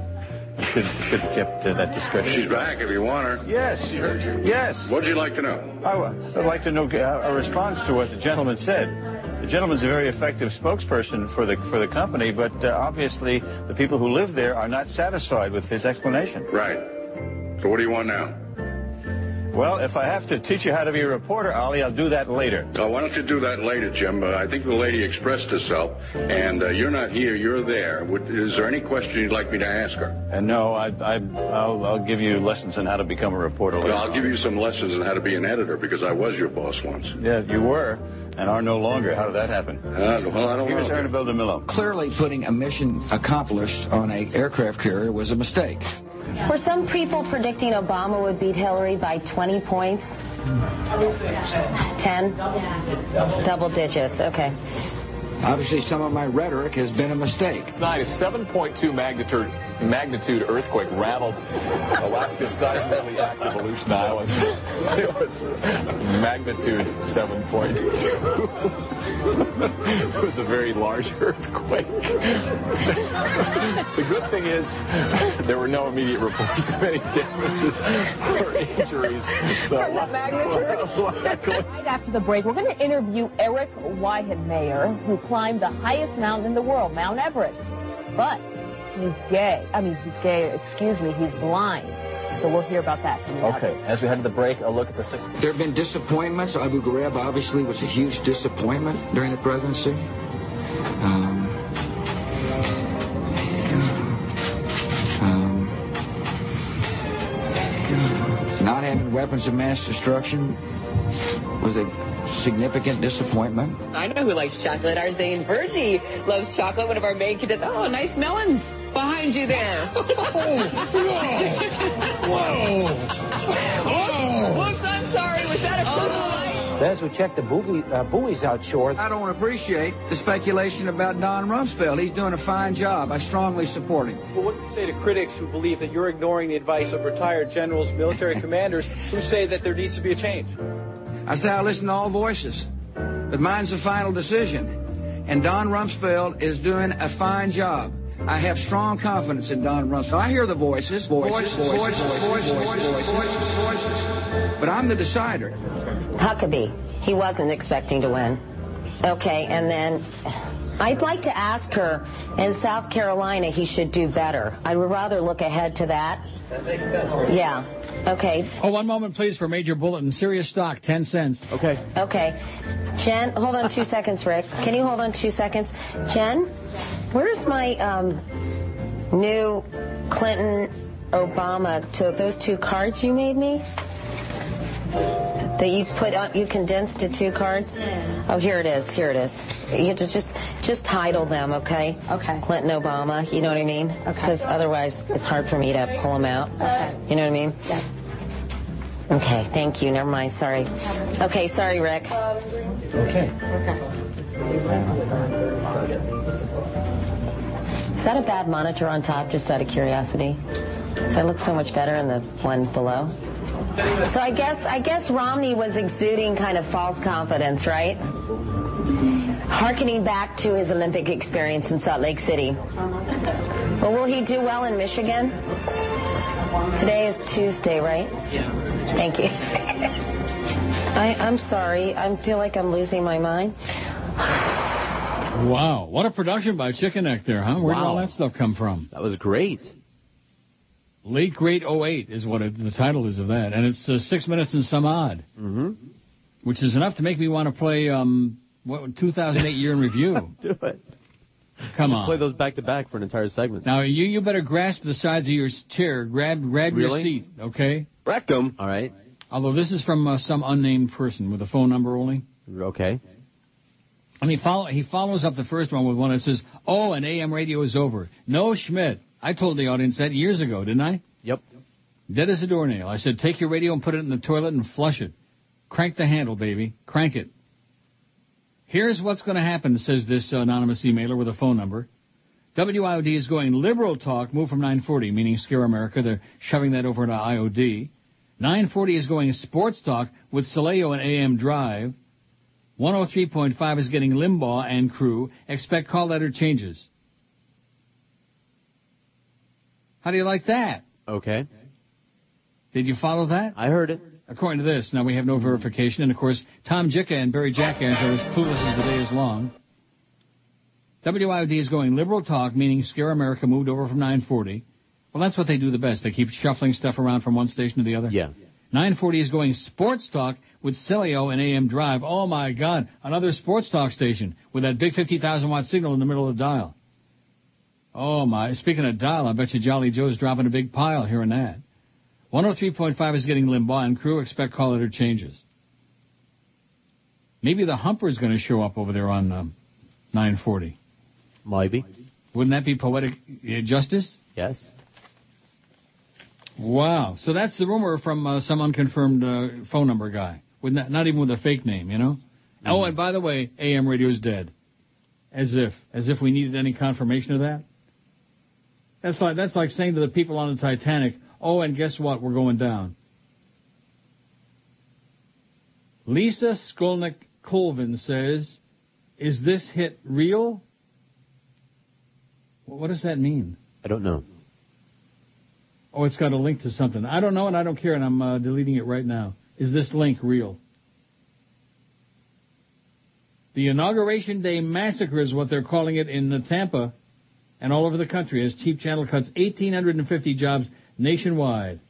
should should have kept uh, that discretion. She's back if you want her. Yes. She heard you. Yes. What'd you like to know? I would like to know uh, a response to what the gentleman said. The gentleman's a very effective spokesperson for the for the company, but uh, obviously the people who live there are not satisfied with his explanation. Right. So what do you want now? Well, if I have to teach you how to be a reporter, Ollie, I'll do that later. Oh, why don't you do that later, Jim? Uh, I think the lady expressed herself, and uh, you're not here, you're there. Would, is there any question you'd like me to ask her? And no, I, I, I'll, I'll give you lessons on how to become a reporter later. Well, I'll give you some lessons on how to be an editor because I was your boss once. Yeah, you were, and are no longer. How did that happen? Uh, well, I don't Here's know. Ernabel DeMillo. Clearly, putting a mission accomplished on an aircraft carrier was a mistake. Were some people predicting Obama would beat Hillary by 20 points? 10? Double digits, okay. Obviously, some of my rhetoric has been a mistake. Tonight, a 7.2 magnitude magnitude earthquake rattled Alaska's seismically active Aleutian Islands. It was magnitude 7.2. it was a very large earthquake. the good thing is there were no immediate reports of any damages or injuries. So, Right after the break, we're going to interview Eric Weihenmayer, who climbed the highest mountain in the world, Mount Everest. But he's gay. I mean, he's gay. Excuse me, he's blind. So we'll hear about that. coming up. Okay, as we head to the break, a look at the six. There have been disappointments. Abu Ghraib obviously was a huge disappointment during the presidency. Um, um, not having weapons of mass destruction was a significant disappointment. I know who likes chocolate. Our Zane Virgie loves chocolate. One of our main cadets. Oh, nice melons behind you there. Whoa! Whoa! Whoops, I'm sorry. Was that a As we check the buoy, uh, buoys outshore, I don't appreciate the speculation about Don Rumsfeld. He's doing a fine job. I strongly support him. Well, what do you say to critics who believe that you're ignoring the advice of retired generals, military commanders, who say that there needs to be a change? I say I listen to all voices, but mine's the final decision. And Don Rumsfeld is doing a fine job. I have strong confidence in Don Rumsfeld. I hear the voices, voices, voices, voices, voices, voices, voices, voices. voices, voices. But I'm the decider. Huckabee, he wasn't expecting to win. Okay, and then I'd like to ask her in South Carolina he should do better. I would rather look ahead to that that makes sense. Yeah. Okay. Oh, one moment, please, for Major Bulletin. Sirius stock, 10 cents. Okay. Okay. Jen, hold on two seconds, Rick. Can you hold on two seconds? Jen, where's my um, new Clinton Obama to those two cards you made me? That you put on, you condensed to two cards? Mm. Oh, here it is. Here it is. You have to just just title them, okay? Okay. Clinton Obama, you know what I mean? Okay. Because otherwise it's hard for me to pull them out. Okay. You know what I mean? Yeah. Okay, thank you. Never mind. Sorry. Okay, sorry, Rick. Okay. Okay. Is that a bad monitor on top, just out of curiosity? Does that look so much better in the one below? So I guess I guess Romney was exuding kind of false confidence, right? Harkening back to his Olympic experience in Salt Lake City. Well, will he do well in Michigan? Today is Tuesday, right? Yeah. Thank you. I, I'm sorry. I feel like I'm losing my mind. Wow. What a production by Chicken Neck there, huh? Where did all that stuff come from? That was great. Late Great 08 is what it, the title is of that. And it's uh, six minutes and some odd. Mm-hmm. Which is enough to make me want to play um, what 2008 Year in Review. Do it. Come on. Play those back to back for an entire segment. Now, you, you better grasp the sides of your chair. Grab, grab Really? your seat, okay? Rectum. All right. Although this is from uh, some unnamed person with a phone number only. Okay. And he, follow, he follows up the first one with one that says, Oh, and AM radio is over. No, Schmidt. I told the audience that years ago, didn't I? Yep. Dead as a doornail. I said, take your radio and put it in the toilet and flush it. Crank the handle, baby. Crank it. Here's what's going to happen, says this anonymous emailer with a phone number. WIOD is going liberal talk, move from 940, meaning Scare America. They're shoving that over to IOD. 940 is going sports talk with Sileo and AM Drive. 103.5 is getting Limbaugh and crew. Expect call letter changes. How do you like that? Okay. Did you follow that? I heard it. According to this, now we have no verification, and of course, Tom Jicka and Barry Jackass are as clueless as the day is long. WIOD is going liberal talk, meaning Scare America moved over from 940. Well, that's what they do the best. They keep shuffling stuff around from one station to the other. Yeah. 940 is going sports talk with Sileo and AM Drive. Oh my God, another sports talk station with that big 50,000 watt signal in the middle of the dial. Oh my, speaking of dial, I bet you Jolly Joe's dropping a big pile hearing that. 103.5 is getting Limbaugh and crew expect call letter changes. Maybe the Humper's going to show up over there on um, 940. Maybe. Wouldn't that be poetic uh, justice? Yes. Wow. So that's the rumor from uh, some unconfirmed uh, phone number guy. With not, not even with a fake name, you know? Oh, and by the way, AM radio's dead. As if. As if we needed any confirmation of that. That's like, that's like saying to the people on the Titanic, oh, and guess what? We're going down. Lisa Skolnick Colvin says, is this hit real? What does that mean? I don't know. Oh, it's got a link to something. I don't know and I don't care, and I'm uh, deleting it right now. Is this link real? The Inauguration Day Massacre is what they're calling it in Tampa and all over the country as Cheap Channel cuts 1,850 jobs nationwide.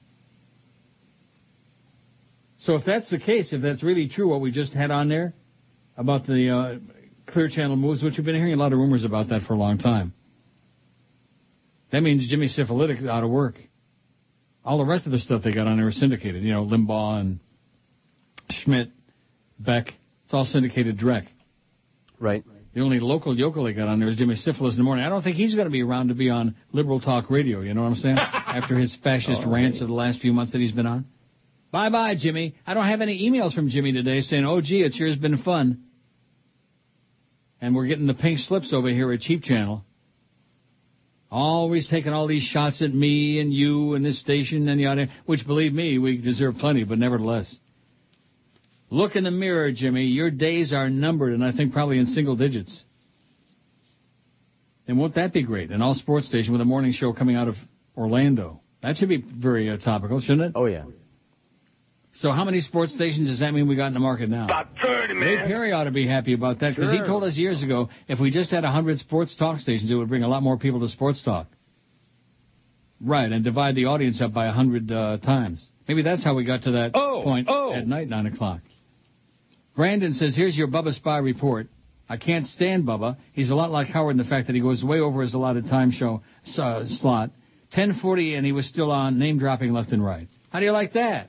So if that's the case, if that's really true, what we just had on there about the uh, Clear Channel moves, which we've been hearing a lot of rumors about that for a long time, that means Jimmy Syphilitic is out of work. All the rest of the stuff they got on there is syndicated. You know, Limbaugh and Schnitt, Beck. It's all syndicated direct. Right. The only local yokel they got on there is Jimmy Syphilis in the morning. I don't think he's going to be around to be on liberal talk radio. You know what I'm saying? After his fascist rants of the last few months that he's been on. Bye bye, Jimmy. I don't have any emails from Jimmy today saying, "Oh, gee, it sure has been fun." And we're getting the pink slips over here at Cheap Channel. Always taking all these shots at me and you and this station and the other, which believe me, we deserve plenty, but nevertheless. Look in the mirror, Jimmy. Your days are numbered, and I think probably in single digits. And won't that be great? An all sports station with a morning show coming out of Orlando. That should be very uh, topical, shouldn't it? Oh, yeah. So how many sports stations does that mean we got in the market now? About 30, Ray man. Perry ought to be happy about that because he told us years ago if we just had 100 sports talk stations, it would bring a lot more people to sports talk. Right, and divide the audience up by 100 uh, times. Maybe that's how we got to that point at night, 9 o'clock. Brandon says, here's your Bubba Spy report. I can't stand Bubba. He's a lot like Howard in the fact that he goes way over his allotted time show uh, slot. 1040 and he was still on, name dropping left and right. How do you like that?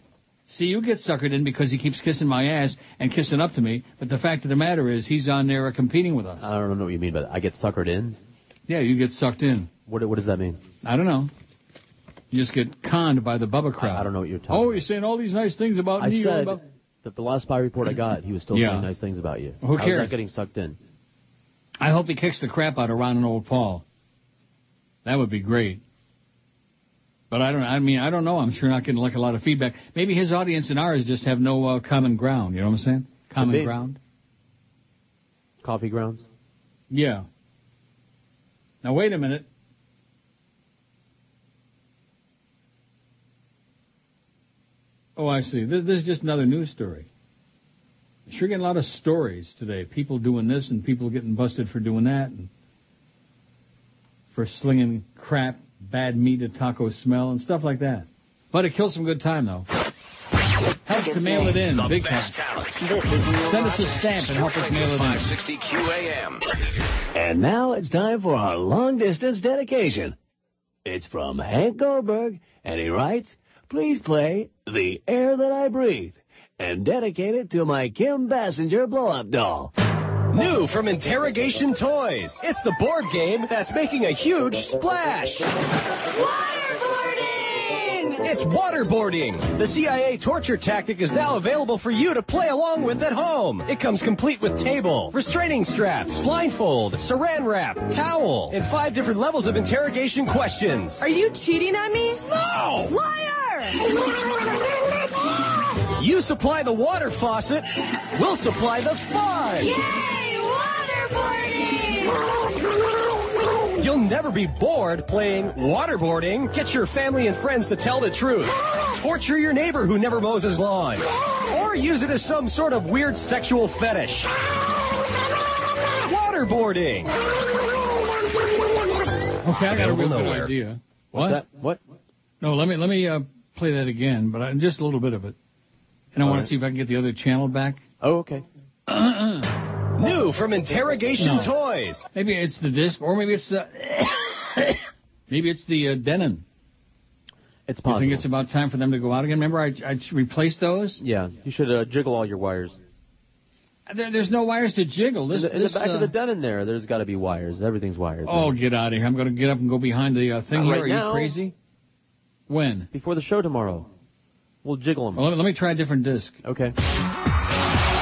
See, you get suckered in because he keeps kissing my ass and kissing up to me, but the fact of the matter is he's on there uh, competing with us. I don't know what you mean by that. I get suckered in? Yeah, you get sucked in. What, what does that mean? I don't know. You just get conned by the Bubba crowd. I don't know what you're talking Oh, you're saying all these nice things about I me. said that the last spy report I got, he was still Yeah. saying nice things about you. Who cares? that getting sucked in? I hope he kicks the crap out of Ron and old Paul. That would be great. But I don't. I mean, I don't know. I'm sure not getting like a lot of feedback. Maybe his audience and ours just have no uh, common ground. You know what I'm saying? Common ground. Coffee grounds? Yeah. Now wait a minute. Oh, I see. This, this is just another news story. Sure getting a lot of stories today. People doing this and people getting busted for doing that and for slinging crap, bad meat, a taco smell and stuff like that. But it kills some good time though. Helps to mail it in. The Big time. Send us a stamp and help us mail it in. 560 QAM. And now it's time for our long distance dedication. It's from Hank Goldberg, and he writes, Please play The Air That I Breathe and dedicate it to my Kim Basinger blow up doll. New from Interrogation Toys. It's the board game that's making a huge splash. Waterboarding! It's waterboarding. The CIA torture tactic is now available for you to play along with at home. It comes complete with table, restraining straps, blindfold, saran wrap, towel, and five different levels of interrogation questions. Are you cheating on me? No! Liar! You supply the water faucet, we'll supply the fun. Yay! Waterboarding! You'll You'll never be bored playing waterboarding. Get your family and friends to tell the truth. Torture your neighbor who never mows his lawn. Or use it as some sort of weird sexual fetish. Waterboarding. Okay, I got a real good idea. What's that? What? No, let me let me uh, play that again, but I, just a little bit of it, and I All want right. to see if I can get the other channel back. Oh, okay. New from Interrogation No. Toys. Maybe it's the disc, or maybe it's the maybe it's the uh, Denon. It's You possible. think it's about time for them to go out again? Remember, I I replaced those. Yeah, you should uh, jiggle all your wires. There, there's no wires to jiggle. This, in the, in this, the back uh, of the den in there, there's got to be wires. Everything's wires. Oh, man. get out of here! I'm going to get up and go behind the uh, thing Not here. right Are now. you crazy? When? Before the show tomorrow. We'll jiggle them. Well, let me, try a different disc. Okay.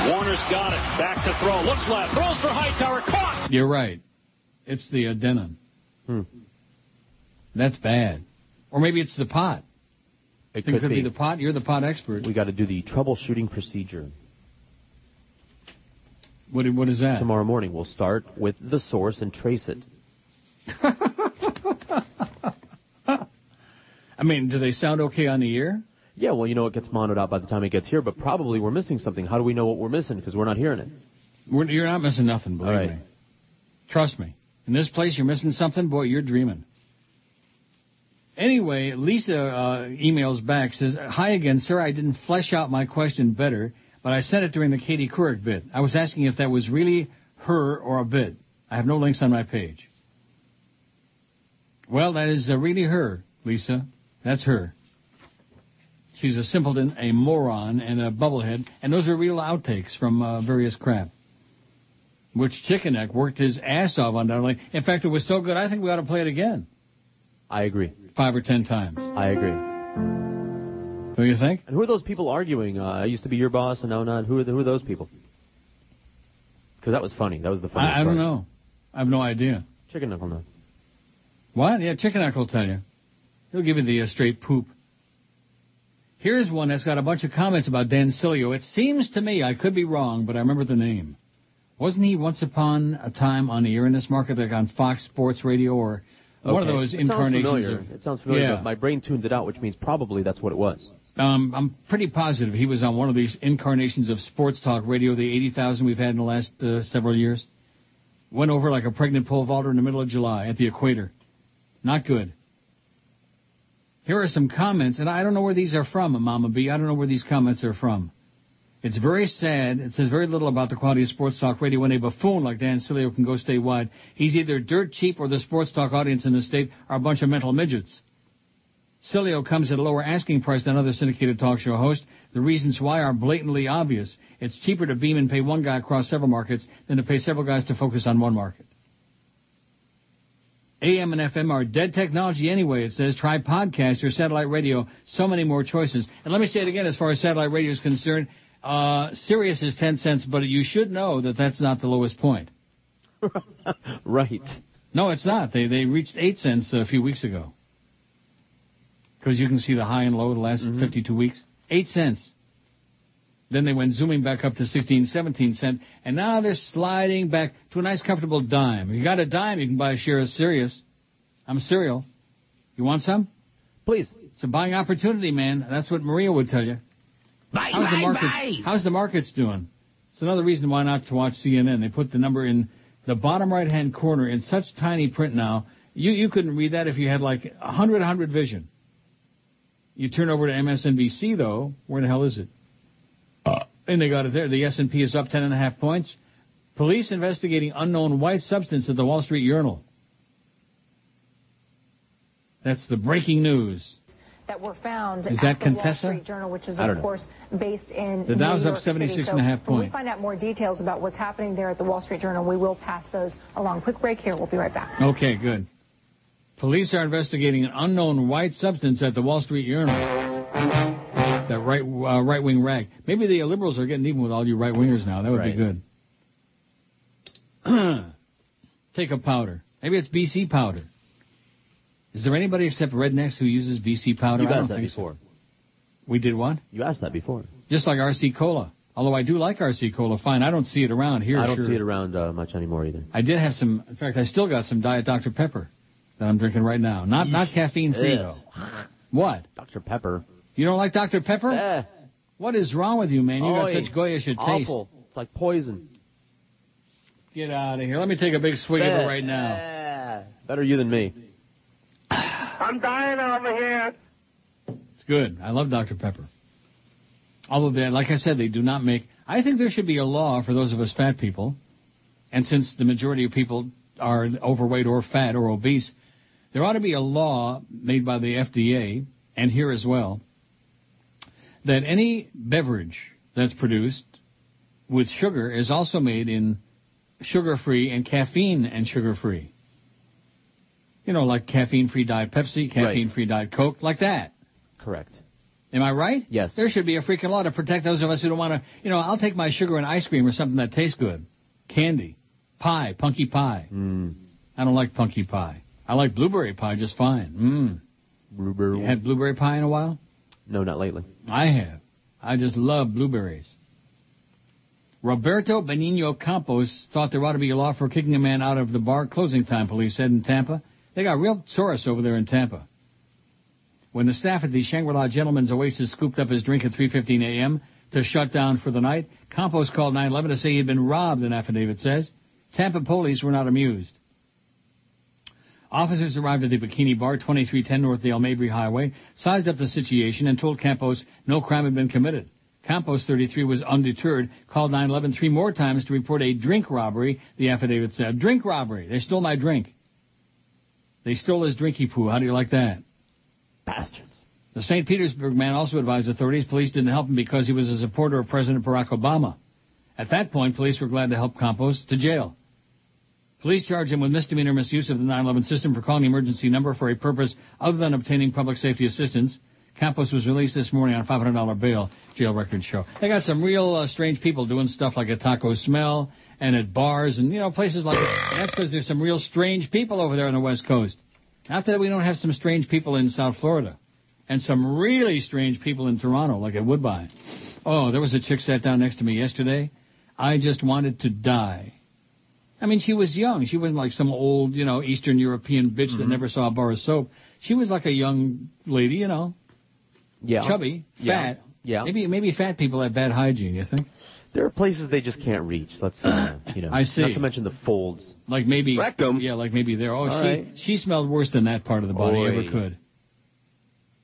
Warner's got it. Back to throw. Looks left. Throws for Hightower. Caught. You're right. It's the uh, Denon. Hmm. That's bad. Or maybe it's the pot. It Think could be be. the pot. You're the pot expert. We got to do the troubleshooting procedure. What, what is that? Tomorrow morning, we'll start with the source and trace it. I mean, do they sound okay on the air? Yeah, well, you know, it gets monoed out by the time it gets here, but probably we're missing something. How do we know what we're missing? Because we're not hearing it. We're, you're not missing nothing, believe right. me. Trust me. In this place, you're missing something. Boy, you're dreaming. Anyway, Lisa uh, emails back, says, Hi again, sir. I didn't flesh out my question better, but I said it during the Katie Couric bit. I was asking if that was really her or a bit. I have no links on my page. Well, that is uh, really her, Lisa. That's her. She's a simpleton, a moron, and a bubblehead, and those are real outtakes from uh, various crap. Which Chicken Neck worked his ass off undoubtedly. In fact, it was so good, I think we ought to play it again. I agree. Five or ten times. I agree. What do you think? And who are those people arguing? Uh, I used to be your boss, and now not. Who are, the, who are those people? Because that was funny. That was the funny. I, I don't know. I have no idea. Chicken Neck will know. What? Yeah, Chicken Neck will tell you. He'll give you the uh, straight poop. Here's one that's got a bunch of comments about Dan Sileo. It seems to me, I could be wrong, but I remember the name. Wasn't he once upon a time on the this market, like on Fox Sports Radio or one of those it sounds incarnations familiar. of? It sounds familiar, Yeah. but my brain tuned it out, which means probably that's what it was. Um, I'm pretty positive he was on one of these incarnations of sports talk radio, the 80,000 we've had in the last uh, several years. Went over like a pregnant pole vaulter in the middle of July at the equator. Not good. Here are some comments, and I don't know where these are from, Mama B. I don't know where these comments are from. It's very sad. It says very little about the quality of sports talk radio when a buffoon like Dan Sileo can go statewide. He's either dirt cheap or the sports talk audience in the state are a bunch of mental midgets. Sileo comes at a lower asking price than other syndicated talk show hosts. The reasons why are blatantly obvious. It's cheaper to beam and pay one guy across several markets than to pay several guys to focus on one market. AM and FM are dead technology anyway, it says. Try podcast or satellite radio. So many more choices. And let me say it again as far as satellite radio is concerned. Uh, Sirius is 10 cents, but you should know that that's not the lowest point. right. No, it's not. They, they reached 8 cents a few weeks ago. Because you can see the high and low the last 52 weeks. 8 cents. Then they went zooming back up to 16, 17 cent, and now they're sliding back to a nice comfortable dime. If you got a dime, you can buy a share of Sirius. I'm cereal. You want some? Please. It's a buying opportunity, man. That's what Maria would tell you. Bye, how's the bye, market? bye. How's the markets doing? It's another reason why not to watch CNN. They put the number in the bottom right hand corner in such tiny print now. You you couldn't read that if you had like a hundred hundred vision. You turn over to MSNBC though. Where the hell is it? Uh, and they got it there. The S&P is up ten and a half points. Police investigating unknown white substance at the Wall Street Journal. That's the breaking news. that were found Is at that the Wall Contessa? Street Journal, which is I don't of know. course based in The Dow's New up York City. So and a half When we point. find out more details about what's happening there at the Wall Street Journal, we will pass those along. Quick break here. We'll be right back. Okay, good. Police are investigating an unknown white substance at the Wall Street Journal. That right uh, right wing rag. Maybe the liberals are getting even with all you right wingers now. That would Right. be good. Take a powder. Maybe it's BC powder. Is there anybody except rednecks who uses BC powder? You've asked that think so. before. We did what? You asked that before. Just like RC Cola. Although I do like RC Cola fine. I don't see it around here. I don't sure. see it around uh, much anymore either. I did have some. In fact, I still got some Diet Dr Pepper. that I'm drinking right now. Not not caffeine free though. What? Dr. Pepper. You don't like Dr. Pepper? Eh. What is wrong with you, man? You got such goyish a taste. Awful. It's like poison. Get out of here. Let me take a big swig of it Eh. right now. Eh. Better you than me. I'm dying over here. It's good. I love Dr. Pepper. Although, they, like I said, they do not make. I think there should be a law for those of us fat people, and since the majority of people are overweight or fat or obese, there ought to be a law made by the FDA and here as well that any beverage that's produced with sugar is also made in sugar-free and caffeine and sugar-free. You know, like caffeine-free Diet Pepsi, caffeine-free Diet Coke, like that. Correct. Am I right? Yes. There should be a freaking law to protect those of us who don't want to, you know, I'll take my sugar and ice cream or something that tastes good. Candy. Pie. Punky pie. Mm. I don't like punky pie. I like blueberry pie just fine. Mmm. Blueberry. You had blueberry pie in a while? No, not lately. I have. I just love blueberries. Roberto Benigno Campos thought there ought to be a law for kicking a man out of the bar closing time, police said in Tampa. They got real tourists over there in Tampa. When the staff at the Shangri-La Gentleman's Oasis scooped up his drink at 3.15 a.m. to shut down for the night, Campos called 911 to say he had been robbed, an affidavit says. Tampa police were not amused. Officers arrived at the Bikini Bar, 2310 North Dale Mabry Highway, sized up the situation, and told Campos no crime had been committed. Campos, 33, was undeterred, called 911 three more times to report a drink robbery, the affidavit said. Drink robbery. They stole my drink. They stole his drinky poo. How do you like that? Bastards. The St. Petersburg man also advised authorities police didn't help him because he was a supporter of President Barack Obama. At that point, police were glad to help Campos to jail. Police charge him with misdemeanor misuse of the 911 system for calling the emergency number for a purpose other than obtaining public safety assistance. Campos was released this morning on a $500 bail, jail records show. They got some real uh, strange people doing stuff like at Taco Smell and at bars and, you know, places like that. That's because there's some real strange people over there on the West Coast. Not that we don't have some strange people in South Florida. And some really strange people in Toronto, like at Woodbine. Oh, there was a chick sat down next to me yesterday. I just wanted to die. I mean, she was young. She wasn't like some old, you know, Eastern European bitch Mm-hmm. that never saw a bar of soap. She was like a young lady, you know, Yeah. chubby, Yeah. fat. Yeah. Maybe maybe fat people have bad hygiene. You think? There are places they just can't reach. Let's, uh, you know. I see. Not to mention the folds. Like maybe Rectum. Yeah, like maybe there. Oh, All she right. she smelled worse than that part of the body Oy. ever could.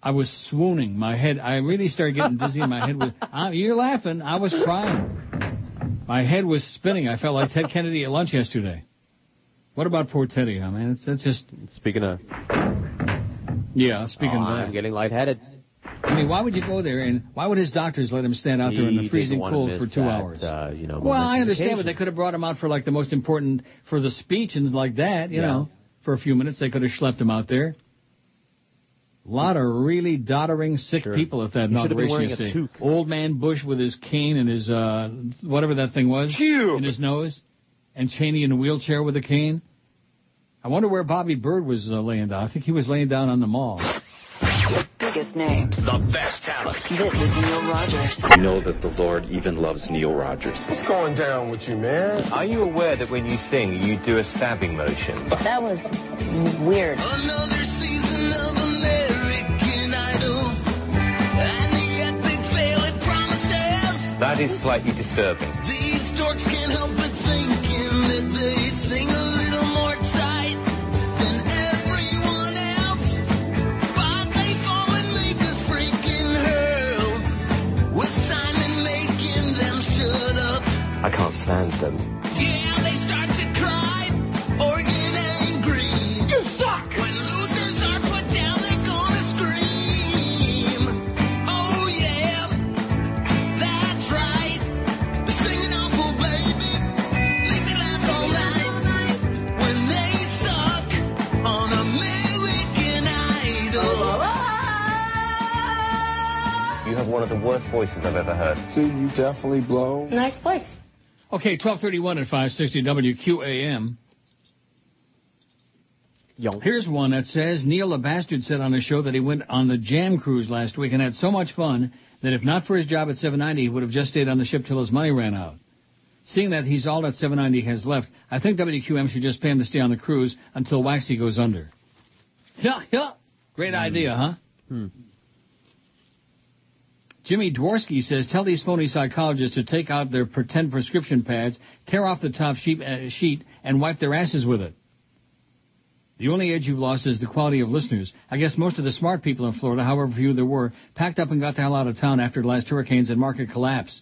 I was swooning. My head. I really started getting dizzy. and my head was. Uh, you're laughing. I was crying. My head was spinning. I felt like Ted Kennedy at lunch yesterday. What about poor Teddy? I mean, it's, it's just. Speaking of. Yeah, speaking Oh, of that. I'm getting lightheaded. I mean, why would you go there and why would his doctors let him stand out there in the freezing cold for two that, hours? Uh, you know, Well, I understand, but they could have brought him out for like the most important for the speech and like that, you Yeah. know, for a few minutes. They could have schlepped him out there. A lot of really doddering, sick people at that He should have been inauguration. wearing a toque. Old man Bush with his cane and his uh whatever that thing was in his nose, and Cheney in a wheelchair with a cane. I wonder where Bobby Byrd was uh, laying down. I think he was laying down on the mall. Biggest names. The best talent. This is Neil Rogers. You know that the Lord even loves Neil Rogers. What's going down with you, man? Are you aware that when you sing, you do a stabbing motion? That was weird. Another season of That is slightly disturbing. These dorks can't help but thinking that they sing a little more tight than everyone else. But they fall and make us freaking. With Simon making them shut up. I can't stand them. One of the worst voices I've ever heard. See, you definitely blow. Nice voice. Okay, 1231 at 560 WQAM. Here's one that says Neil the Bastard said on a show that he went on the Jam Cruise last week and had so much fun that if not for his job at 790, he would have just stayed on the ship till his money ran out. Seeing that he's all that 790 has left, I think WQM should just pay him to stay on the cruise until Waxy goes under. Yeah, yeah. Great idea, huh? Hmm. Jimmy Dworsky says, tell these phony psychologists to take out their pretend prescription pads, tear off the top sheet, uh, sheet, and wipe their asses with it. The only edge you've lost is the quality of listeners. I guess most of the smart people in Florida, however few there were, packed up and got the hell out of town after the last hurricanes and market collapse.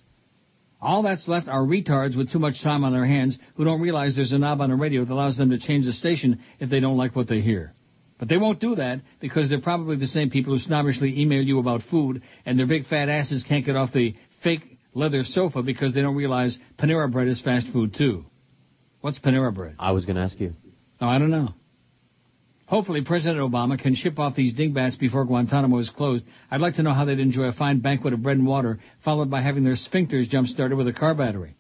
All that's left are retards with too much time on their hands who don't realize there's a knob on the radio that allows them to change the station if they don't like what they hear. But they won't do that because they're probably the same people who snobbishly email you about food and their big fat asses can't get off the fake leather sofa because they don't realize Panera Bread is fast food too. What's Panera Bread? I was going to ask you. Oh, I don't know. Hopefully President Obama can ship off these dingbats before Guantanamo is closed. I'd like to know how they'd enjoy a fine banquet of bread and water followed by having their sphincters jump-started with a car battery.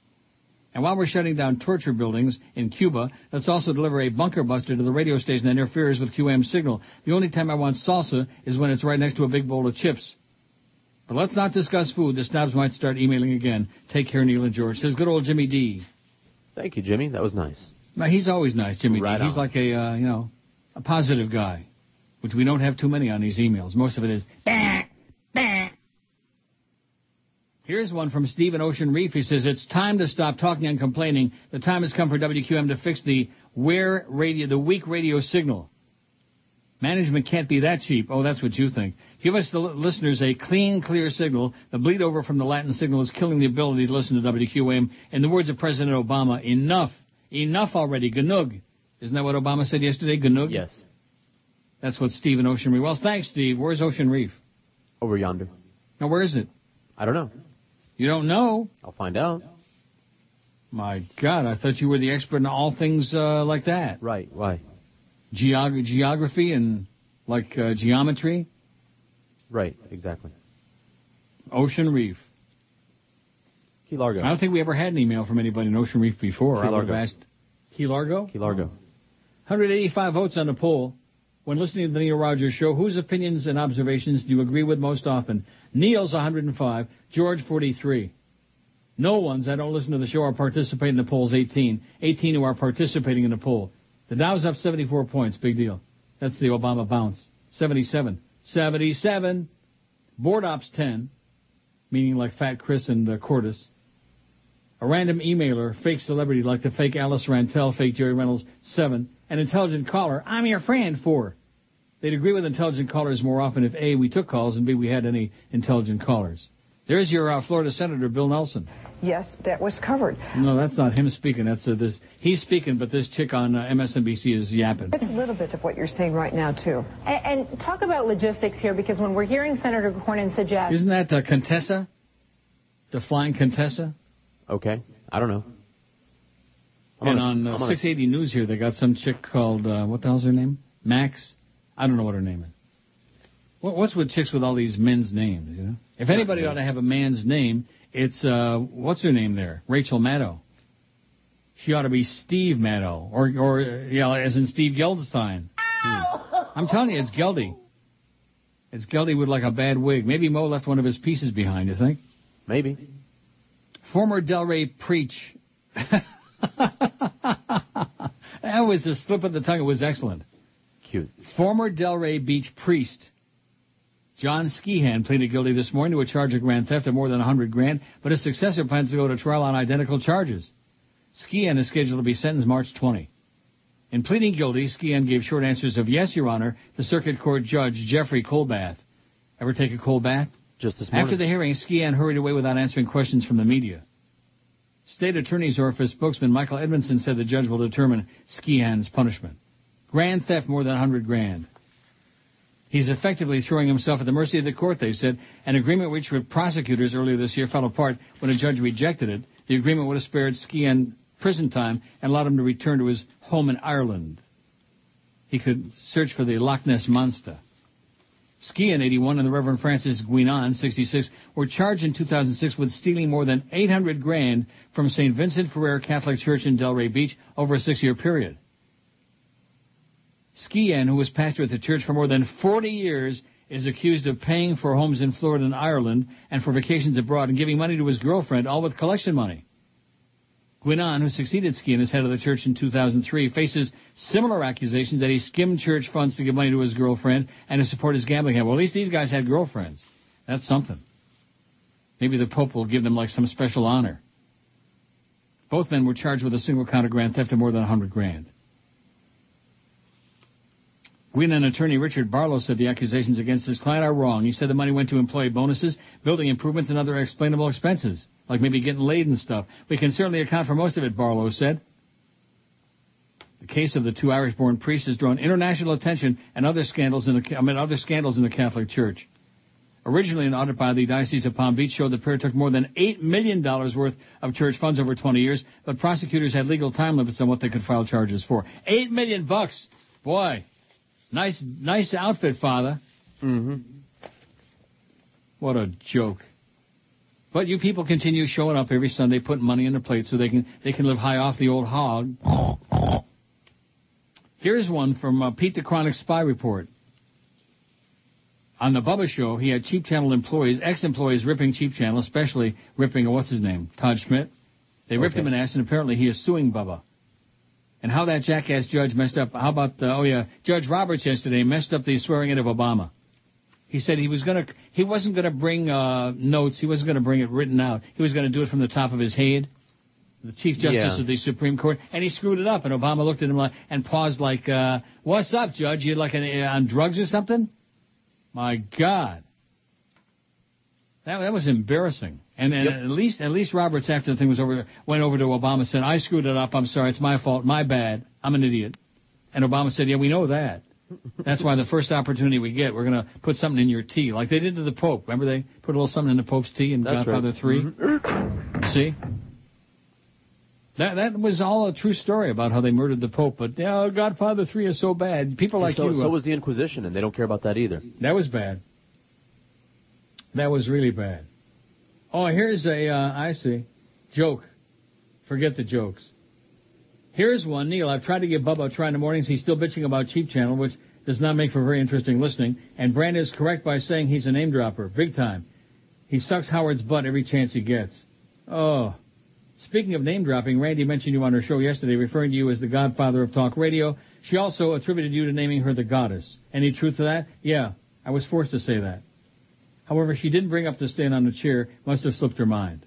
And while we're shutting down torture buildings in Cuba, let's also deliver a bunker buster to the radio station that interferes with QM signal. The only time I want salsa is when it's right next to a big bowl of chips. But let's not discuss food. The snobs might start emailing again. Take care, Neil and George. Says good old Jimmy D. Thank you, Jimmy. That was nice. Now, he's always nice, Jimmy Right D. He's on. like a, uh, you know, a positive guy, which we don't have too many on these emails. Most of it is, bah. Here's one from Stephen Ocean Reef. He says, it's time to stop talking and complaining. The time has come for WQM to fix the wear radio, the weak radio signal. Management can't be that cheap. Oh, that's what you think. Give us the listeners a clean, clear signal. The bleed over from the Latin signal is killing the ability to listen to WQM. In the words of President Obama, enough. Enough already. Ganug. Isn't that what Obama said yesterday? Ganug? Yes. That's what Steve in Ocean Reef. Well, thanks, Steve. Where's Ocean Reef? Over yonder. Now, where is it? I don't know. You don't know? I'll find out. My God, I thought you were the expert in all things uh, like that. Right. Why? Geog- geography and like uh, geometry. Right. Exactly. Ocean Reef. Key Largo. I don't think we ever had an email from anybody in Ocean Reef before. Key I would have Largo. asked. Key Largo? Key Largo. 185 votes on the poll. When listening to the Neil Rogers Show, whose opinions and observations do you agree with most often? Neil's 105, George 43. No ones that don't listen to the show are participating in the polls 18. 18 who are participating in the poll. The Dow's up 74 points. Big deal. That's the Obama bounce. 77. 77. Board Ops 10, meaning like Fat Chris and uh. A random emailer, fake celebrity like the fake Alice Rantel, fake Jerry Reynolds, 7. An intelligent caller, I'm your friend, 4. They'd agree with intelligent callers more often if A, we took calls, and B, we had any intelligent callers. There's your uh, Florida Senator, Bill Nelson. Yes, that was covered. No, that's not him speaking. That's uh, this. He's speaking, but this chick on uh, MSNBC is yapping. That's a little bit of what you're saying right now, too. And, and talk about logistics here, because when we're hearing Senator Cornyn suggest Isn't that the Contessa? The flying Contessa? Okay. I don't know. I'm and gonna- on uh, I'm 680 News here, they got some chick called, uh, what the hell's her name? Max? I don't know what her name is. What, what's with chicks with all these men's names, you know? If anybody ought to have a man's name, it's, uh, what's her name there? Rachel Maddow. She ought to be Steve Maddow. Or, or, uh, yeah, as in Steve Geldstein. I'm telling you, it's Geldy. It's Geldy with like a bad wig. Maybe Mo left one of his pieces behind, you think? Maybe. Former Delray Preach. that was a slip of the tongue. It was excellent. Cute. Former Delray Beach priest John Skehan pleaded guilty this morning to a charge of grand theft of more than 100 grand, but his successor plans to go to trial on identical charges. Skehan is scheduled to be sentenced March 20. In pleading guilty, Skehan gave short answers of yes, Your Honor, to Circuit Court Judge Jeffrey Colbath. Ever take a cold bath? Just this morning. After the hearing, Skehan hurried away without answering questions from the media. State Attorney's Office spokesman Michael Edmondson said the judge will determine Skehan's punishment. Grand theft more than 100 grand. He's effectively throwing himself at the mercy of the court, they said. An agreement reached with prosecutors earlier this year fell apart when a judge rejected it. The agreement would have spared Skehan prison time and allowed him to return to his home in Ireland. He could search for the Loch Ness Monster. Skehan, 81, and the Reverend Francis Guinan, 66, were charged in 2006 with stealing more than 800 grand from St. Vincent Ferrer Catholic Church in Delray Beach over a six-year period. Skehan, who was pastor at the church for more than 40 years, is accused of paying for homes in Florida and Ireland and for vacations abroad and giving money to his girlfriend, all with collection money. Guinan, who succeeded Skehan as head of the church in 2003, faces similar accusations that he skimmed church funds to give money to his girlfriend and to support his gambling habit. Well, at least these guys had girlfriends. That's something. Maybe the Pope will give them like some special honor. Both men were charged with a single count of grand theft of more than 100 grand. Guinan attorney Richard Barlow said the accusations against his client are wrong. He said the money went to employee bonuses, building improvements, and other explainable expenses, like maybe getting laid and stuff. We can certainly account for most of it, Barlow said. The case of the two Irish-born priests has drawn international attention and other scandals in the mean other scandals in the Catholic Church. Originally, an audit by the Diocese of Palm Beach showed the pair took more than $8 million worth of church funds over 20 years, but prosecutors had legal time limits on what they could file charges for. 8 million bucks! Boy, nice, nice outfit, Father. Mm-hmm. What a joke. But you people continue showing up every Sunday, putting money in the plate so they can, they can live high off the old hog. Here's one from uh, Pete the Chronic Spy Report. On the Bubba Show, he had Cheap Channel employees, ex-employees ripping Cheap Channel, especially ripping, uh, what's his name, Todd Schnitt. They ripped Okay. him an ass, and apparently he is suing Bubba. And how that jackass judge messed up, how about, uh, oh yeah, Judge Roberts yesterday messed up the swearing in of Obama. He said he was gonna, he wasn't gonna bring, uh, notes, he wasn't gonna bring it written out. He was gonna do it from the top of his head. The Chief Justice Yeah. of the Supreme Court, and he screwed it up, and Obama looked at him like, and paused like, uh, what's up, Judge? You like an, on drugs or something? My God. That, that was embarrassing. And, and at least at least Roberts, after the thing was over, went over to Obama and said, I screwed it up. I'm sorry. It's my fault. My bad. I'm an idiot. And Obama said, yeah, we know that. That's why the first opportunity we get, we're going to put something in your tea, like they did to the Pope. Remember they put a little something in the Pope's tea in That's Godfather right. 3? Mhm. See? That that was all a true story about how they murdered the Pope. But Godfather 3 is so bad. People like so, you. so uh, was the Inquisition, and they don't care about that either. that was bad. That was really bad. Oh, here's a, uh, I see. Joke. Forget the jokes. Here's one, Neil. I've tried to give Bubba a try in the mornings. He's still bitching about Cheap Channel, which does not make for very interesting listening. And Brand is correct by saying he's a name dropper. Big time. He sucks Howard's butt every chance he gets. Oh. Speaking of name dropping, Randy mentioned you on her show yesterday, referring to you as the godfather of talk radio. She also attributed you to naming her the goddess. Any truth to that? Yeah, I was forced to say that. However, she didn't bring up the stand on the chair, must have slipped her mind.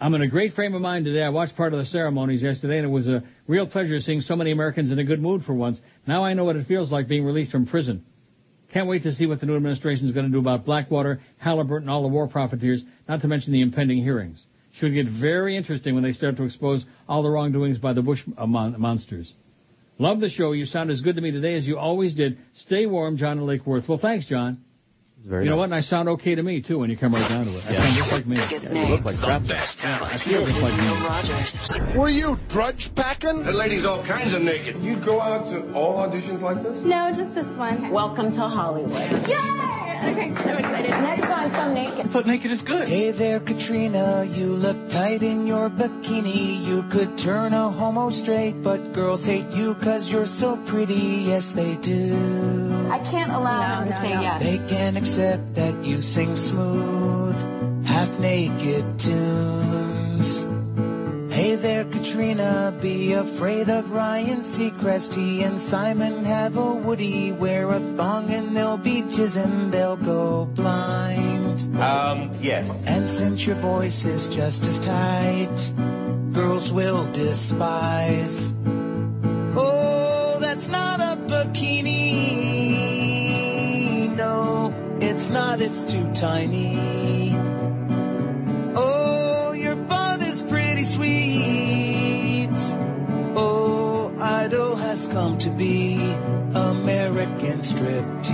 I'm in a great frame of mind today. I watched part of the ceremonies yesterday, and it was a real pleasure seeing so many Americans in a good mood for once. Now I know what it feels like being released from prison. Can't wait to see what the new administration is going to do about Blackwater, Halliburton, all the war profiteers, not to mention the impending hearings. Should get very interesting when they start to expose all the wrongdoings by the Bush mon- monsters. Love the show. You sound as good to me today as you always did. Stay warm, John in Lake Worth. Well, thanks, John. Very you know nice. what? And I sound okay to me, too, when you come right down to it. I sound just like me. you look like crap. I feel just like me. Were you drudge packing? The lady's all kinds of naked. You go out to all auditions like this? No, just this one. Welcome to Hollywood. Yay! Okay, I'm excited. Next time, come naked. But naked is good. Hey there, Katrina, you look tight in your bikini. You could turn a homo straight, but girls hate you cause you're so pretty. Yes, they do. I can't allow him to say yes. They can accept that you sing smooth, half naked tunes. Hey there, Katrina, be afraid of Ryan Seacrest. He and Simon have a Woody. Wear a thong and they'll be jizzing, they'll go blind. Um, yes. And since your voice is just as tight, girls will despise. Oh, that's not a bikini. Not, it's too tiny. Oh, your butt is pretty sweet. Oh, idol has come to be American striptease.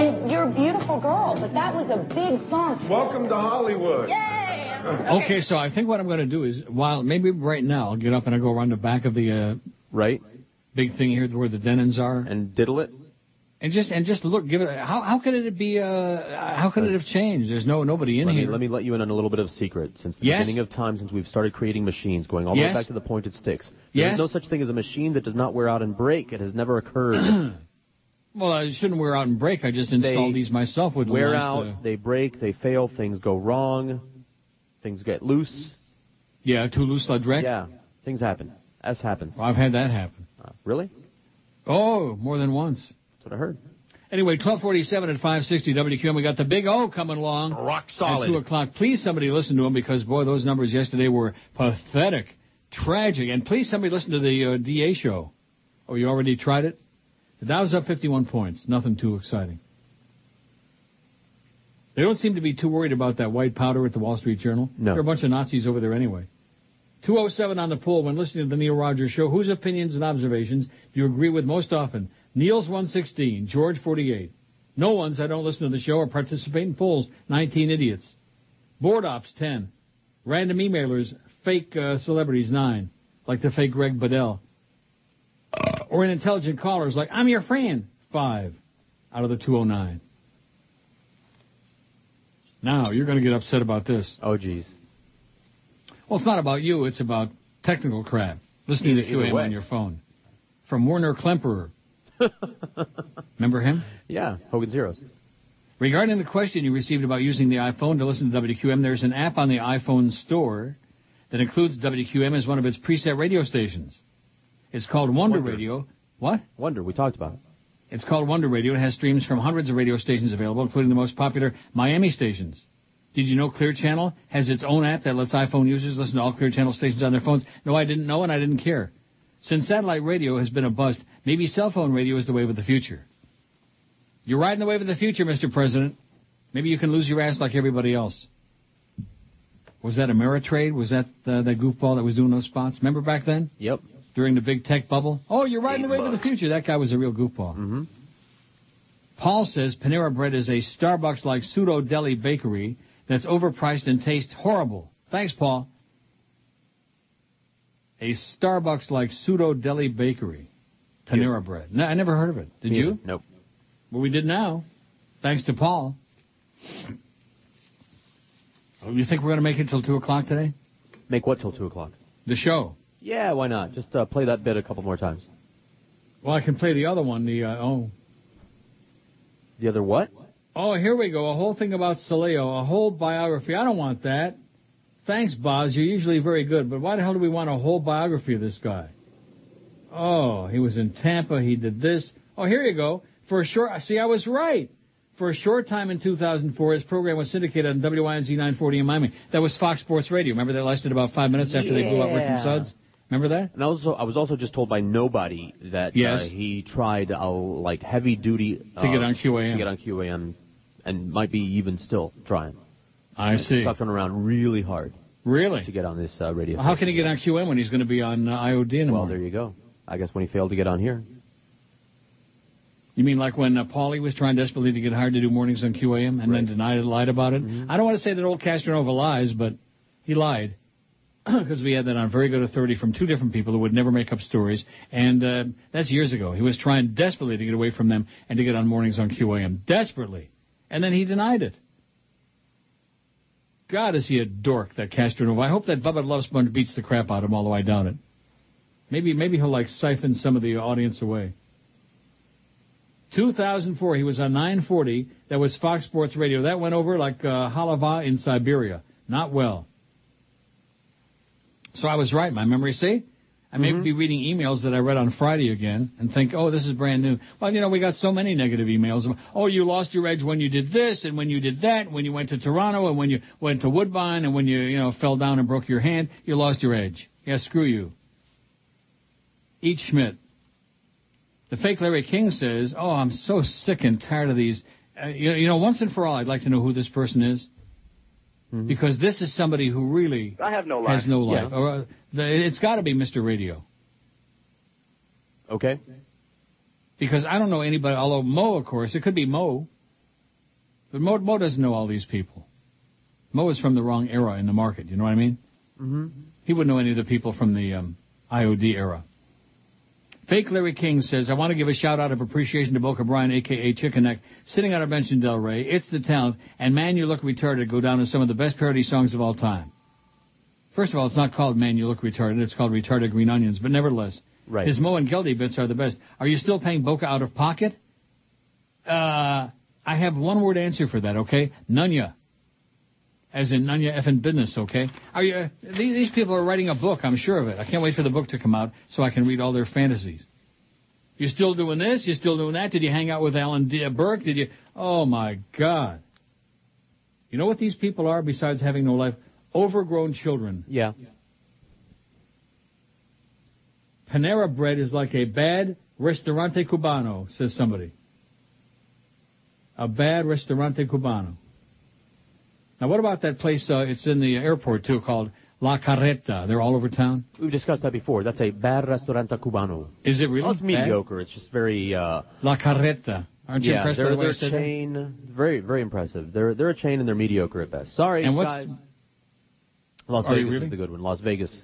And you're a beautiful girl, but that was a big song. Welcome to Hollywood. Yay! Okay, so I think what I'm going to do is, while maybe right now I'll get up and I'll go around the back of the uh, right big thing here where the Denons are, and diddle it, and just and just look, give it. A, how how could it be? Uh, how could it have changed? There's no nobody in let here. Me, let me let you in on a little bit of secret. Since the Yes? beginning of time, since we've started creating machines, going all the Yes? way back to the pointed sticks, there is Yes? no such thing as a machine that does not wear out and break. It has never occurred. well, I shouldn't wear out and break. I just installed these myself with wear nice, out, uh, they break, they fail, things go wrong, things get loose. Yeah, Toulouse Lautrec. Yeah, things happen. S happens. I've had that happen. Uh, really? Oh, more than once. That's what I heard. Anyway, 1247 at 560 WQM. We got the big O coming along. Rock solid. At 2 o'clock. Please, somebody listen to him because, boy, those numbers yesterday were pathetic, tragic. And please, somebody listen to the uh, DA show. Oh, you already tried it? The Dow's up 51 points. Nothing too exciting. They don't seem to be too worried about that white powder at the Wall Street Journal. No. There are a bunch of Nazis over there anyway. 207 on the poll when listening to the Neil Rogers Show. Whose opinions and observations do you agree with most often? Neil's 116, George 48. No one's, I don't listen to the show or participate in polls, 19 idiots. Board ops, 10. Random emailers, fake uh, celebrities, 9. Like the fake Greg Bedell. Or in intelligent callers like, I'm your friend, 5 out of the 209. Now, you're going to get upset about this. Oh, geez. Well, it's not about you. It's about technical crap. Listening to Either- either QAM on your phone. From Werner Klemperer. Remember him? Yeah, Hogan Zeros. Regarding the question you received about using the iPhone to listen to WQAM, there's an app on the iPhone store that includes WQAM as one of its preset radio stations. It's called Wunder, Wunder. Radio. What? Wunder, we talked about it. It's called Wunder Radio. It has streams from hundreds of radio stations available, including the most popular Miami stations. Did you know Clear Channel has its own app that lets iPhone users listen to all Clear Channel stations on their phones? No, I didn't know and I didn't care. Since satellite radio has been a bust, maybe cell phone radio is the wave of the future. You're riding the wave of the future, Mr. President. Maybe you can lose your ass like everybody else. Was that Ameritrade? Was that uh, that goofball that was doing those spots? Remember back then? Yep. During the big tech bubble? Oh, you're riding the wave of the future. That guy was a real goofball. Mm-hmm. Paul says Panera Bread is a Starbucks-like pseudo deli bakery that's overpriced and tastes horrible. Thanks, Paul. A Starbucks-like pseudo deli bakery. Panera Bread. No, I never heard of it. Did Me you? Nope. Well, we did now. Thanks to Paul. Oh, you think we're going to make it till 2 o'clock today? Make what till 2 o'clock? The show. Yeah, why not? Just uh, play that bit a couple more times. Well, I can play the other one. The uh, oh, The other what? oh, here we go. A whole thing about Sileo, a whole biography. I don't want that. Thanks, Boz. You're usually very good, but why the hell do we want a whole biography of this guy? Oh, he was in Tampa. He did this. Oh, here you go. For a short, see, I was right. For a short time in 2004, his program was syndicated on WINZ 940 in Miami. That was Fox Sports Radio. Remember that lasted about five minutes after they blew up Rick and Suds? Remember that? And also, I was also just told by nobody that Yes. uh, he tried a like heavy duty uh, To get on QAM. to get on QAM, and might be even still trying. I And see. Sucking around really hard Really? to get on this uh, radio. Well, how can he get on QAM when he's going to be on uh, IOD in the Well, morning? there you go. I guess when he failed to get on here. You mean like when uh, Paulie was trying desperately to get hired to do mornings on QAM and then denied it, lied about it? Mm-hmm. I don't want to say that old Castronovo lies, but he lied. Because we had that on Very Good Authority from two different people who would never make up stories. And uh, that's years ago. He was trying desperately to get away from them and to get on mornings on QAM. Desperately. And then he denied it. God, is he a dork, that Castronovo. I hope that Bubba Love Sponge beats the crap out of him, although I doubt it. Maybe, maybe he'll like siphon some of the audience away. 2004, he was on 940. That was Fox Sports Radio. That went over like uh, halava in Siberia. Not well. So I was right. My memory, see? I may be reading emails that I read on Friday again and think, oh, this is brand new. Well, you know, we got so many negative emails. Oh, you lost your edge when you did this and when you did that, when you went to Toronto and when you went to Woodbine and when you, you know, fell down and broke your hand, you lost your edge. Yeah, screw you. Eat Schmidt. The fake Larry King says, "Oh, I'm so sick and tired of these. Uh, you, know, you know, once and for all, I'd like to know who this person is, because this is somebody who really I have no life. has no life. Yeah. Or, uh, the, it's got to be Mr. Radio, Okay. because I don't know anybody. Although Mo, of course, it could be Mo, but Mo, Mo doesn't know all these people. Mo is from the wrong era in the market. You know what I mean? Mm-hmm. He wouldn't know any of the people from the um, IOD era. Fake Larry King says, I want to give a shout out of appreciation to Boca Brian, aka Chicken Neck, sitting on a bench in Delray. It's the talent, and Man You Look Retarded go down as some of the best parody songs of all time. First of all, it's not called Man You Look Retarded, it's called Retarded Green Onions, but nevertheless, Right. his Mo and Geldy bits are the best. Are you still paying Boca out of pocket? Uh, I have one word answer for that, okay? None ya. As in none of your effing business, okay? Are you, uh, these, these people are writing a book, I'm sure of it. I can't wait for the book to come out so I can read all their fantasies. You're still doing this? You're still doing that? Did you hang out with Alan D- Burke? Did you? Oh my God. You know what these people are besides having no life? Overgrown children. Yeah. Panera bread is like a bad restaurante cubano, says somebody. A bad restaurante cubano. Now, what about that place? Uh, it's in the airport too, called La Carreta. They're all over town. We've discussed that before. That's a bad restaurante cubano. Is it really? Well, it's bad? mediocre. It's just very. Uh, La Carreta. Aren't you yeah, impressed by they're, the they're that? chain. Very, very impressive. They're they're a chain and they're mediocre at best. Sorry, And what's- guys. Las Vegas really? is the good one. Las Vegas,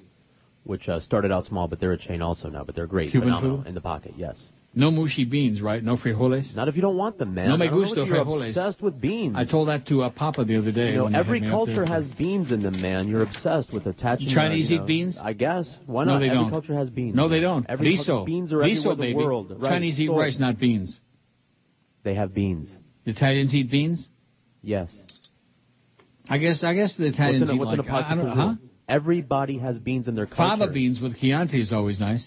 which uh, started out small, but they're a chain also now. But they're great. Cuban phenomenal food? in the pocket. Yes. No mushy beans, right? No frijoles. Not if you don't want them, man. No me gusta you're frijoles. obsessed with beans. I told that to uh, Papa the other day. You know, when he had every culture has beans in them, man. You're obsessed with attaching. Chinese uh, you know, eat beans? I guess. Why No, they every don't. culture has beans. No, they don't. Every Riso. culture- beans are Riso, everywhere in baby. the world. Right. Chinese eat Soy. rice, not beans. They have beans. The Italians eat beans. Yes. I guess. I guess the Italians what's in a, eat what's like in a pasta I don't, huh? Everybody has beans in their culture. Fava beans with Chianti is always nice.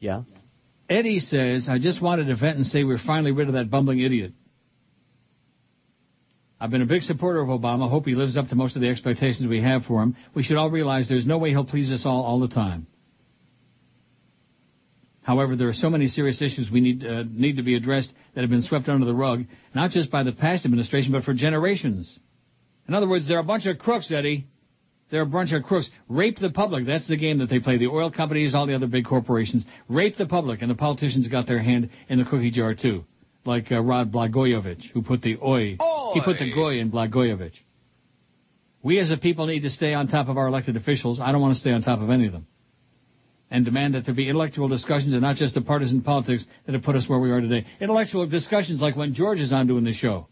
Yeah. Eddie says, I just wanted to vent and say we're finally rid of that bumbling idiot. I've been a big supporter of Obama. Hope he lives up to most of the expectations we have for him. We should all realize there's no way he'll please us all all the time. However, there are so many serious issues we need uh, need to be addressed that have been swept under the rug, not just by the past administration, but for generations. In other words, they're a bunch of crooks, Eddie. They're a bunch of crooks. Rape the public. That's the game that they play. The oil companies, all the other big corporations. Rape the public, and the politicians got their hand in the cookie jar too. Like uh, Rod Blagojevich, who put the oi. He put the goy in Blagojevich. We as a people need to stay on top of our elected officials. I don't want to stay on top of any of them. And demand that there be intellectual discussions and not just the partisan politics that have put us where we are today. Intellectual discussions like when George is on doing the show.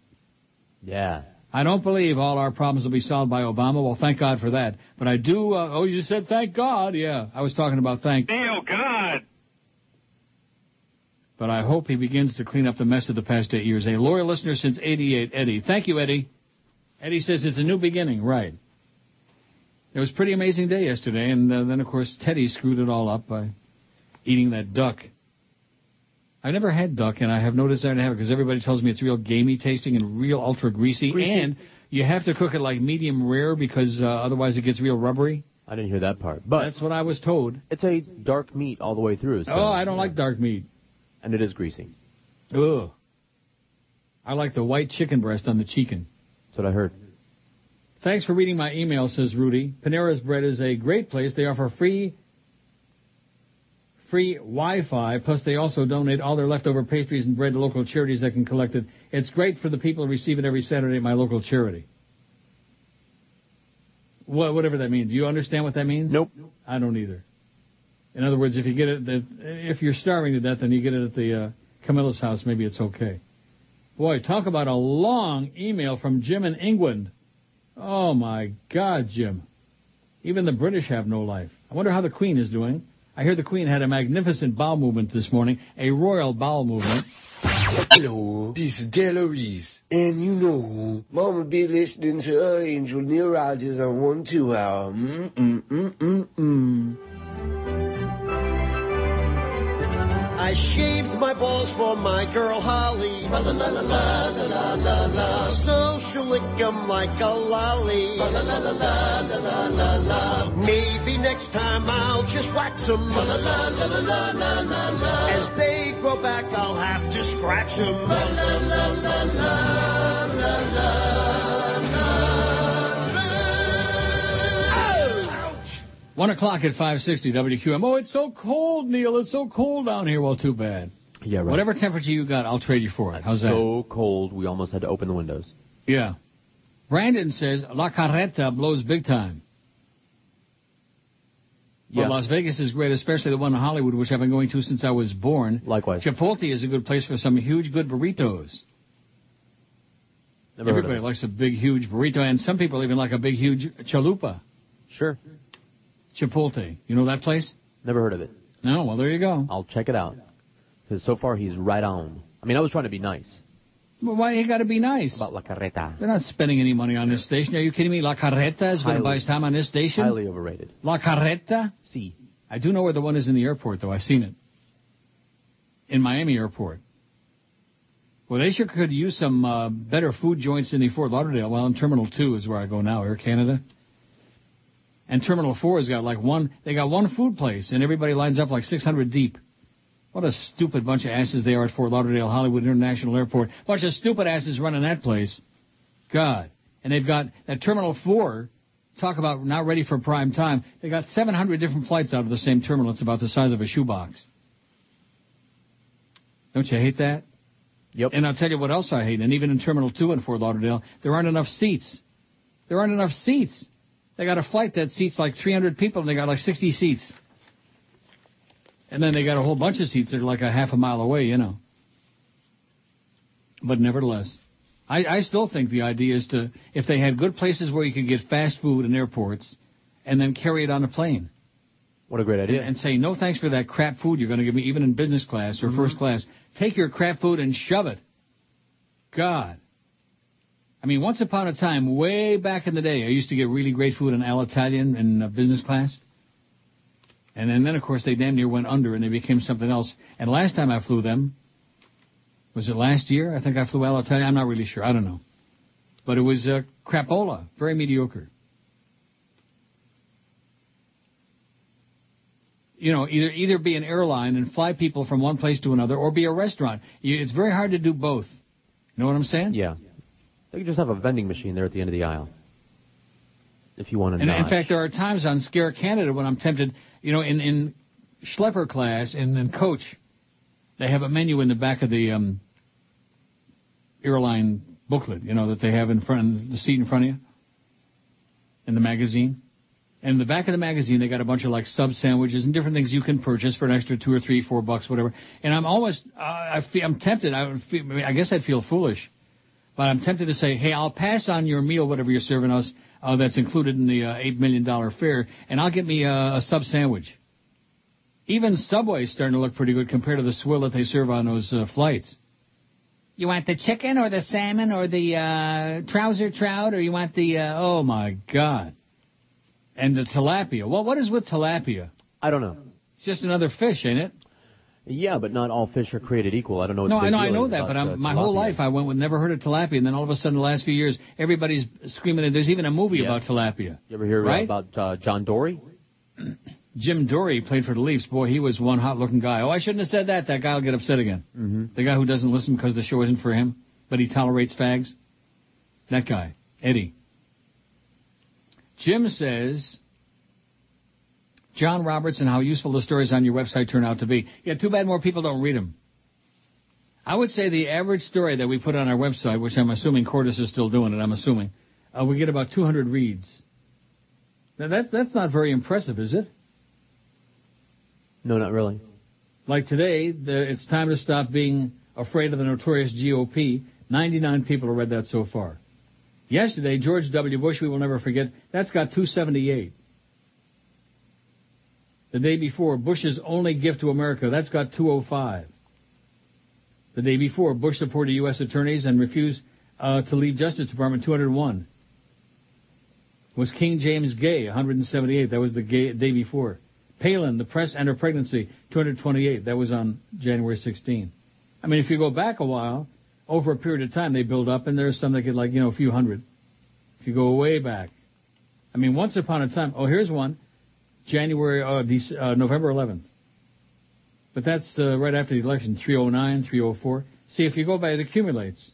Yeah. I don't believe all our problems will be solved by Obama. Well, thank God for that. But I do. Uh, oh, you said thank God. Yeah, I was talking about thank. Oh, God. But I hope he begins to clean up the mess of the past eight years. A loyal listener since '88, Eddie. Thank you, Eddie. Eddie says it's a new beginning. Right. It was a pretty amazing day yesterday, and uh, then of course Teddy screwed it all up by eating that duck. I've never had duck, and I have no desire to have it because everybody tells me it's real gamey tasting and real ultra greasy, Greasy. and you have to cook it like medium rare because uh, otherwise it gets real rubbery. I didn't hear that part. But That's what I was told. it's a dark meat all the way through. So, oh, I don't like dark meat. And it is greasy. Ugh. I like the white chicken breast on the chicken. That's what I heard. Thanks for reading my email, says Rudy. Panera's Bread is a great place. They offer free free Wi-Fi, plus they also donate all their leftover pastries and bread to local charities that can collect it. It's great for the people who receive it every Saturday at my local charity. What, whatever that means. Do you understand what that means? Nope. I don't either. In other words, if you get it, if you're starving to death and you get it at the uh, Camilla's house, maybe it's okay. Boy, talk about a long email from Jim in England. Oh my God, Jim. Even the British have no life. I wonder how the Queen is doing. I hear the Queen had a magnificent bowel movement this morning, a royal bowel movement. Hello, this is Della Reese, and you know. Mama be listening to her angel Neil Rogers on one two hour. Mm, mm, mm, mm I shaved my balls for my girl Holly. La la la la la la la la. So she'll lick 'em like a lolly. La la la la la la la la. Maybe next time I'll just wax 'em. La la la la la la la la. As they grow back, I'll have to scratch 'em. La la la la la la One o'clock at 560 WQAM. Oh, it's so cold, Neil. It's so cold down here. Well, too bad. Yeah, right. Whatever temperature you got, I'll trade you for it. How's that? so cold, we almost had to open the windows. Yeah. Brandon says La Carreta blows big time. Yeah. Las Vegas is great, especially the one in Hollywood, which I've been going to since I was born. Likewise. Chipotle is a good place for some huge, good burritos. Never Everybody likes a big, huge burrito, and some people even like a big, huge chalupa. Sure. Chipotle. You know that place? Never heard of it. No, well, there you go. I'll check it out. Because so far he's right on. I mean, I was trying to be nice. Well, why you got to be nice? About La Carreta. They're not spending any money on this station. Are you kidding me? La Carreta is going to buy his time on this station? Highly overrated. La Carreta? See. I do know where the one is in the airport, though. I've seen it. In Miami Airport. Well, they sure could use some uh, better food joints in the Fort Lauderdale. Well, in Terminal 2 is where I go now, Air Canada. And Terminal 4 has got like one, they got one food place, and everybody lines up like 600 deep. What a stupid bunch of asses they are at Fort Lauderdale Hollywood International Airport. Bunch of stupid asses running that place. God. And they've got at Terminal 4, talk about not ready for prime time, they got 700 different flights out of the same terminal. It's about the size of a shoebox. Don't you hate that? Yep. And I'll tell you what else I hate. And even in Terminal 2 in Fort Lauderdale, there aren't enough seats. There aren't enough seats. They got a flight that seats like 300 people and they got like 60 seats. And then they got a whole bunch of seats that are like a half a mile away, you know. But nevertheless, I, I still think the idea is to, if they had good places where you could get fast food in airports and then carry it on a plane. What a great idea. And, and say, no thanks for that crap food you're going to give me, even in business class or mm-hmm. first class. Take your crap food and shove it. God. I mean, once upon a time, way back in the day, I used to get really great food in Alitalia in uh, business class. And then, then, of course, they damn near went under and they became something else. And last time I flew them, was it last year? I think I flew Alitalia. I'm not really sure. I don't know. But it was uh, crapola. Very mediocre. you know, either either be an airline and fly people from one place to another, or be a restaurant. You, it's very hard to do both. You know what I'm saying? Yeah. They could just have a vending machine there at the end of the aisle. If you want to And notch. in fact, there are times on Scare Canada when I'm tempted, you know, in in schlepper class and in coach, they have a menu in the back of the um, airline booklet, you know, that they have in front the seat in front of you in the magazine. And in the back of the magazine, they got a bunch of like sub sandwiches and different things you can purchase for an extra two or three, four bucks, whatever. And I'm almost, uh, I feel, I'm tempted. I, would feel, I, mean, I guess I'd feel foolish, but I'm tempted to say, hey, I'll pass on your meal, whatever you're serving us, uh, that's included in the uh, eight million dollar fare, and I'll get me a, a sub sandwich. Even Subway's starting to look pretty good compared to the swill that they serve on those uh, flights. You want the chicken or the salmon or the uh, trouser trout or you want the uh, oh my god, and the tilapia. Well, what is with tilapia? I don't know. It's just another fish, ain't it? Yeah, but not all fish are created equal. I don't know what No, I know, I know that, but I'm, uh, my whole life I went with never heard of tilapia, and then all of a sudden, the last few years, everybody's screaming. and There's even a movie Yeah. about tilapia. You ever hear uh, Right? about uh, John Dory? Jim Dory played for the Leafs. Boy, he was one hot-looking guy. Oh, I shouldn't have said that. That guy will get upset again. Mm-hmm. The guy who doesn't listen because the show isn't for him, but he tolerates fags. That guy, Eddie. Jim says, John Roberts and how useful the stories on your website turn out to be. Yeah, too bad more people don't read them. I would say the average story that we put on our website, which I'm assuming Cordis is still doing it, I'm assuming, uh, we get about 200 reads. Now that's that's not very impressive, is it? No, not really. Like today, the, it's time to stop being afraid of the notorious GOP. 99 people have read that so far. Yesterday, George W. Bush, we will never forget, that's got 278. The day before, Bush's only gift to America, that's got 205. The day before, Bush supported U.S. attorneys and refused uh, to leave Justice Department, 201. Was King James gay, 178. That was the gay, day before. Palin, the press and her pregnancy, 228. That was on January 16. I mean, if you go back a while, over a period of time, they build up, and there's some that get like, you know, a few hundred. If you go way back. I mean, once upon a time, oh, here's one. January, uh, Dec- uh, November 11th. But that's uh, right after the election, 309, 304. See, if you go by, it accumulates.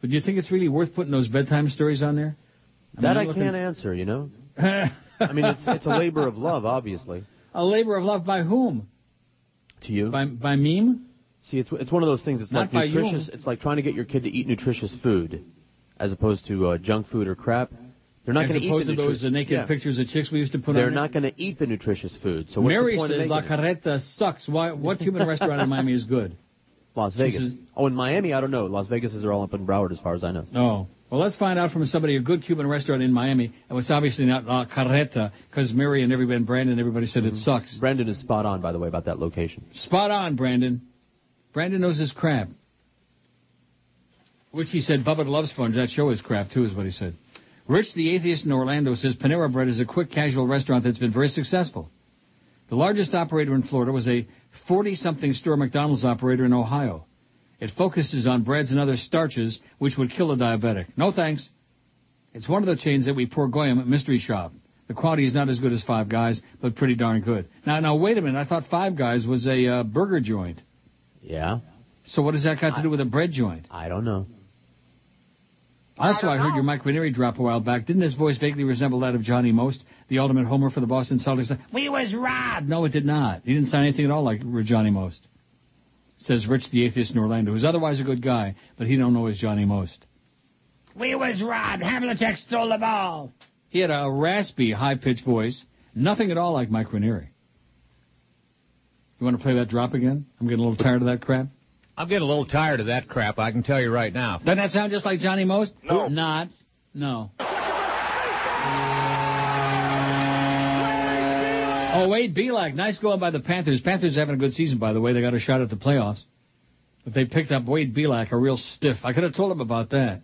But do you think it's really worth putting those bedtime stories on there? I that I'm I looking- can't answer, you know. I mean, it's it's a labor of love, obviously. A labor of love by whom? To you. By by meme? See, it's it's one of those things. It's Not like nutritious. It's like trying to get your kid to eat nutritious food, as opposed to uh, junk food or crap. They're not going to eat the those nutri- naked Yeah. pictures of chicks we used to put They're on. not going to eat the nutritious food. So what's Mary the point says of La it? Carreta sucks. Why? What Cuban restaurant in Miami is good? Las Vegas. oh, in Miami, I don't know. Las Vegas is all up in Broward, as far as I know. Oh. Well, let's find out from somebody a good Cuban restaurant in Miami, and it's obviously not La Carreta because Mary and everybody, and Brandon, everybody said it mm-hmm. sucks. Brandon is spot on, by the way, about that location. Spot on, Brandon. Brandon knows his crap. Which he said, Bubba loves Love Sponge, that show is crap too, is what he said. Rich the Atheist in Orlando says Panera Bread is a quick casual restaurant that's been very successful. The largest operator in Florida was a 40-something store McDonald's operator in Ohio. It focuses on breads and other starches which would kill a diabetic. No thanks. It's one of the chains that we pour goyim at Mystery Shop. The quality is not as good as Five Guys, but pretty darn good. Now, now wait a minute. I thought Five Guys was a uh, burger joint. Yeah. So what does that got to do with a bread joint? I don't know. Also, I, heard your Mike Ranieri drop a while back. Didn't his voice vaguely resemble that of Johnny Most, the ultimate homer for the Boston Celtics? We was robbed. No, it did not. He didn't sound anything at all like Johnny Most. Says Rich the Atheist in Orlando, who's otherwise a good guy, but he don't know his Johnny Most. We was robbed. Havlicek stole the ball. He had a raspy, high-pitched voice, nothing at all like Mike Ranieri. You want to play that drop again? I'm getting a little tired of that crap. I'm getting a little tired of that crap, I can tell you right now. Doesn't that sound just like Johnny Most? No. Not. No. Oh, Wade Belak, nice going by the Panthers. Panthers having a good season, by the way. They got a shot at the playoffs. But they picked up Wade Belak, a real stiff. I could have told him about that.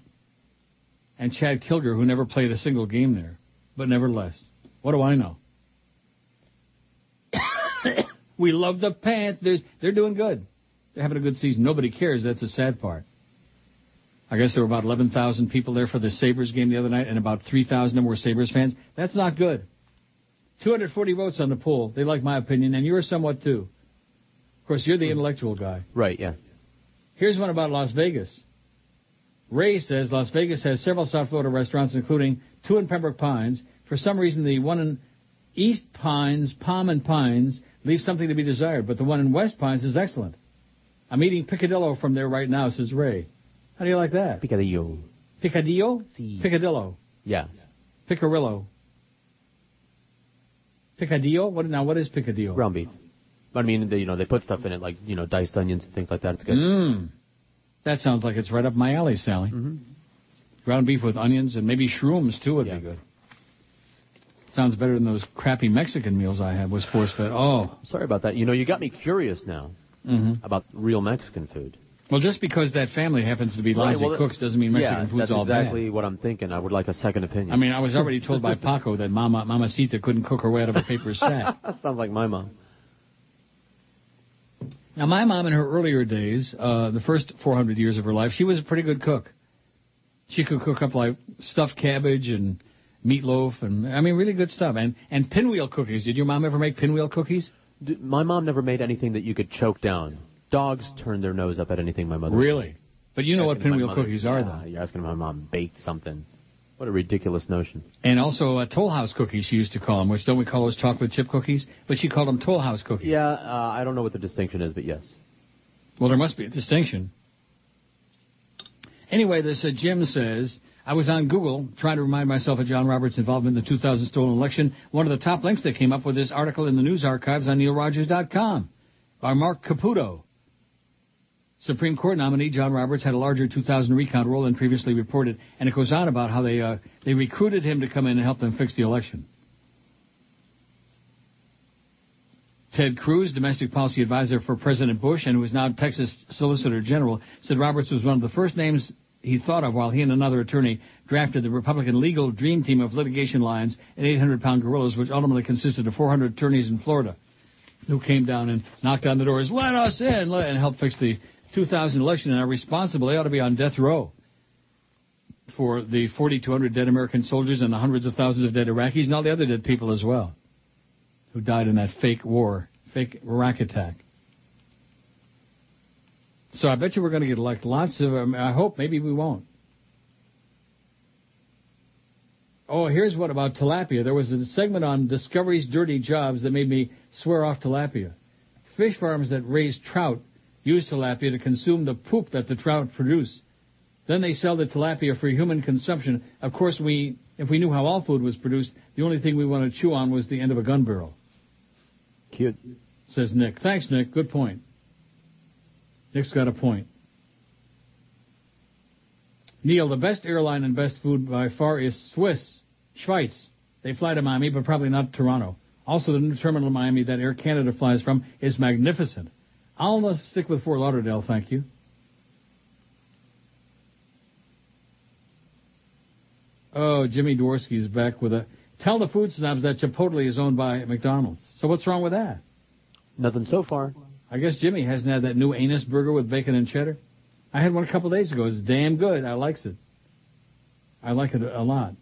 And Chad Kilger, who never played a single game there. But nevertheless, what do I know? we love the Panthers. They're doing good. They're having a good season. Nobody cares. That's the sad part. I guess there were about 11,000 people there for the Sabres game the other night, and about 3,000 of them were Sabres fans. That's not good. 240 votes on the poll. They like my opinion, and you're somewhat too. Of course, you're the intellectual guy. Right, yeah. Here's one about Las Vegas. Ray says Las Vegas has several South Florida restaurants, including two in Pembroke Pines. For some reason, the one in East Pines, Palm and Pines, leaves something to be desired, but the one in West Pines is excellent. I'm eating picadillo from there right now, says Ray. How do you like that? Picadillo. Picadillo? Picadillo. Yeah. Picarillo. Picadillo? What now? What is picadillo? Ground beef. But I mean, they, you know, they put stuff in it like, you know, diced onions and things like that. It's good. Mmm. That sounds like it's right up my alley, Sally. Mm-hmm. Ground beef with onions and maybe shrooms too would be good. Sounds better than those crappy Mexican meals I had. Was force fed. Oh, Sorry about that. You know, you got me curious now Mhm. about real Mexican food. well, just because that family happens to be lousy Right, well, cooks doesn't mean Mexican yeah, food's that's all exactly what I'm thinking. I would like a second opinion. I mean, I was already told by Paco that Mama Mamacita couldn't cook her way out of a paper sack. Sounds like my mom. Now, my mom in her earlier days, uh, the first 400 years of her life, she was a pretty good cook. She could cook up like stuffed cabbage and meatloaf and, I mean, really good stuff. And, and pinwheel cookies. Did your mom ever make pinwheel cookies? D- my mom never made anything that you could choke down. Dogs turn their nose up at anything my mother. Really? But you know what pinwheel cookies are, Yeah, though. You're asking my mom baked something. What a ridiculous notion. And also uh, Toll House cookies, she used to call them, which don't we call those chocolate chip cookies? But she called them Toll House cookies. Yeah, uh, I don't know what the distinction is, but yes. Well, there must be a distinction. Anyway, this uh, Jim says, I was on Google trying to remind myself of John Roberts' involvement in the 2000 stolen election. One of the top links that came up with this article in the news archives on neilrogers.com by Marc Caputo. Supreme Court nominee John Roberts had a larger 2000 recount role than previously reported, and it goes on about how they uh, they recruited him to come in and help them fix the election. Ted Cruz, domestic policy advisor for President Bush and who is now Texas Solicitor General, said Roberts was one of the first names he thought of while he and another attorney drafted the Republican legal dream team of litigation lions and 800-pound gorillas, which ultimately consisted of 400 attorneys in Florida who came down and knocked on the doors, let us in, let, and helped fix the 2000 election and are responsible. They ought to be on death row for the 4,200 dead American soldiers and the hundreds of thousands of dead Iraqis and all the other dead people as well who died in that fake war, fake Iraq attack. So I bet you we're going to get like lots of. them. I hope maybe we won't. Oh, here's what about tilapia. There was a segment on Discovery's Dirty Jobs that made me swear off tilapia. Fish farms that raise trout use tilapia to consume the poop that the trout produce. Then they sell the tilapia for human consumption. Of course, we, if we knew how all food was produced, the only thing we want to chew on was the end of a gun barrel. Cute. Says Nick. Thanks, Nick. Good point. Nick's got a point. Neil, the best airline and best food by far is Swiss, Schweiz. They fly to Miami, but probably not Toronto. Also, the new terminal in Miami that Air Canada flies from is magnificent. I'll uh, stick with Fort Lauderdale, thank you. Oh, Jimmy Dworsky is back with a. Tell the food snobs that Chipotle is owned by McDonald's. So what's wrong with that? Nothing so far. I guess Jimmy hasn't had that new anus burger with bacon and cheddar. I had one a couple days ago. It's damn good. I likes it. I like it a lot.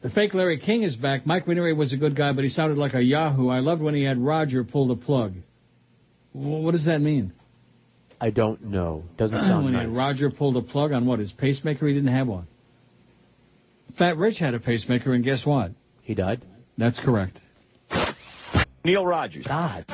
The fake Larry King is back. Mike Ranieri was a good guy, but he sounded like a Yahoo. I loved when he had Roger pull the plug. Well, what does that mean? I don't know. Doesn't sound when he nice. had Roger pulled a plug on what? His pacemaker? He didn't have one. Fat Rich had a pacemaker, and guess what? He died? That's correct. Neil Rogers. God.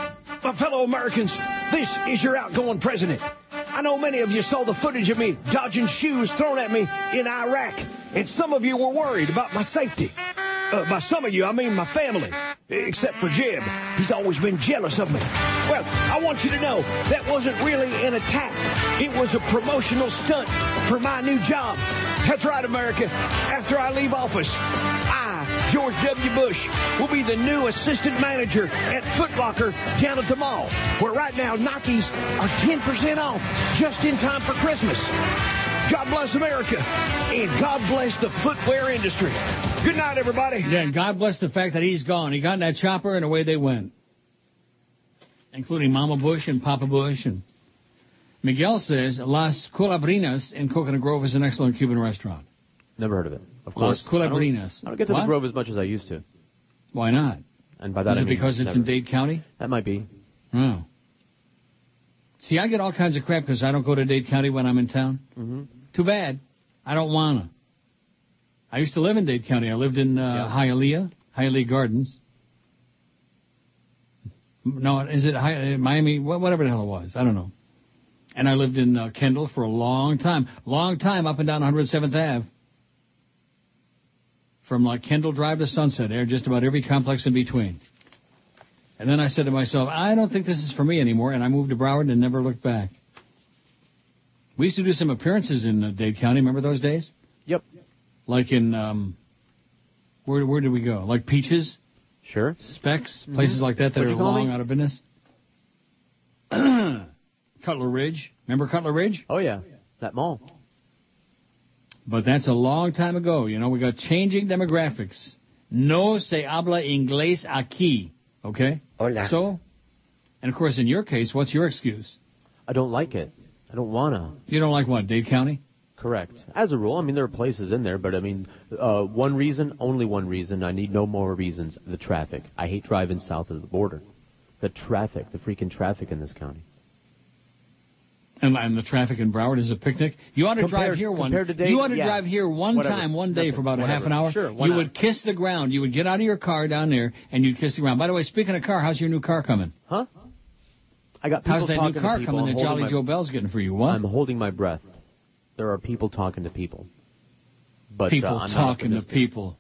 My fellow Americans, this is your outgoing president. I know many of you saw the footage of me dodging shoes thrown at me in Iraq, and some of you were worried about my safety. Uh, by some of you, I mean my family, except for Jeb. He's always been jealous of me. Well, I want you to know that wasn't really an attack. It was a promotional stunt for my new job. That's right, America. After I leave office, I, George W. Bush, will be the new assistant manager at Foot Locker down at the mall, where right now Nikes are 10% off just in time for Christmas. God bless America, and God bless the footwear industry. Good night, everybody. Yeah, and God bless the fact that he's gone. He got in that chopper and away they went. Including Mama Bush and Papa Bush. And Miguel says Las Culebrinas in Coconut Grove is an excellent Cuban restaurant. Never heard of it. Of Las course. I don't-. I don't get to What? the Grove as much as I used to. Why not? And by that Is I it mean because it's never. in Dade County? That might be. Oh. See, I get all kinds of crap because I don't go to Dade County when I'm in town. Mm-hmm. Too bad. I don't wanna. I used to live in Dade County. I lived in uh, Hialeah, Hialeah Gardens. No, is it Hi- uh, Miami? Whatever the hell it was. I don't know. And I lived in uh, Kendall for a long time. Long time up and down 107th Ave. From like Kendall Drive to Sunset Air, just about every complex in between. And then I said to myself, I don't think this is for me anymore, and I moved to Broward and never looked back. We used to do some appearances in uh, Dade County. Remember those days? Yep. Like in um, where where did we go? Like Peaches, Sure. Specs, places like that that What'd are long me? out of business. Cutler Ridge. Remember Cutler Ridge? Oh yeah. That mall. But that's a long time ago. You know, we got changing demographics. No se habla inglés aquí. Okay? Hola. So, and of course, in your case, what's your excuse? I don't like it. I don't wanna. You don't like what, Dade County? Correct. As a rule, I mean there are places in there, but I mean uh, one reason, only one reason. I need no more reasons. The traffic. I hate driving south of the border. The traffic, the freaking traffic in this county. And, and the traffic in Broward is a picnic. You ought to Compared- drive here one. compared to Dade, you ought to yeah. drive here one Whatever. time, one day Nothing. for about a half an hour. Sure, you not? would kiss the ground. You would get out of your car down there and you'd kiss the ground. By the way, speaking of car, how's your new car coming? Huh? I got people How's that talking new car coming that Jolly holding Joe Bell's getting for you? What? I'm holding my breath. There are people talking to people. But people uh, talking to people.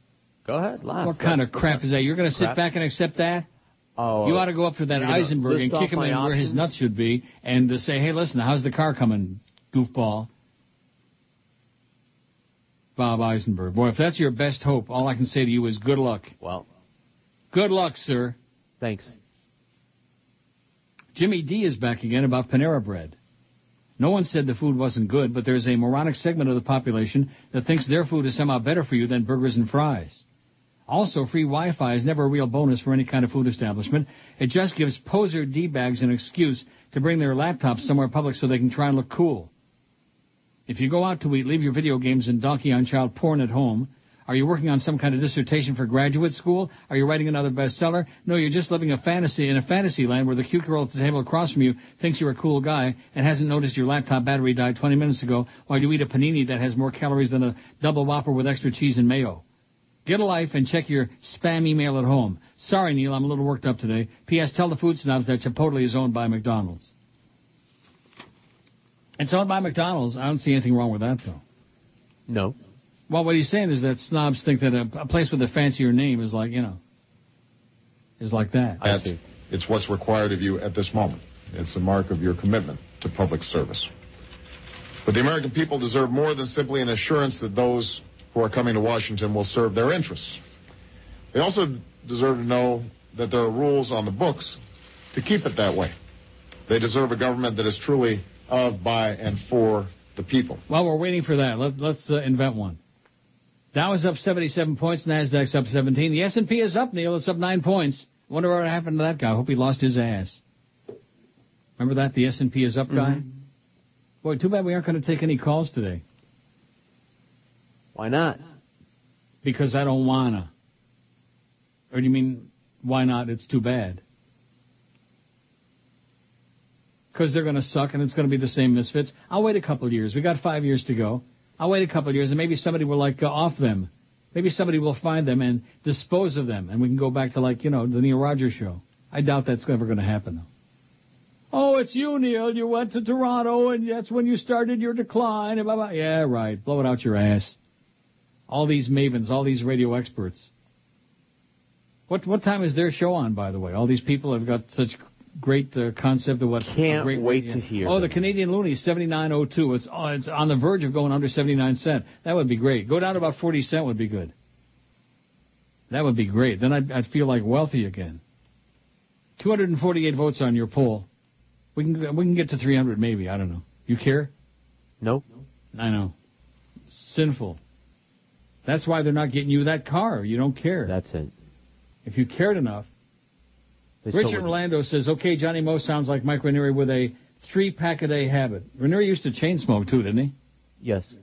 Go ahead, laugh. What kind of crap is that? You're going to sit back and accept that? Oh, you ought to go up to that Eisenberg and kick him in where his nuts should be and to say, hey, listen, how's the car coming, goofball? Bob Eisenberg. Boy, if that's your best hope, all I can say to you is good luck. Well, Good luck, sir. thanks. Jimmy D is back again about Panera Bread. No one said the food wasn't good, but there's a moronic segment of the population that thinks their food is somehow better for you than burgers and fries. Also, free Wi-Fi is never a real bonus for any kind of food establishment. It just gives poser D-bags an excuse to bring their laptops somewhere public so they can try and look cool. If you go out to eat, leave your video games and donkey on child porn at home. Are you working on some kind of dissertation for graduate school? Are you writing another bestseller? No, you're just living a fantasy in a fantasy land where the cute girl at the table across from you thinks you're a cool guy and hasn't noticed your laptop battery died 20 minutes ago while you eat a panini that has more calories than a double whopper with extra cheese and mayo. Get a life and check your spam email at home. Sorry, Neil, I'm a little worked up today. P.S. Tell the food snobs that Chipotle is owned by McDonald's. It's owned by McDonald's. I don't see anything wrong with that, though. No. Well, what he's saying is that snobs think that a, a place with a fancier name is like, you know, is like that. That's, it's what's required of you at this moment. It's a mark of your commitment to public service. But the American people deserve more than simply an assurance that those who are coming to Washington will serve their interests. They also deserve to know that there are rules on the books to keep it that way. They deserve a government that is truly of, by, and for the people. While we're waiting for that, let, let's uh, invent one. Dow is up 77 points. Nasdaq's up 17. The S&P is up, Neil. It's up nine points. Wonder what happened to that guy. Hope he lost his ass. Remember that? The S&P is up guy? Boy, too bad we aren't going to take any calls today. Why not? Because I don't wanna. Or do you mean, why not? It's too bad. Because they're going to suck and it's going to be the same misfits. I'll wait a couple years. We got five years to go. I'll wait a couple years and maybe somebody will like go off them. Maybe somebody will find them and dispose of them and we can go back to like, you know, the Neil Rogers show. I doubt that's ever going to happen though. Oh, it's you, Neil. You went to Toronto and that's when you started your decline. And blah, blah. Yeah, right. Blow it out your ass. All these mavens, all these radio experts. What what time is their show on, by the way? All these people have got such great uh, concept of what. Can't great wait radio- to hear Oh, the. Canadian Looney, seventy nine oh two. It's oh, it's on the verge of going under seventy nine cent. That would be great. Go down to about forty cent would be good. That would be great. Then I'd, I'd feel like wealthy again. Two hundred and forty eight votes on your poll. We can we can get to three hundred maybe. I don't know. You care? Nope. I know. Sinful. That's why they're not getting you that car. You don't care. That's it. If you cared enough. They Richard. Orlando says, okay, Johnny Moe sounds like Mike Ranieri with a three pack a day habit. Ranieri used to chain smoke too, didn't he? Yes.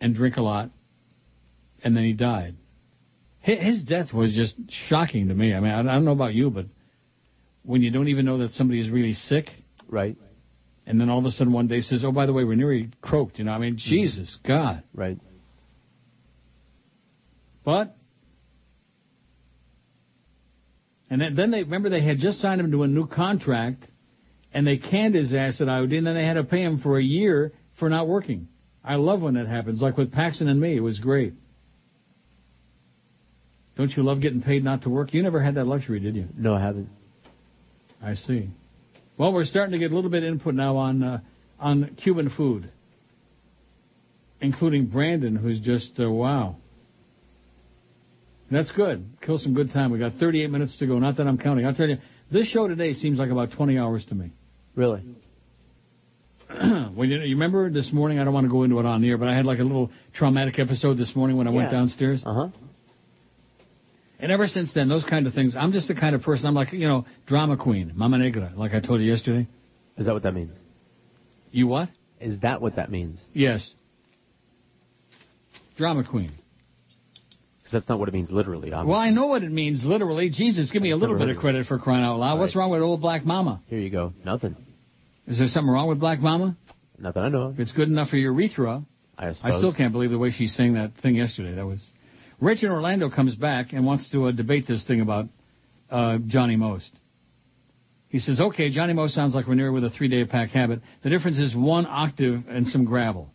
And drink a lot. And then he died. His death was just shocking to me. I mean, I I don't know about you, but when you don't even know that somebody is really sick. Right. And then all of a sudden one day says, oh, by the way, Ranieri croaked. You know, I mean, mm-hmm. Jesus, God. Right. But, and then, then they, remember they had just signed him to a new contract, and they canned his ass at IOD, and then they had to pay him for a year for not working. I love when that happens, like with Paxson and me. It was great. Don't you love getting paid not to work? You never had that luxury, did you? No, I haven't. I see. Well, we're starting to get a little bit of input now on uh, on Cuban food, including Brandon, who's just uh, wow. That's good. Kill some good time. We got 38 minutes to go. Not that I'm counting. I'll tell you, this show today seems like about 20 hours to me. Really? well, you, you remember this morning? I don't want to go into it on the air, but I had like a little traumatic episode this morning when I went downstairs. Uh huh. And ever since then, those kind of things, I'm just the kind of person, I'm like, you know, drama queen, mama negra, like I told you yesterday. Is that what that means? You what? Is that what that means? Yes. Drama queen. Because that's not what it means literally. obviously. Well, I know what it means literally. Jesus, give me a little bit of credit for crying out loud. What's wrong with old black mama? Here you go. Nothing. Is there something wrong with black mama? Nothing I know of. If it's good enough for your urethra, I suppose. I still can't believe the way she sang that thing yesterday. That was. Rich in Orlando comes back and wants to uh, debate this thing about uh, Johnny Most. He says, okay, Johnny Most sounds like Ranieri with a three-day pack habit. The difference is one octave and some gravel.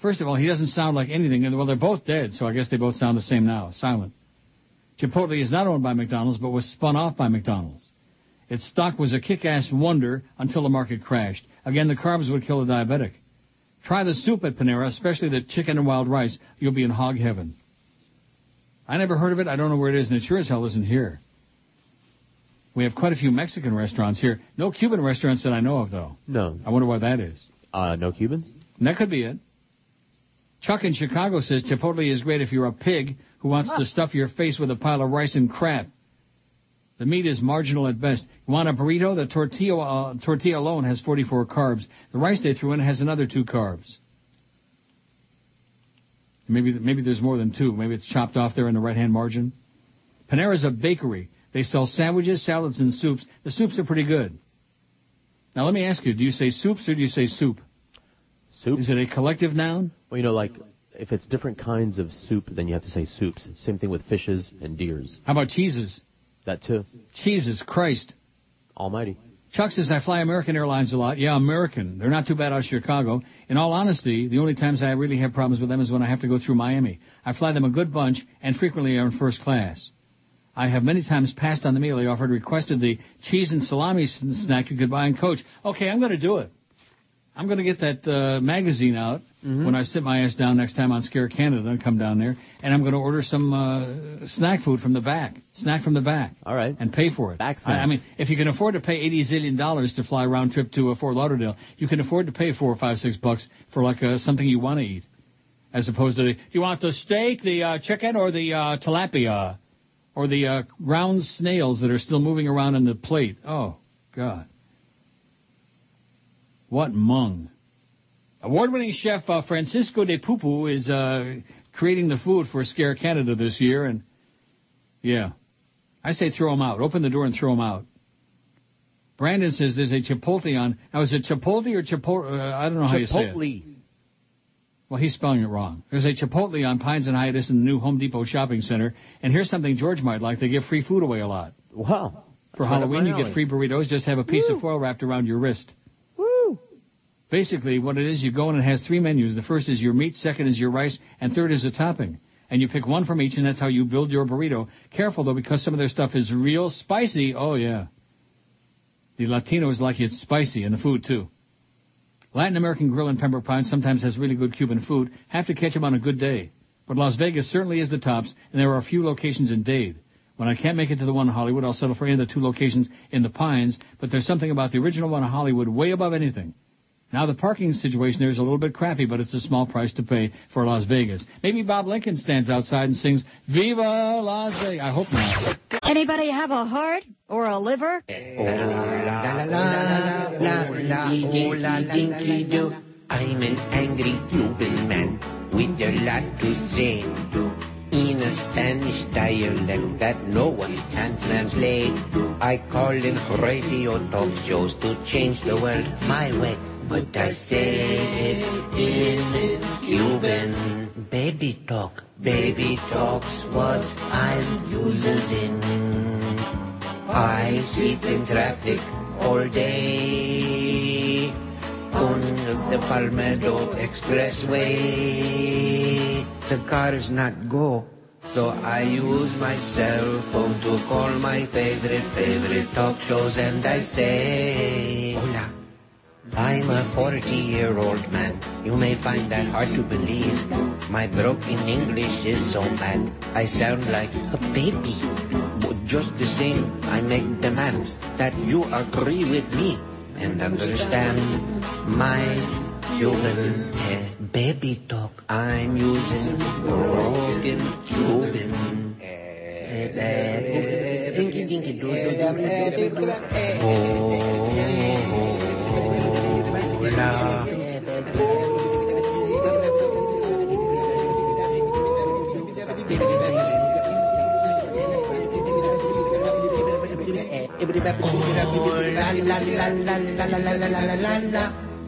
First of all, he doesn't sound like anything. Well, they're both dead, so I guess they both sound the same now, silent. Chipotle is not owned by McDonald's, but was spun off by McDonald's. Its stock was a kick-ass wonder until the market crashed. Again, the carbs would kill a diabetic. Try the soup at Panera, especially the chicken and wild rice. You'll be in hog heaven. I never heard of it. I don't know where it is, and it sure as hell isn't here. We have quite a few Mexican restaurants here. No Cuban restaurants that I know of, though. No. I wonder why that is. Uh, no Cubans? That could be it. Chuck in Chicago says Chipotle is great if you're a pig who wants to stuff your face with a pile of rice and crap. The meat is marginal at best. You want a burrito? The tortilla, uh, tortilla alone has 44 carbs. The rice they threw in has another two carbs. Maybe maybe there's more than two. Maybe it's chopped off there in the right-hand margin. Panera's a bakery. They sell sandwiches, salads, and soups. The soups are pretty good. Now let me ask you: Do you say soups or do you say soup? Soup? Is it a collective noun? Well, you know, like, if it's different kinds of soup, then you have to say soups. Same thing with fishes and deers. How about cheeses? That too. Jesus Christ. Almighty. Chuck says, I fly American Airlines a lot. Yeah, American. They're not too bad out of Chicago. In all honesty, the only times I really have problems with them is when I have to go through Miami. I fly them a good bunch and frequently are in first class. I have many times passed on the meal they offered, requested the cheese and salami snack you could buy in Coach. Okay, I'm going to do it. I'm going to get that uh, magazine out when I sit my ass down next time on Scare Canada and come down there, and I'm going to order some uh, snack food from the back, snack from the back. All right. And pay for it. Back I, I mean, if you can afford to pay 80 zillion dollars to fly round trip to uh, Fort Lauderdale, you can afford to pay four, five, six bucks for like uh, something you want to eat. as opposed to the, do you want the steak, the uh, chicken, or the uh, tilapia, or the uh, ground snails that are still moving around on the plate? Oh, God. What mung. Award-winning chef uh, Francisco de Pupu is uh, creating the food for Scare Canada this year, and yeah, I say throw him out. Open the door and throw him out. Brandon says there's a Chipotle on. Now is it Chipotle or Chipotle? Uh, I don't know how you say it. Chipotle. Well, he's spelling it wrong. There's a Chipotle on Pines and Hiatus in the new Home Depot shopping center. And here's something George might like. They give free food away a lot. Wow. For That's right up Halloween, you get free burritos. Just have a piece of foil wrapped around your wrist. Basically, what it is, you go in and it has three menus. The first is your meat, second is your rice, and third is a topping. And you pick one from each, and that's how you build your burrito. Careful, though, because some of their stuff is real spicy. Oh, yeah. The Latinos like it spicy, and the food, too. Latin American Grill in Pembroke Pines sometimes has really good Cuban food. Have to catch them on a good day. But Las Vegas certainly is the tops, and there are a few locations in Dade. When I can't make it to the one in Hollywood, I'll settle for any of the two locations in the Pines, but there's something about the original one in Hollywood way above anything. Now the parking situation there is a little bit crappy, but it's a small price to pay for Las Vegas. Maybe Bob Lincoln stands outside and sings "Viva Las Vegas." I hope not. Anybody have a heart or a liver? I'm an angry Cuban man with a lot to say. In a Spanish dialect that no one can translate. I call in radio talk shows to change the world my way. But I say it in Cuban. Baby talk, baby talk's what I'm using. I sit in traffic all day on the Palmetto Expressway. The cars not go, so I use my cell phone to call my favorite, favorite talk shows and I say, Hola. I'm a 40-year-old man. You may find that hard to believe. My broken English is so bad. I sound like a baby. But just the same, I make demands that you agree with me and understand my Cuban eh, baby talk. I'm using broken Cuban. Eh, doo. Hola.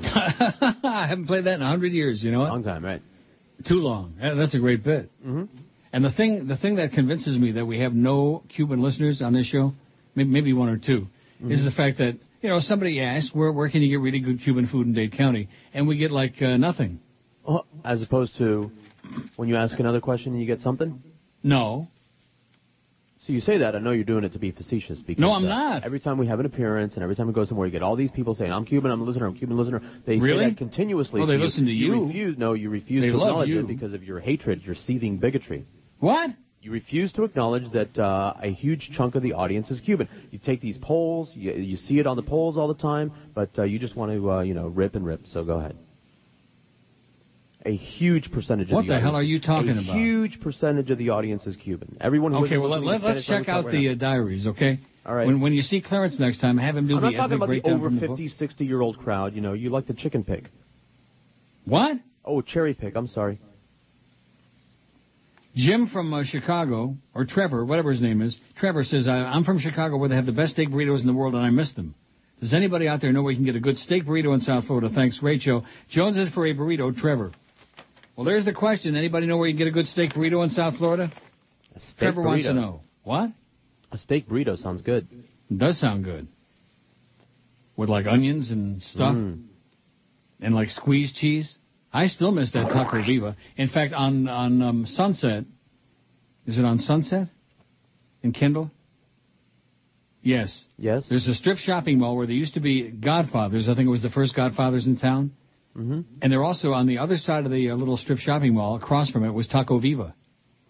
I haven't played that in a hundred years. You know what? Long time, right? Too long. That's a great bit. Mm-hmm. And the thing, the thing that convinces me that we have no Cuban listeners on this show, maybe, maybe one or 2 is the fact that you know somebody asked where where can you get really good Cuban food in Dade County, and we get like uh, nothing. As opposed to when you ask another question and you get something? No. So you say that, I know you're doing it to be facetious. Because, No, I'm uh, not. Every time we have an appearance and every time we go somewhere, you get all these people saying, I'm Cuban, I'm a listener, I'm a Cuban listener. They Really? say that continuously Oh, they to you. listen to you. refuse, no, you refuse They to acknowledge you. it because of your hatred, your seething bigotry. What? You refuse to acknowledge that uh, a huge chunk of the audience is Cuban. You take these polls, you, you see it on the polls all the time, but uh, you just want to, uh, you know, rip and rip. So go ahead. A huge percentage of What the the hell audience- are you talking a about? A huge percentage of the audience is Cuban. Everyone who Okay, well let, listening let, is let's Spanish check out language the uh, diaries, okay? All right. When when you see Clarence next time, have him do I'm the not talking about the over from the 50, 60 year old crowd. You know, you like the chicken pick. What? Oh, cherry pick. I'm sorry. Jim from uh, Chicago, or Trevor, whatever his name is, Trevor says, I, I'm from Chicago where they have the best steak burritos in the world and I miss them. Does anybody out there know where you can get a good steak burrito in South Florida? Thanks, great show. Jones is for a burrito, Trevor. Well, there's the question. Anybody know where you can get a good steak burrito in South Florida? steak Trevor wants to know. What? A steak burrito sounds good. It does sound good. With like onions and stuff. Mm. And like squeezed cheese. I still miss that Taco Viva. In fact, on, on um, Sunset, is it on Sunset? In Kendall? Yes. Yes. There's a strip shopping mall where there used to be Godfathers. I think it was the first Godfathers in town. Mm-hmm. And they're also on the other side of the uh, little strip shopping mall, across from it, was Taco Viva,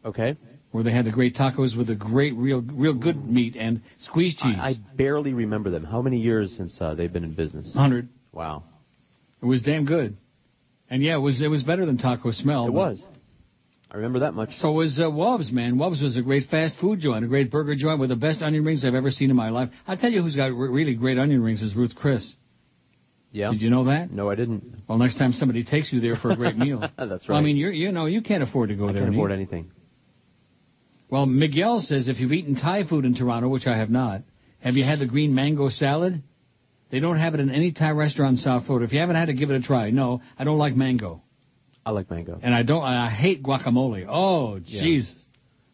Okay. where they had the great tacos with the great, real, real good meat and squeezed cheese. I, I barely remember them. How many years since uh, they've been in business? 100. Wow. It was damn good. And yeah, it was it was better than Taco Smell. It was. I remember that much. So was uh, Wuv's, man. Wuv's was a great fast food joint, a great burger joint with the best onion rings I've ever seen in my life. I'll tell you who's got re- really great onion rings is Ruth Chris. Yeah. Did you know that? No, I didn't. Well, next time somebody takes you there for a great meal. That's Well, I mean, you're, you know, you can't afford to go I there. can't afford eat. anything. Well, Miguel says if you've eaten Thai food in Toronto, which I have not, have you had the green mango salad? They don't have it in any Thai restaurant in South Florida. If you haven't had it, give it a try. No, I don't like mango, I like mango. and I don't. I hate guacamole. Oh, Yeah. jeez,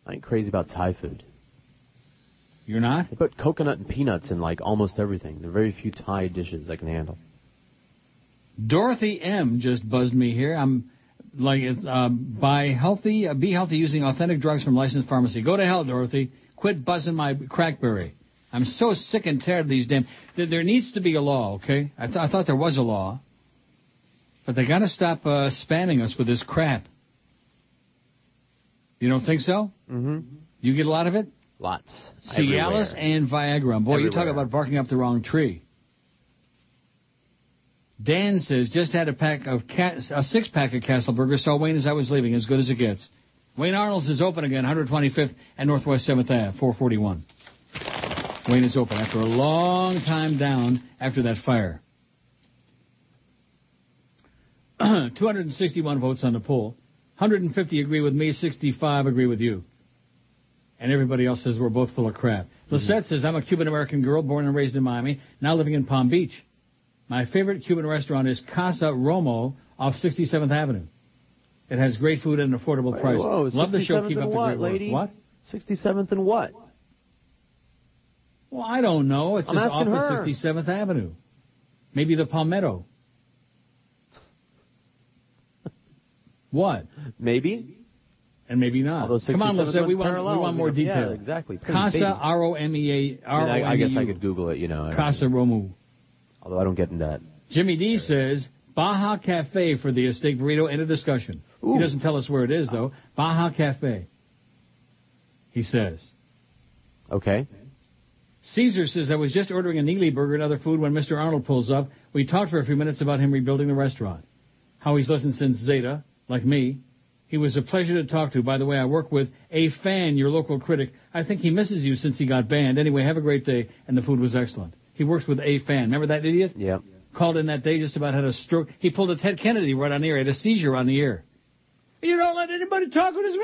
I ain't crazy about Thai food. you're not. They put coconut and peanuts in like almost everything. There are very few Thai dishes I can handle. Dorothy M just buzzed me here. I'm like, um, buy healthy, uh, be healthy using authentic drugs from licensed pharmacy. Go to hell, Dorothy. Quit buzzing my crackberry. I'm so sick and tired of these damn. There, there needs to be a law, okay? I, th- I thought there was a law, but they got to stop uh, spamming us with this crap. You don't think so? Mm-hmm. You get a lot of it? Lots. Cialis Everywhere. and Viagra. Boy, you talk Everywhere. about barking up the wrong tree. Dan says, just had a pack of cat, a six pack of Castle Burger. Saw Wayne as I was leaving, as good as it gets. Wayne Arnold's is open again, 125th and Northwest 7th Ave, 441. Wayne is open after a long time down after that fire. 261 votes on the poll. 150 agree with me, 65 agree with you. And everybody else says we're both full of crap. Mm-hmm. Lisette says, I'm a Cuban American girl born and raised in Miami, now living in Palm Beach. My favorite Cuban restaurant is Casa Romo off 67th Avenue. It has great food at an affordable price. whoa, Love the show. Keep up the what, great work. lady? What? 67th and what? Well, I don't know. It's I'm just off her. of 67th Avenue. Maybe the Palmetto. what? Maybe. And maybe not. Come on, 67th let's say we want, we want more detail. yeah, exactly. Please, Casa. R O M E A I, R O I, I M E guess I could Google it, you know. I Casa Romu. Although I don't get into that. Jimmy D says Baja Cafe for the steak burrito. End of discussion. He doesn't tell us where it is though. Baja Cafe. He says. Okay. Caesar says I was just ordering a Neely burger and other food when Mr. Arnold pulls up. We talked for a few minutes about him rebuilding the restaurant. How he's listened since Zeta, like me. He was a pleasure to talk to. By the way, I work with a fan, your local critic. I think he misses you since he got banned. Anyway, have a great day. And the food was excellent. He works with a fan. Remember that idiot? Yeah. Called in that day just about had a stroke. He pulled a Ted Kennedy right on the air. Had a seizure on the air. You don't let anybody talk with his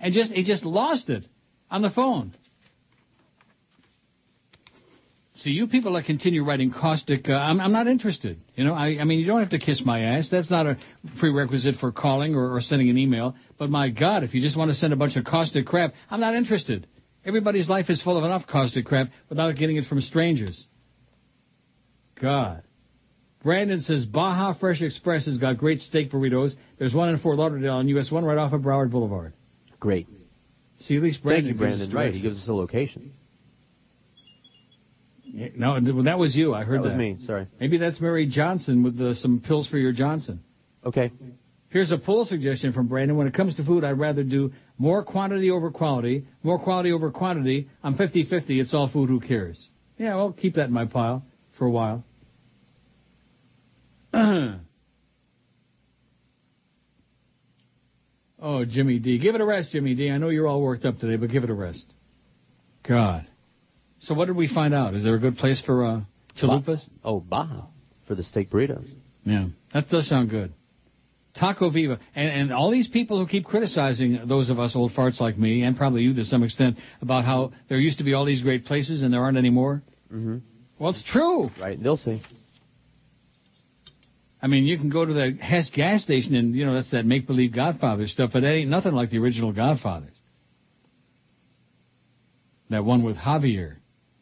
and just he just lost it on the phone. So you people that continue writing caustic, uh, I'm, I'm not interested. You know, I, I mean, you don't have to kiss my ass. That's not a prerequisite for calling or, or sending an email. But my God, if you just want to send a bunch of caustic crap, I'm not interested. Everybody's life is full of enough caustic crap without getting it from strangers. God. Brandon says Baja Fresh Express has got great steak burritos. There's one in Fort Lauderdale on US 1 right off of Broward Boulevard. Great. See, at least Brandon Thank you, gives us Brandon. Right. He gives us a location. No, well, that was you. I heard That that. was me. Sorry. Maybe that's Mary Johnson with uh, some pills for your Johnson. Okay. Here's a poll suggestion from Brandon. When it comes to food, I'd rather do more quantity over quality, more quality over quantity. I'm 50-50. It's all food. Who cares? Yeah, well, keep that in my pile for a while. oh, Jimmy D. Give it a rest, Jimmy D. I know you're all worked up today, but give it a rest. God. So what did we find out? Is there a good place for uh, chalupas? Oh, Baja for the steak burritos. Yeah, that does sound good. Taco Viva. And, and all these people who keep criticizing those of us old farts like me, and probably you to some extent, about how there used to be all these great places and there aren't anymore. Mm-hmm. Well, it's true. Right. They'll see. I mean, you can go to the Hess gas station and, you know, that's that make-believe Godfather stuff, but that ain't nothing like the original Godfathers. That one with Javier.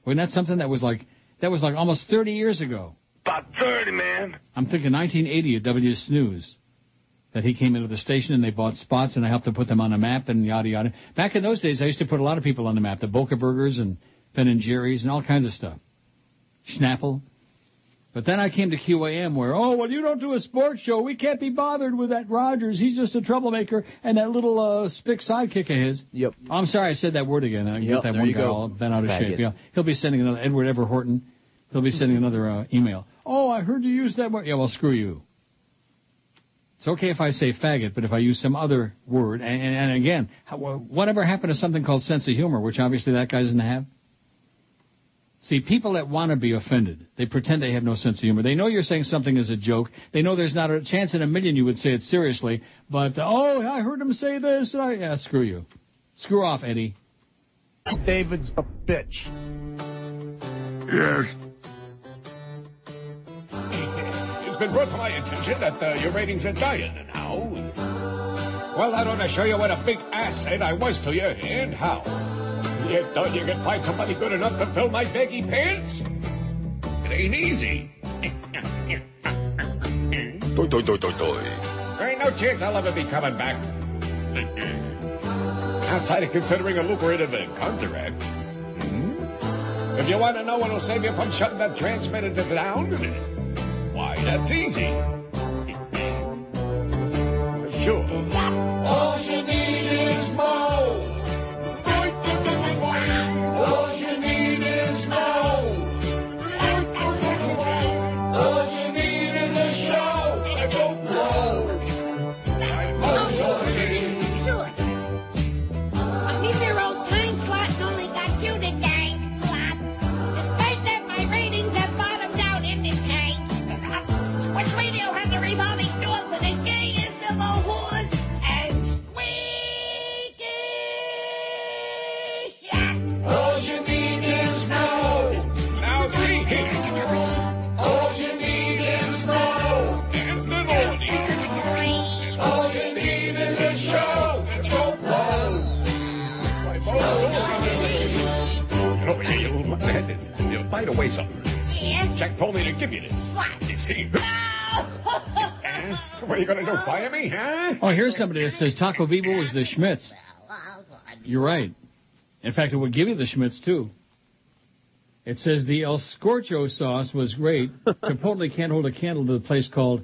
Wasn't that something that was like, that was like almost 30 years ago? About 30, man. I'm thinking 1980 at W Snooze. That he came into the station and they bought spots and I helped to put them on the map and yada yada. Back in those days, I used to put a lot of people on the map. The Boca Burgers and Ben and Jerry's and all kinds of stuff. Schnapple. But then I came to QAM where, oh, well, you don't do a sports show. We can't be bothered with that Rogers. He's just a troublemaker and that little uh, spick sidekick of his. Yep. Oh, I'm sorry I said that word again. I Yep, get that one guy go. all bent out of Faggot. shape. Yeah, he'll be sending another Edward Everett Horton. He'll be sending another uh, email. Oh, I heard you use that word. Yeah, well, screw you. It's okay if I say faggot, but if I use some other word, and, and, and again, how, whatever happened to something called sense of humor, which obviously that guy doesn't have? See, people that want to be offended, they pretend they have no sense of humor. They know you're saying something as a joke. They know there's not a chance in a million you would say it seriously. But, uh, oh, I heard him say this. And I, yeah, screw you. Screw off, Eddie. David's a bitch. Yes. It's been brought to my attention that uh, your ratings are dying now. Well, I ought to show you what a big asset I was to you, and how. You thought you could find somebody good enough to fill my baggy pants? It ain't easy. Doi, doi, doi, doi, doi. There ain't no chance I'll ever be coming back. Outside of considering a lucrative uh, contract. Hmm? If you want to know what'll save you from shutting that transmitter to down, why, that's easy. Sure. All give you this. You see? Eh? What are you going to do, fire me, huh? Oh, here's somebody that says Taco Viva is the Schmitz. You're right. In fact, it would give you the Schmitz, too. It says the El Scorcho sauce was great. Chipotle can't hold a candle to the place called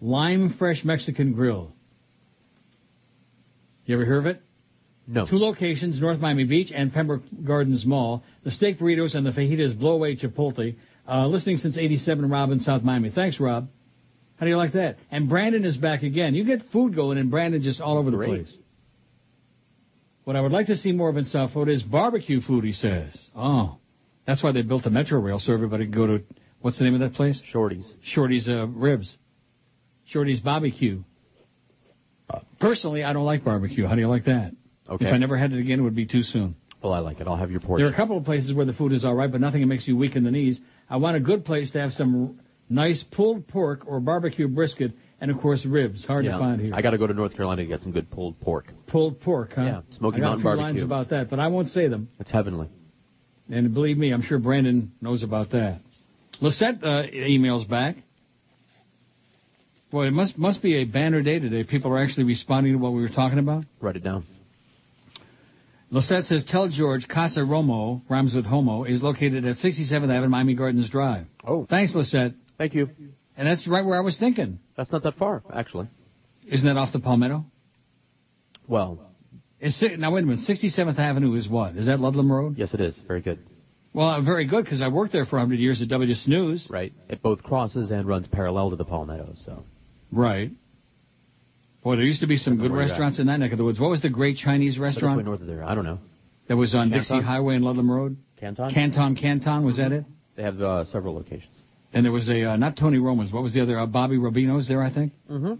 Lime Fresh Mexican Grill. You ever hear of it? No. Two locations, North Miami Beach and Pembroke Gardens Mall. The steak burritos and the fajitas blow away Chipotle. Uh, listening since 87, Rob in South Miami. Thanks, Rob. How do you like that? And Brandon is back again. You get food going and Brandon just all over the Great. place. What I would like to see more of in South Florida is barbecue food, he says. Oh. That's why they built the Metro Rail so everybody can go to, what's the name of that place? Shorty's. Shorty's uh, Ribs. Shorty's Barbecue. Personally, I don't like barbecue. How do you like that? Okay. If I never had it again, it would be too soon. Well, I like it. I'll have your portion. There are a couple of places where the food is all right, but nothing that makes you weak in the knees. I want a good place to have some nice pulled pork or barbecue brisket, and of course ribs. Hard Yeah. to find here. I got to go to North Carolina to get some good pulled pork. pulled pork, huh? Yeah, Smoky I got Mountain a few lines about that, but I won't say them. It's heavenly. And believe me, I'm sure Brandon knows about that. Lisette uh, emails back. Boy, it must must be a banner day today. People are actually responding to what we were talking about. Write it down. Lisette says, tell George Casa Romo, rhymes with homo, is located at 67th Avenue, Miami Gardens Drive. Oh. Thanks, Lissette. Thank you. And that's right where I was thinking. That's not that far, actually. Isn't that off the Palmetto? Well, Is, now, wait a minute. 67th Avenue is what? Is that Ludlam Road? yes, it is. Very good. Well, uh, very good, because I worked there for 100 years at W Snooze. Right. It both crosses and runs parallel to the Palmetto, so. Right. Boy, there used to be some good where you're at. restaurants in that neck of the woods. What was the great Chinese it's way restaurant north of there. I don't know. that was on Canton? Dixie Highway and Ludlam Road? Canton? Canton, Canton, was that it? They have uh, several locations. And there was a, uh, not Tony Roma's, what was the other, uh, Bobby Rubino's there, I think? Mm-hmm.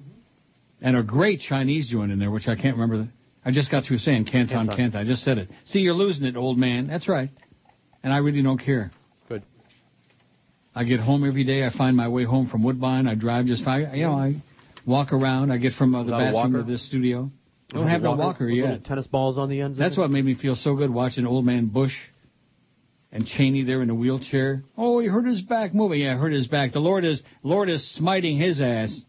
And a great Chinese joint in there, which I can't remember. The, I just got through saying Canton, Canton. Canton. I just said it. See, you're losing it, old man. That's right. And I really don't care. Good. I get home every day. I find my way home from Woodbine. I drive just fine. You know, I walk around. I get from uh, the Without a bathroom to walker? this studio. I don't have no walker with yet. tennis balls on the ends. of That's it? what made me feel so good watching old man Bush and Cheney there in the wheelchair. Oh, he hurt his back moving. Yeah, hurt his back. The Lord is Lord is smiting his ass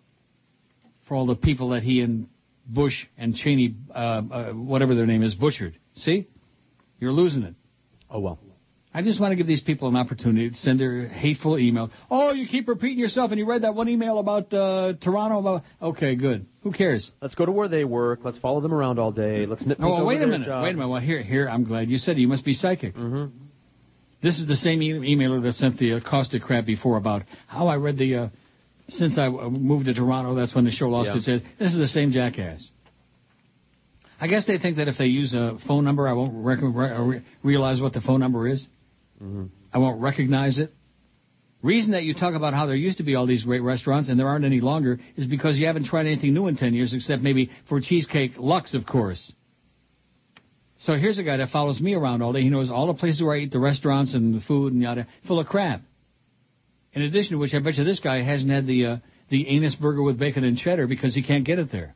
for all the people that he and Bush and Cheney, uh, uh, whatever their name is, butchered. See, you're losing it. Oh well. I just want to give these people an opportunity to send their hateful email. Oh, you keep repeating yourself, and you read that one email about uh, Toronto. About okay, good. Who cares? Let's go to where they work. Let's follow them around all day. Let's nip. Oh, wait a minute. Wait a minute. Well, here, here. I'm glad you said it. You must be psychic. Mm-hmm. This is the same e- emailer that sent the uh, caustic crap before about how I read the uh, since I uh, moved to Toronto, that's when the show lost Yeah. its edge. This is the same jackass. I guess they think that if they use a phone number, I won't rec- re- re- realize what the phone number is. Mm-hmm. I won't recognize it. Reason that you talk about how there used to be all these great restaurants and there aren't any longer is because you haven't tried anything new in 10 years except maybe for Cheesecake Lux, of course. So here's a guy that follows me around all day. He knows all the places where I eat, the restaurants and the food and yada, full of crap. In addition to which, I bet you this guy hasn't had the uh, the anus burger with bacon and cheddar because he can't get it there.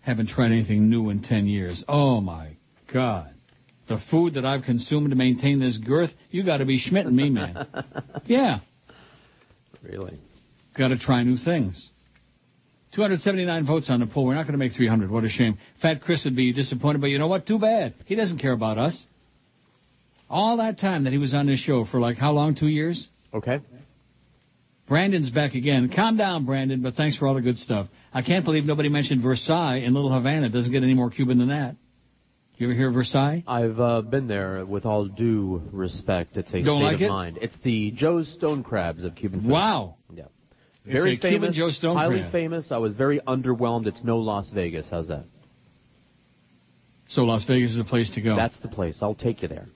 Haven't tried anything new in 10 years. Oh my God. The food that I've consumed to maintain this girth, you gotta be schmitting me, man. yeah. Really? Gotta try new things. 279 votes on the poll. We're not gonna make 300. What a shame. Fat Chris would be disappointed, but you know what? Too bad. He doesn't care about us. All that time that he was on this show for like how long? Two years? Okay. Brandon's back again. Calm down, Brandon, but thanks for all the good stuff. I can't believe nobody mentioned Versailles in Little Havana. It doesn't get any more Cuban than that. You ever hear of Versailles? I've uh, been there with all due respect. It's a Don't state like of it? mind. It's the Joe's Stone Crabs of Cuban food. Wow. Yeah. It's Very a Cuban famous, Joe Stone highly crab. famous. I was very underwhelmed. It's no Las Vegas. How's that? So Las Vegas is the place to go. That's the place. I'll take you there.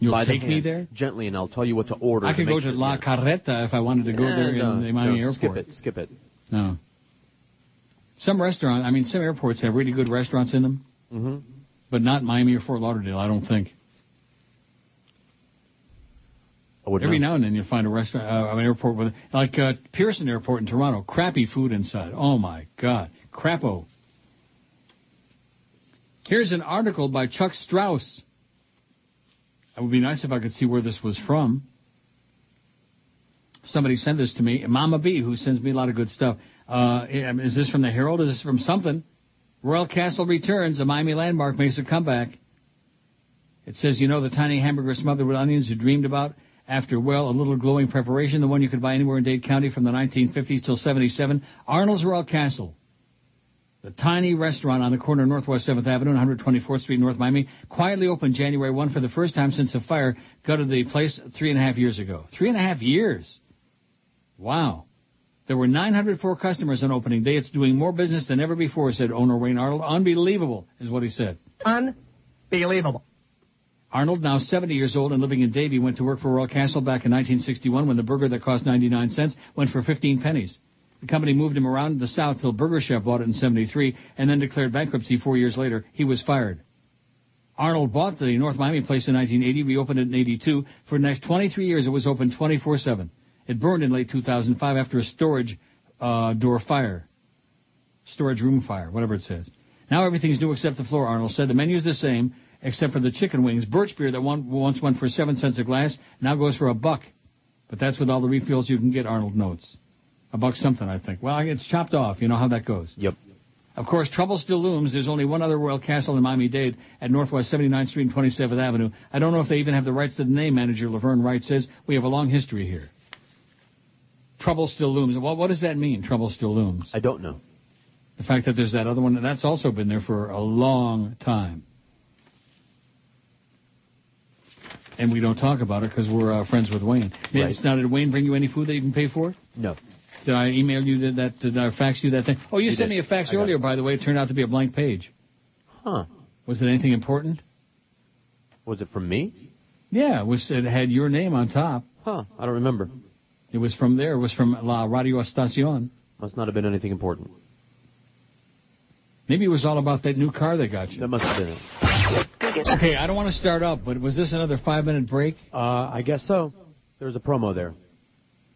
You'll By the take me there? Gently, and I'll tell you what to order. I could go to La Carreta if I wanted to go Eh, there no, in the Miami no, airport. Skip it. Skip it. No. Some restaurant, I mean, some airports have really good restaurants in them, Mm-hmm. But not Miami or Fort Lauderdale, I don't think. Every know. now and then you'll find a restaurant, uh, an airport with, like uh, Pearson Airport in Toronto, crappy food inside. Oh my God, crapo. Here's an article by Chuck Strauss. It would be nice if I could see where this was from. Somebody sent this to me, Mama B, who sends me a lot of good stuff. Uh, is this from the Herald? Is this from something? Royal Castle returns. A Miami landmark makes a comeback. It says, you know, the tiny hamburger smothered with onions you dreamed about after, well, a little glowing preparation, the one you could buy anywhere in Dade County from the 1950s till 77. Arnold's Royal Castle. The tiny restaurant on the corner of Northwest 7th Avenue and 124th Street, North Miami, quietly opened January 1 for the first time since the fire gutted the place three and a half years ago. Three and a half years. Wow. There were 904 customers on opening day. It's doing more business than ever before, said owner Wayne Arnold. Unbelievable, is what he said. Unbelievable. Arnold, now 70 years old and living in Davie, went to work for Royal Castle back in 1961 when the burger that cost 99 cents went for 15 pennies. The company moved him around the South till Burger Chef bought it in 73 and then declared bankruptcy four years later. He was fired. Arnold bought the North Miami place in 1980, reopened it in 82. For the next 23 years, it was open 24-7. It burned in late 2005 after a storage uh, door fire. Storage room fire, whatever it says. Now everything's new except the floor, Arnold said. The menu's the same, except for the chicken wings. Birch beer that one, once went for seven cents a glass now goes for a buck. But that's with all the refills you can get, Arnold notes. A buck something, I think. Well, it's chopped off. You know how that goes. Yep. Of course, trouble still looms. There's only one other Royal Castle in Miami-Dade at Northwest 79th Street and 27th Avenue. I don't know if they even have the rights to the name, manager Laverne Wright says. We have a long history here. Trouble still looms. Well, what does that mean, trouble still looms? I don't know. The fact that there's that other one, that's also been there for a long time. And we don't talk about it because we're uh, friends with Wayne. Right. It's- Now, did Wayne bring you any food that you can pay for? No. Did I email you that, that did I fax you that thing? Oh, you You sent did. me a fax I earlier, by the way. It turned out to be a blank page. Huh. Was it anything important? Was it from me? Yeah, it was. It had your name on top. Huh. I don't remember. It was from there. It was from La Radio Estacion. Must not have been anything important. Maybe it was all about that new car they got you. That must have been it. Okay, I don't want to start up, but was this another five-minute break? Uh, I guess so. There was a promo there.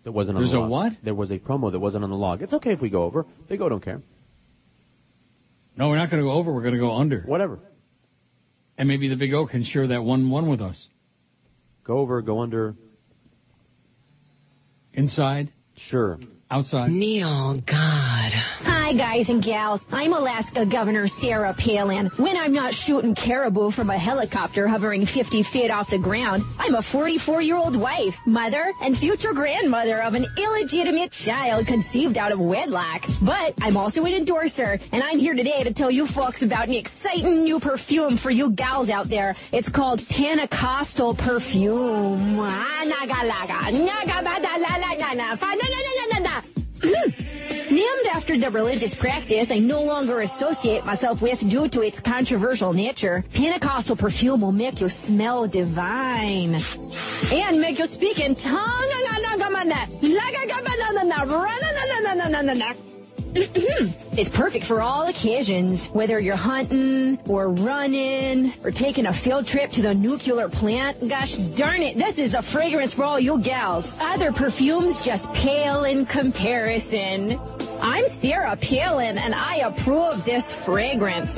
That wasn't on There's the a what? There was a promo that wasn't on the log. It's okay if we go over. They go don't care. No, we're not going to go over. We're going to go under. Whatever. And maybe the Big O can share that one-one with us. Go over, go under. Inside, Sure. Outside. Neil, God. Hi, guys and gals. I'm Alaska Governor Sarah Palin. When I'm not shooting caribou from a helicopter hovering 50 feet off the ground, I'm a 44 year old wife, mother, and future grandmother of an illegitimate child conceived out of wedlock. But I'm also an endorser, and I'm here today to tell you folks about an exciting new perfume for you gals out there. It's called Pentecostal Perfume. Ah, naga laga, naga bada la la na na, fa na na after the religious practice I no longer associate myself with due to its controversial nature, Pentecostal perfume will make you smell divine. And make you speak in tongue. It's perfect for all occasions, whether you're hunting or running or taking a field trip to the nuclear plant. Gosh darn it, this is a fragrance for all you gals. Other perfumes just pale in comparison. I'm Sarah Palin, and I approve this fragrance.